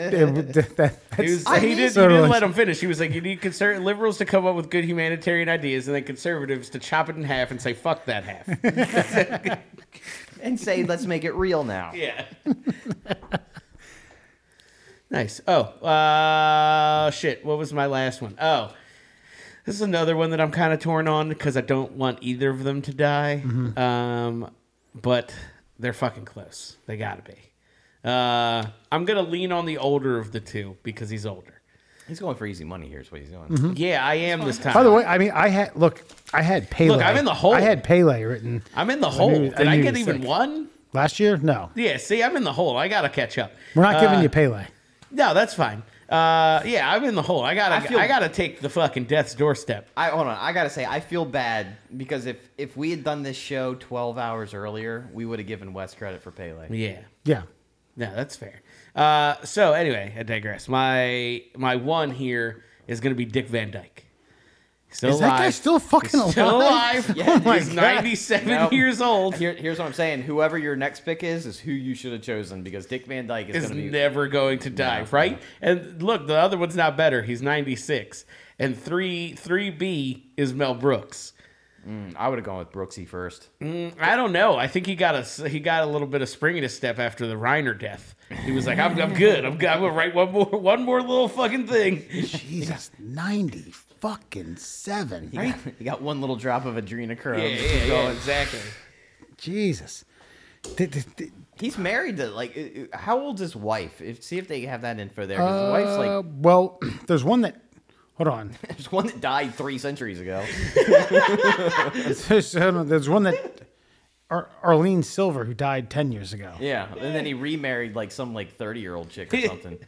That- that- He, was, he, need so he didn't let him finish. He was like, you need conser- liberals to come up with good humanitarian ideas, and then conservatives to chop it in half and say, fuck that half. and say, let's make it real now. yeah. nice. Oh, uh, shit. What was my last one? Oh, this is another one that I'm kind of torn on because I don't want either of them to die. Um, but they're fucking close. They gotta be. Uh, I'm gonna lean on the older of the two because he's older. He's going for easy money. Here's what he's doing. Mm-hmm. Yeah, I am this time. By the way, I mean, I had look. I had Pele. Look, I'm in the hole. I had Pele written I'm in the hole. knew- I Did I, knew he get even sick. one? last year. No, Yeah, see, I'm in the hole. I gotta catch up. we're not giving Uh, you Pele. No, that's fine. Uh, yeah, I'm in the hole. I gotta, I I, gotta take the fucking death's doorstep. I hold on. I gotta say, I feel bad because if if we had done this show 12 hours earlier, we would have given Wes credit for Pele. Yeah, Yeah, no, that's fair. Uh, so anyway, I digress. My my one here is gonna be Dick Van Dyke. Still Is alive. that guy still fucking He's still alive? alive. Yeah, Oh He's God. 97 No. years old. Here, here's what I'm saying. Whoever your next pick is, is who you should have chosen because Dick Van Dyke is is going to be. never going to die, No. right? And look, the other one's not better. He's 96. And 3 3B is Mel Brooks. Mm, I would have gone with Brooksy first. Mm, I don't know. I think he got a he got a little bit of spring in his step after the Reiner death. He was like, "I'm, I'm good. I'm, good. I'm gonna write one more one more little fucking thing." Jesus, ninety fucking seven. He, got, he got one little drop of adrenochrome. Yeah, yeah, yeah, exactly. Jesus. Did- did- did- He's married to like. uh, uh, How old's his wife? If, see if they have that info there. his wife's uh, like. well, there's one that. Hold on. There's one that died three centuries ago. There's, on, there's one that. Ar- Arlene Silver, who died ten years ago. Yeah, and then he remarried like some like 30 year old chick or something.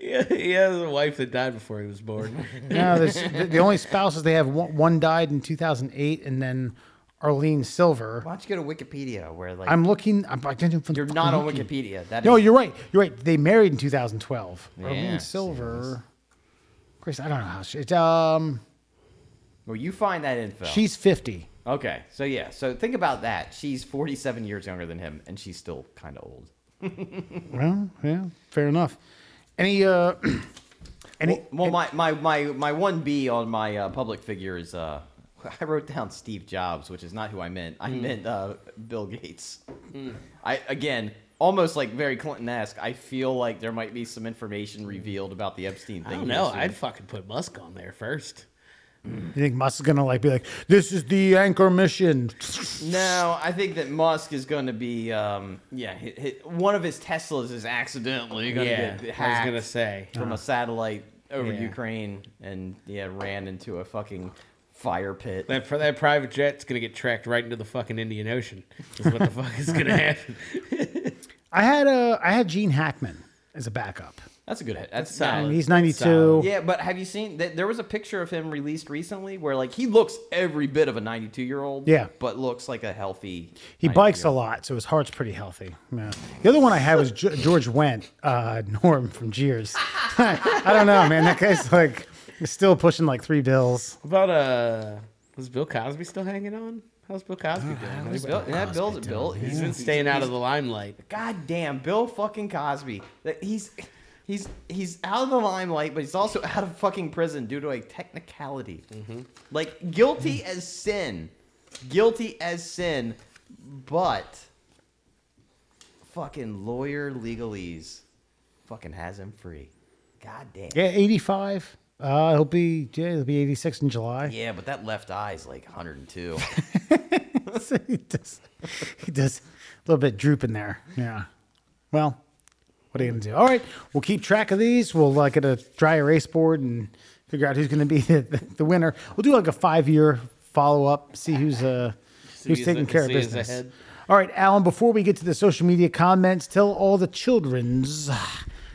Yeah, he has a wife that died before he was born. No, there's, the, the only spouses they have one, one died in 2008, and then Arlene Silver. Why don't you go to Wikipedia where like I'm looking. I'm, I can't even you're fucking not on looking. Wikipedia? That is, No, you're right. You're right. They married in 2012. Yeah, Arlene see, Silver. Chris, I don't know how she. It's, um, well, you find that info. she's 50. okay. So yeah, so think about that. She's 47 years younger than him, and she's still kind of old. Well, yeah, fair enough. Any uh, any Well, my, my, my, my one B on my uh, public figure is uh, I wrote down Steve Jobs, which is not who I meant. I meant uh, Bill Gates. I again almost like very Clinton-esque. I feel like there might be some information revealed about the Epstein thing. I don't here know. soon. I'd fucking put Musk on there first. You think Musk is gonna like be like, this is the anchor mission? No, I think that Musk is going to be, um, yeah, hit, hit, one of his Teslas is accidentally going to Yeah, get I was hacked gonna say. from a satellite over Yeah. Ukraine, and yeah, ran into a fucking fire pit. That that private jet's gonna get tracked right into the fucking Indian Ocean. Is what the fuck is gonna happen? I had uh, I had Gene Hackman as a backup. That's a good hit. That's solid. solid. He's 92. solid. Yeah, but have you seen that? There was a picture of him released recently where like he looks every bit of a 92 year old. Yeah. but looks like a healthy. He bikes a lot, so his heart's pretty healthy. Yeah. The other one I had was George Wendt, uh, Norm from Cheers. I don't know, man. That guy's like he's still pushing like three bills. What about uh, was Bill Cosby still hanging on? How's Bill Cosby doing? He's He's, Bill, yeah, Bill's Bill. He's, been staying out of the limelight. God damn, Bill fucking Cosby. That He's he's he's out of the limelight, but he's also out of fucking prison due to a technicality. Like guilty as sin, guilty as sin, but fucking lawyer legalese fucking has him free. God damn. Yeah, 85. Uh, he'll be yeah, he'll be 86 in July. Yeah, but that left eye's like 102. he does. He does a little bit drooping there. Yeah. Well, what are you gonna do? All right, we'll keep track of these. We'll uh, get a dry erase board and figure out who's gonna be the, the winner. We'll do like a five year follow up. See who's uh who's who's- taking care of business. All right, Alan. Before we get to the social media comments, tell all the childrens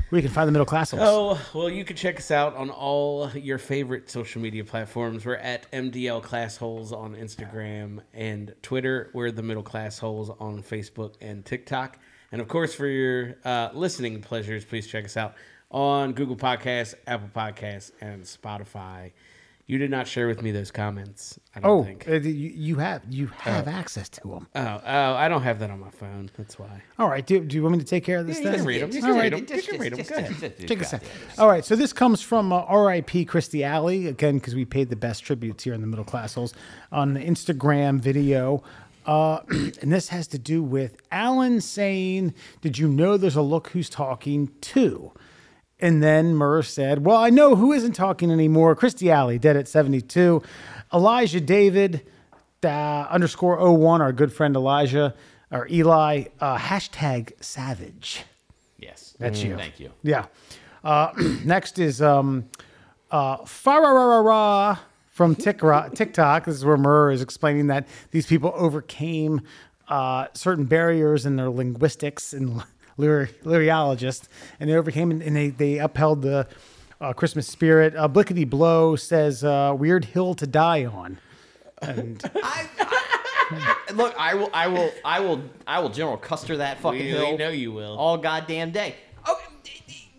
where you can find the middle class. Holes. Oh, well, you can check us out on all your favorite social media platforms. We're at MDL Class Holes on Instagram and Twitter. We're the Middle Class Holes on Facebook and TikTok. And of course, for your uh, listening pleasures, please check us out on Google Podcasts, Apple Podcasts, and Spotify. You did not share with me those comments. I don't Oh, think. uh, you, you have you have access to them. Oh, oh, I don't have that on my phone. That's why. All right. Do, do you want me to take care of this? Yeah, you then? can read 'em. You All can right. read 'em. You can read 'em. Go ahead. Check us out. All right, so this comes from uh, R.I.P. Kirstie Alley again because we paid the best tributes here in the middle class holes on the Instagram video, uh, and this has to do with Alan saying, "Did you know there's a look who's talking too?" And then Murr said, "Well, I know who isn't talking anymore. Kirstie Alley, dead at 72. Elijah David uh, underscore 01, our good friend Elijah or Eli. Uh, hashtag Savage." yes, That's you. Thank you. Yeah. Uh, next is um, uh, Fararara from TikTok. This is where Murr is explaining that these people overcame uh, certain barriers in their linguistics and lyri- lyriologists, and they overcame and they, they upheld the uh, Christmas spirit. Uh, Blickety Blow says, uh, "Weird hill to die on." And I, I- look, I will, I will, I will, I will General Custer that fucking We, hill we know you will. all goddamn day.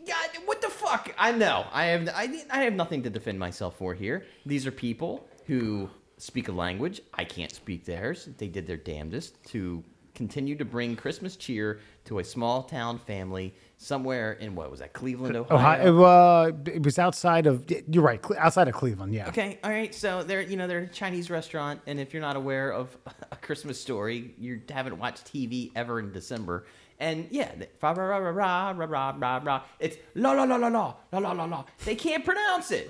God, what the fuck? I know. I have, I, I have nothing to defend myself for here. These are people. who speak a language I can't speak theirs. They did their damnedest to continue to bring Christmas cheer to a small town family somewhere in what was that, Cleveland, Ohio? Ohio, uh, it was outside of. You're right, outside of Cleveland. Yeah. Okay, all right. So they're you know they're a Chinese restaurant, and if you're not aware of a Christmas story, you haven't watched TV ever in December. And yeah, the- fa ra ra ra ra ra ra ra ra. It's la la la la la la la la la. They can't pronounce it,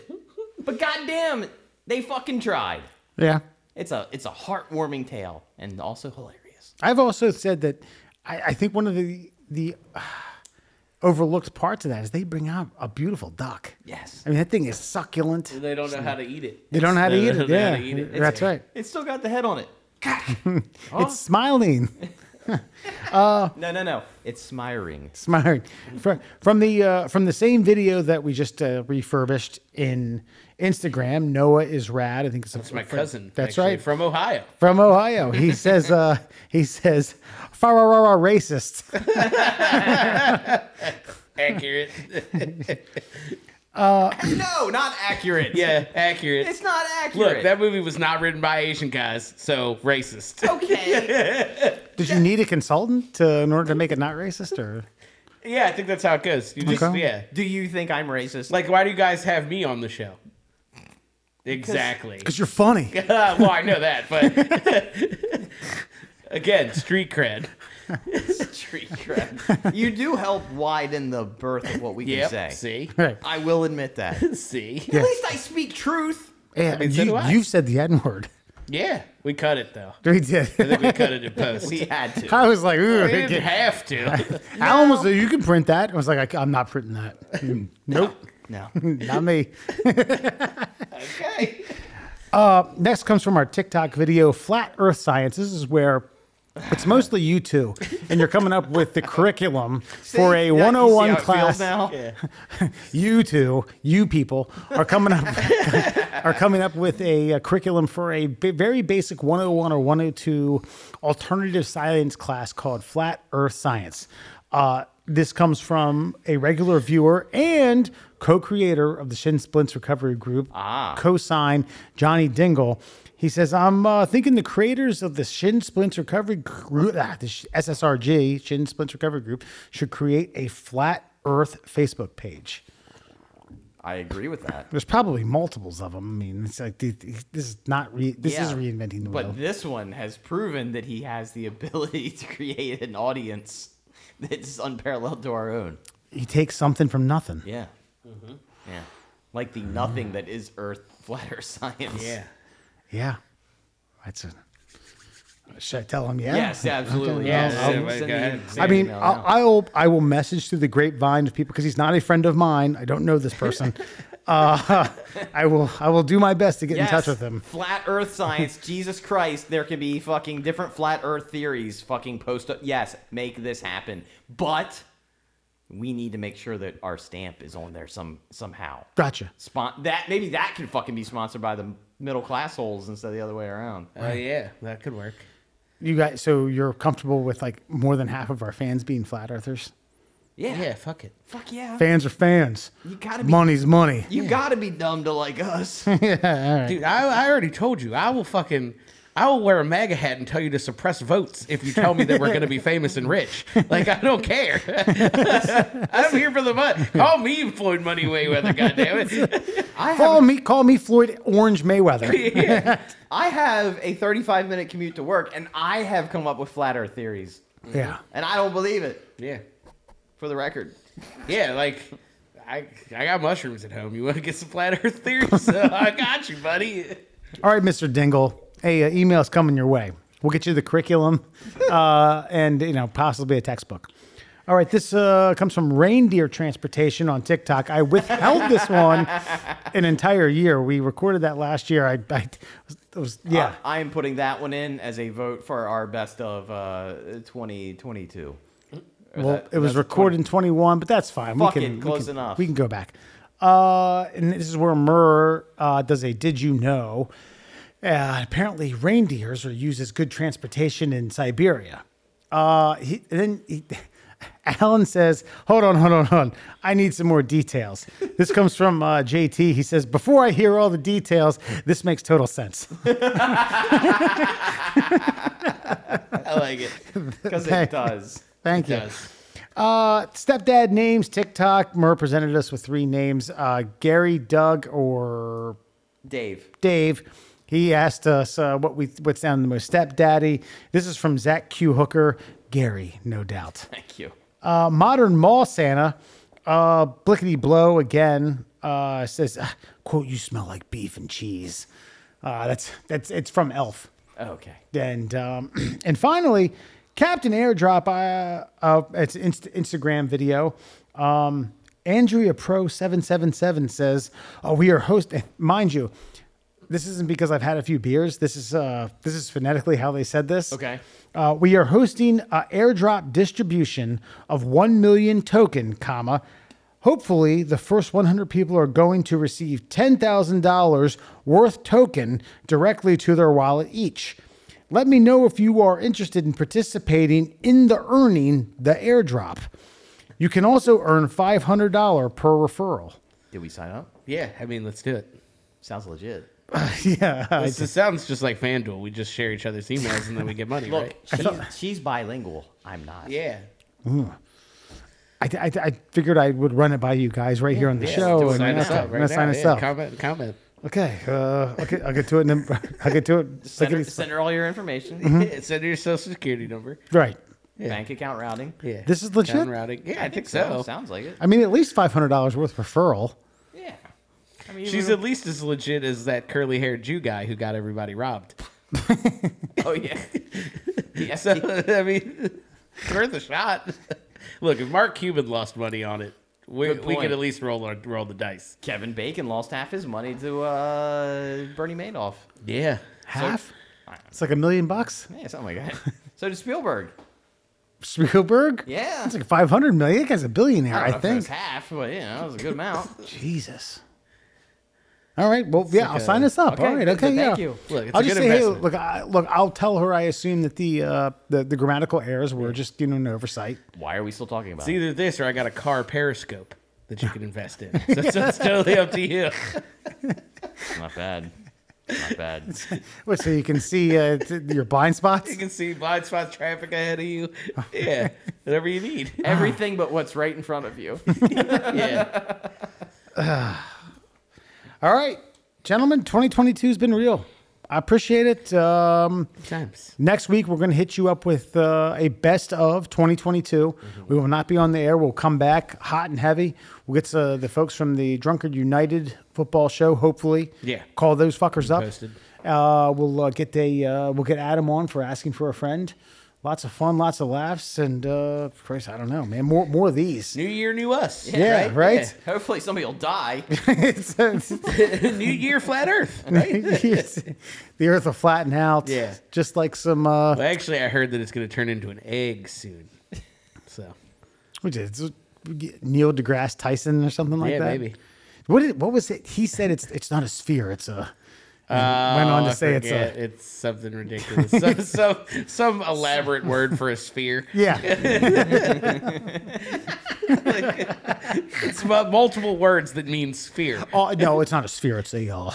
but goddamn, they fucking tried. Yeah. It's a it's a heartwarming tale and also hilarious. I've also said that I, I think one of the the uh, overlooked parts of that is they bring out a beautiful duck. Yes. I mean that thing is succulent. They don't know how to eat it. They don't know how to eat it. Yeah, to eat it. that's right. It's still got the head on it. It's smiling, No, no, no. It's smiring. smiling from from the uh, from the same video that we just uh, refurbished in Instagram. Noah is rad. I think it's It's my cousin. That's actually, right. From Ohio. from Ohio. He says, uh, he says, far racist. Accurate. Uh, no, not accurate. yeah, accurate. It's not accurate. Look, that movie was not written by Asian guys, so racist. okay. Did you need a consultant to, in order to make it not racist, or yeah, I think that's how it goes. You just Okay. yeah. Do you think I'm racist? Like, why do you guys have me on the show? Exactly. because you're funny? well, I know that, but again, street cred. Street cred. you do help widen the birth of what we can say. See, Right. I will admit that. see. At least I speak truth. Yeah, mean, so you, do I. you've said the N word. Yeah, we cut it though. We did. I think we cut it in post. We had to. I was like, ooh. We didn't have to. Alan was like, you can print that. I was like, I, am not printing that. Mm, nope, No. not me. Okay. Next comes from our TikTok video, Flat Earth Science. This is where it's mostly you two, and you're coming up with the curriculum for a See? Yeah, you see 101 how it feels class. now? you two, you people, are coming up are coming up with a, uh curriculum for a b- very basic 101 or 102 alternative science class called Flat Earth Science. Uh, this comes from a regular viewer and co-creator of the Shin Splints Recovery Group, Ah. co-sign Johnny Dingle. He says, "I'm uh, thinking the creators of the Shin Splints Recovery Group, ah, the SSRG Shin Splints Recovery Group, should create a Flat Earth Facebook page." I agree with that. There's probably multiples of them. I mean, it's like th- th- this is not re- this is reinventing the wheel. But this one has proven that he has the ability to create an audience that's unparalleled to our own. he takes something from nothing. Yeah. Yeah. Like the nothing that is Earth flat Earth science. yeah. Yeah, that's a. Should I tell him? Yeah. Yes, absolutely. Okay, Yes. I'll- I'll- Send the- ahead. send I mean, email I'll. I'll I will message through the grapevine to people because he's not a friend of mine. I don't know this person. uh, I will I will do my best to get in touch with him. Flat Earth science. Jesus Christ, there can be fucking different flat Earth theories. Fucking post. Yes, make this happen. But we need to make sure that our stamp is on there some somehow. Gotcha. Spon- that maybe that can fucking be sponsored by the middle class holes instead of the other way around. Oh yeah, that could work. You guys, so you're comfortable with like more than half of our fans being flat earthers? Yeah. Yeah, fuck it. Fuck yeah. Fans are fans. You gotta be. Money's money. You gotta be dumb to like us. yeah, all right. Dude, I, I already told you. I will fucking. I will wear a MAGA hat and tell you to suppress votes if you tell me that we're going to be famous and rich. Like I don't care. I'm here for the money. Call me Floyd Money Mayweather. Goddamn it. I Call me, call me Floyd Orange Mayweather. I have a 35 minute commute to work, and I have come up with flat Earth theories, yeah. Mm-hmm. and I don't believe it. Yeah, For the record. yeah. Like I, I got mushrooms at home. You want to get some flat Earth theories? So I got you, buddy. All right, Mr. Dingle. Hey, uh, email's coming your way. We'll get you the curriculum uh, and, you know, possibly a textbook. All right, this uh, comes from Reindeer Transportation on TikTok. I withheld this one an entire year. We recorded that last year. I, I it was, yeah. I, I am putting that one in as a vote for our best of uh, 2022. Or well, that- it was recorded in 21, but that's fine. We can, we close can- enough. We can go back. Uh, and this is where Murr uh, does a "Did you know?" Uh, apparently, reindeers are used as good transportation in Siberia. Uh, he, then he, Alan says, "Hold on, hold on, hold on. I need some more details." This comes from uh, JT. He says, "Before I hear all the details, this makes total sense." I like it. Because it does. Thank you. Does. Uh, stepdad names TikTok. Murr presented us with three names: uh, Gary, Doug, or Dave. Dave. He asked us uh, what we what sounded the most stepdaddy. This is from Zach Q Hooker. Gary, no doubt. Thank you. Uh, Modern Mall Santa, uh, Blickety Blow again uh, says, ah, "quote You smell like beef and cheese." Uh, that's that's it's from Elf. Okay. And um, and finally, Captain Airdrop. Uh, uh, it's an inst- Instagram video. Um, Andrea Pro seven seven seven says, "Oh, we are hosting." Mind you, this isn't because I've had a few beers. This is uh, this is phonetically how they said this. Okay. Uh, we are hosting a airdrop distribution of 1 million token, comma. Hopefully, the first 100 people are going to receive $10,000 worth token directly to their wallet each. Let me know if you are interested in participating in the earning the airdrop. You can also earn $500 per referral. Did we sign up? Yeah, I mean, let's do it. Sounds legit. yeah. I- This, this sounds just like FanDuel. We just share each other's emails and then we get money, Look, right? she's, she's bilingual. I'm not. Yeah. I, I, I figured I would run it by you guys right here on the Yeah, show. do and sign us okay, up I'm right gonna now. sign us Yeah, up. Comment, comment. Okay, uh, okay, I'll get to it. And then I'll get to it. Send her, Lickety- send her all your information. Mm-hmm. Send her your social security number. Right. Bank account routing. Yeah. This is legit? Account routing. Yeah, I, think so. Sounds like it. I mean, at least five hundred dollars worth of referral. Yeah. I mean, She's at least as legit as that curly haired Jew guy who got everybody robbed. Oh yeah. The So I mean, it's worth a shot. Look, if Mark Cuban lost money on it, we, we could at least roll our, roll the dice. Kevin Bacon lost half his money to uh, Bernie Madoff. Yeah. Half. It's like a million bucks. Yeah, something like that. so did Spielberg. Spielberg. Yeah. It's like five hundred million. That guy's a billionaire, I, I, don't know if it was think. half, but you know, it was a good amount. Jesus. All right. Well, yeah, I'll a- sign us up. Okay, All right. Okay. good, yeah. thank you. Look, it's I'll a just good say, hey, look, I, look. I'll tell her. I assume that the uh, the, the grammatical errors were just you know an oversight. Why are we still talking about It's it? either this or I got a car periscope that you can invest in. So, so it's totally up to you. Not bad. Not bad. What, so you can see uh, t- your blind spots. You can see blind spots, traffic ahead of you. Yeah, whatever you need. Everything but what's right in front of you. Yeah. All right, gentlemen. 2022 has been real. I appreciate it. Um, Times. Next week, we're going to hit you up with uh, a best of 2022. We will not be on the air. We'll come back hot and heavy. We'll get uh, the folks from the Drunkard United football show, hopefully. Yeah. Call those fuckers up. Uh, we'll uh, get a uh, we'll get Adam on for asking for a friend. Lots of fun, lots of laughs, and uh, Christ, I don't know, man. More more of these. New year, new us. Yeah, right. Hopefully somebody will die. It's- it's- new year, flat Earth. Right? the Earth will flatten out. Yeah. just like some. Uh, well, actually, I heard that it's going to turn into an egg soon. So Which is Neil deGrasse Tyson or something like yeah, that. maybe. What did, what was it? He said it's it's not a sphere. It's a. Uh, went on to I say it's a- it's something ridiculous. some, some some elaborate word for a sphere. Yeah, It's about multiple words that mean sphere. oh, no, it's not a sphere. It's a uh,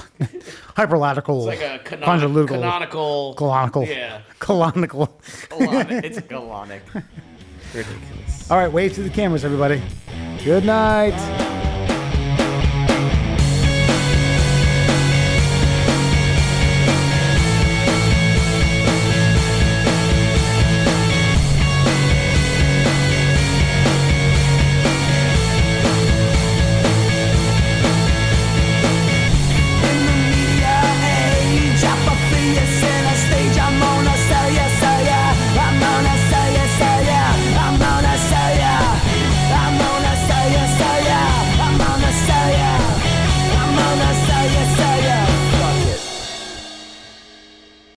hyperlatical, It's like a canon- conjugal, canonical. colonical, Yeah. colonical. Galonic. It's galonic. Ridiculous. All right, wave to the cameras, everybody. Good night.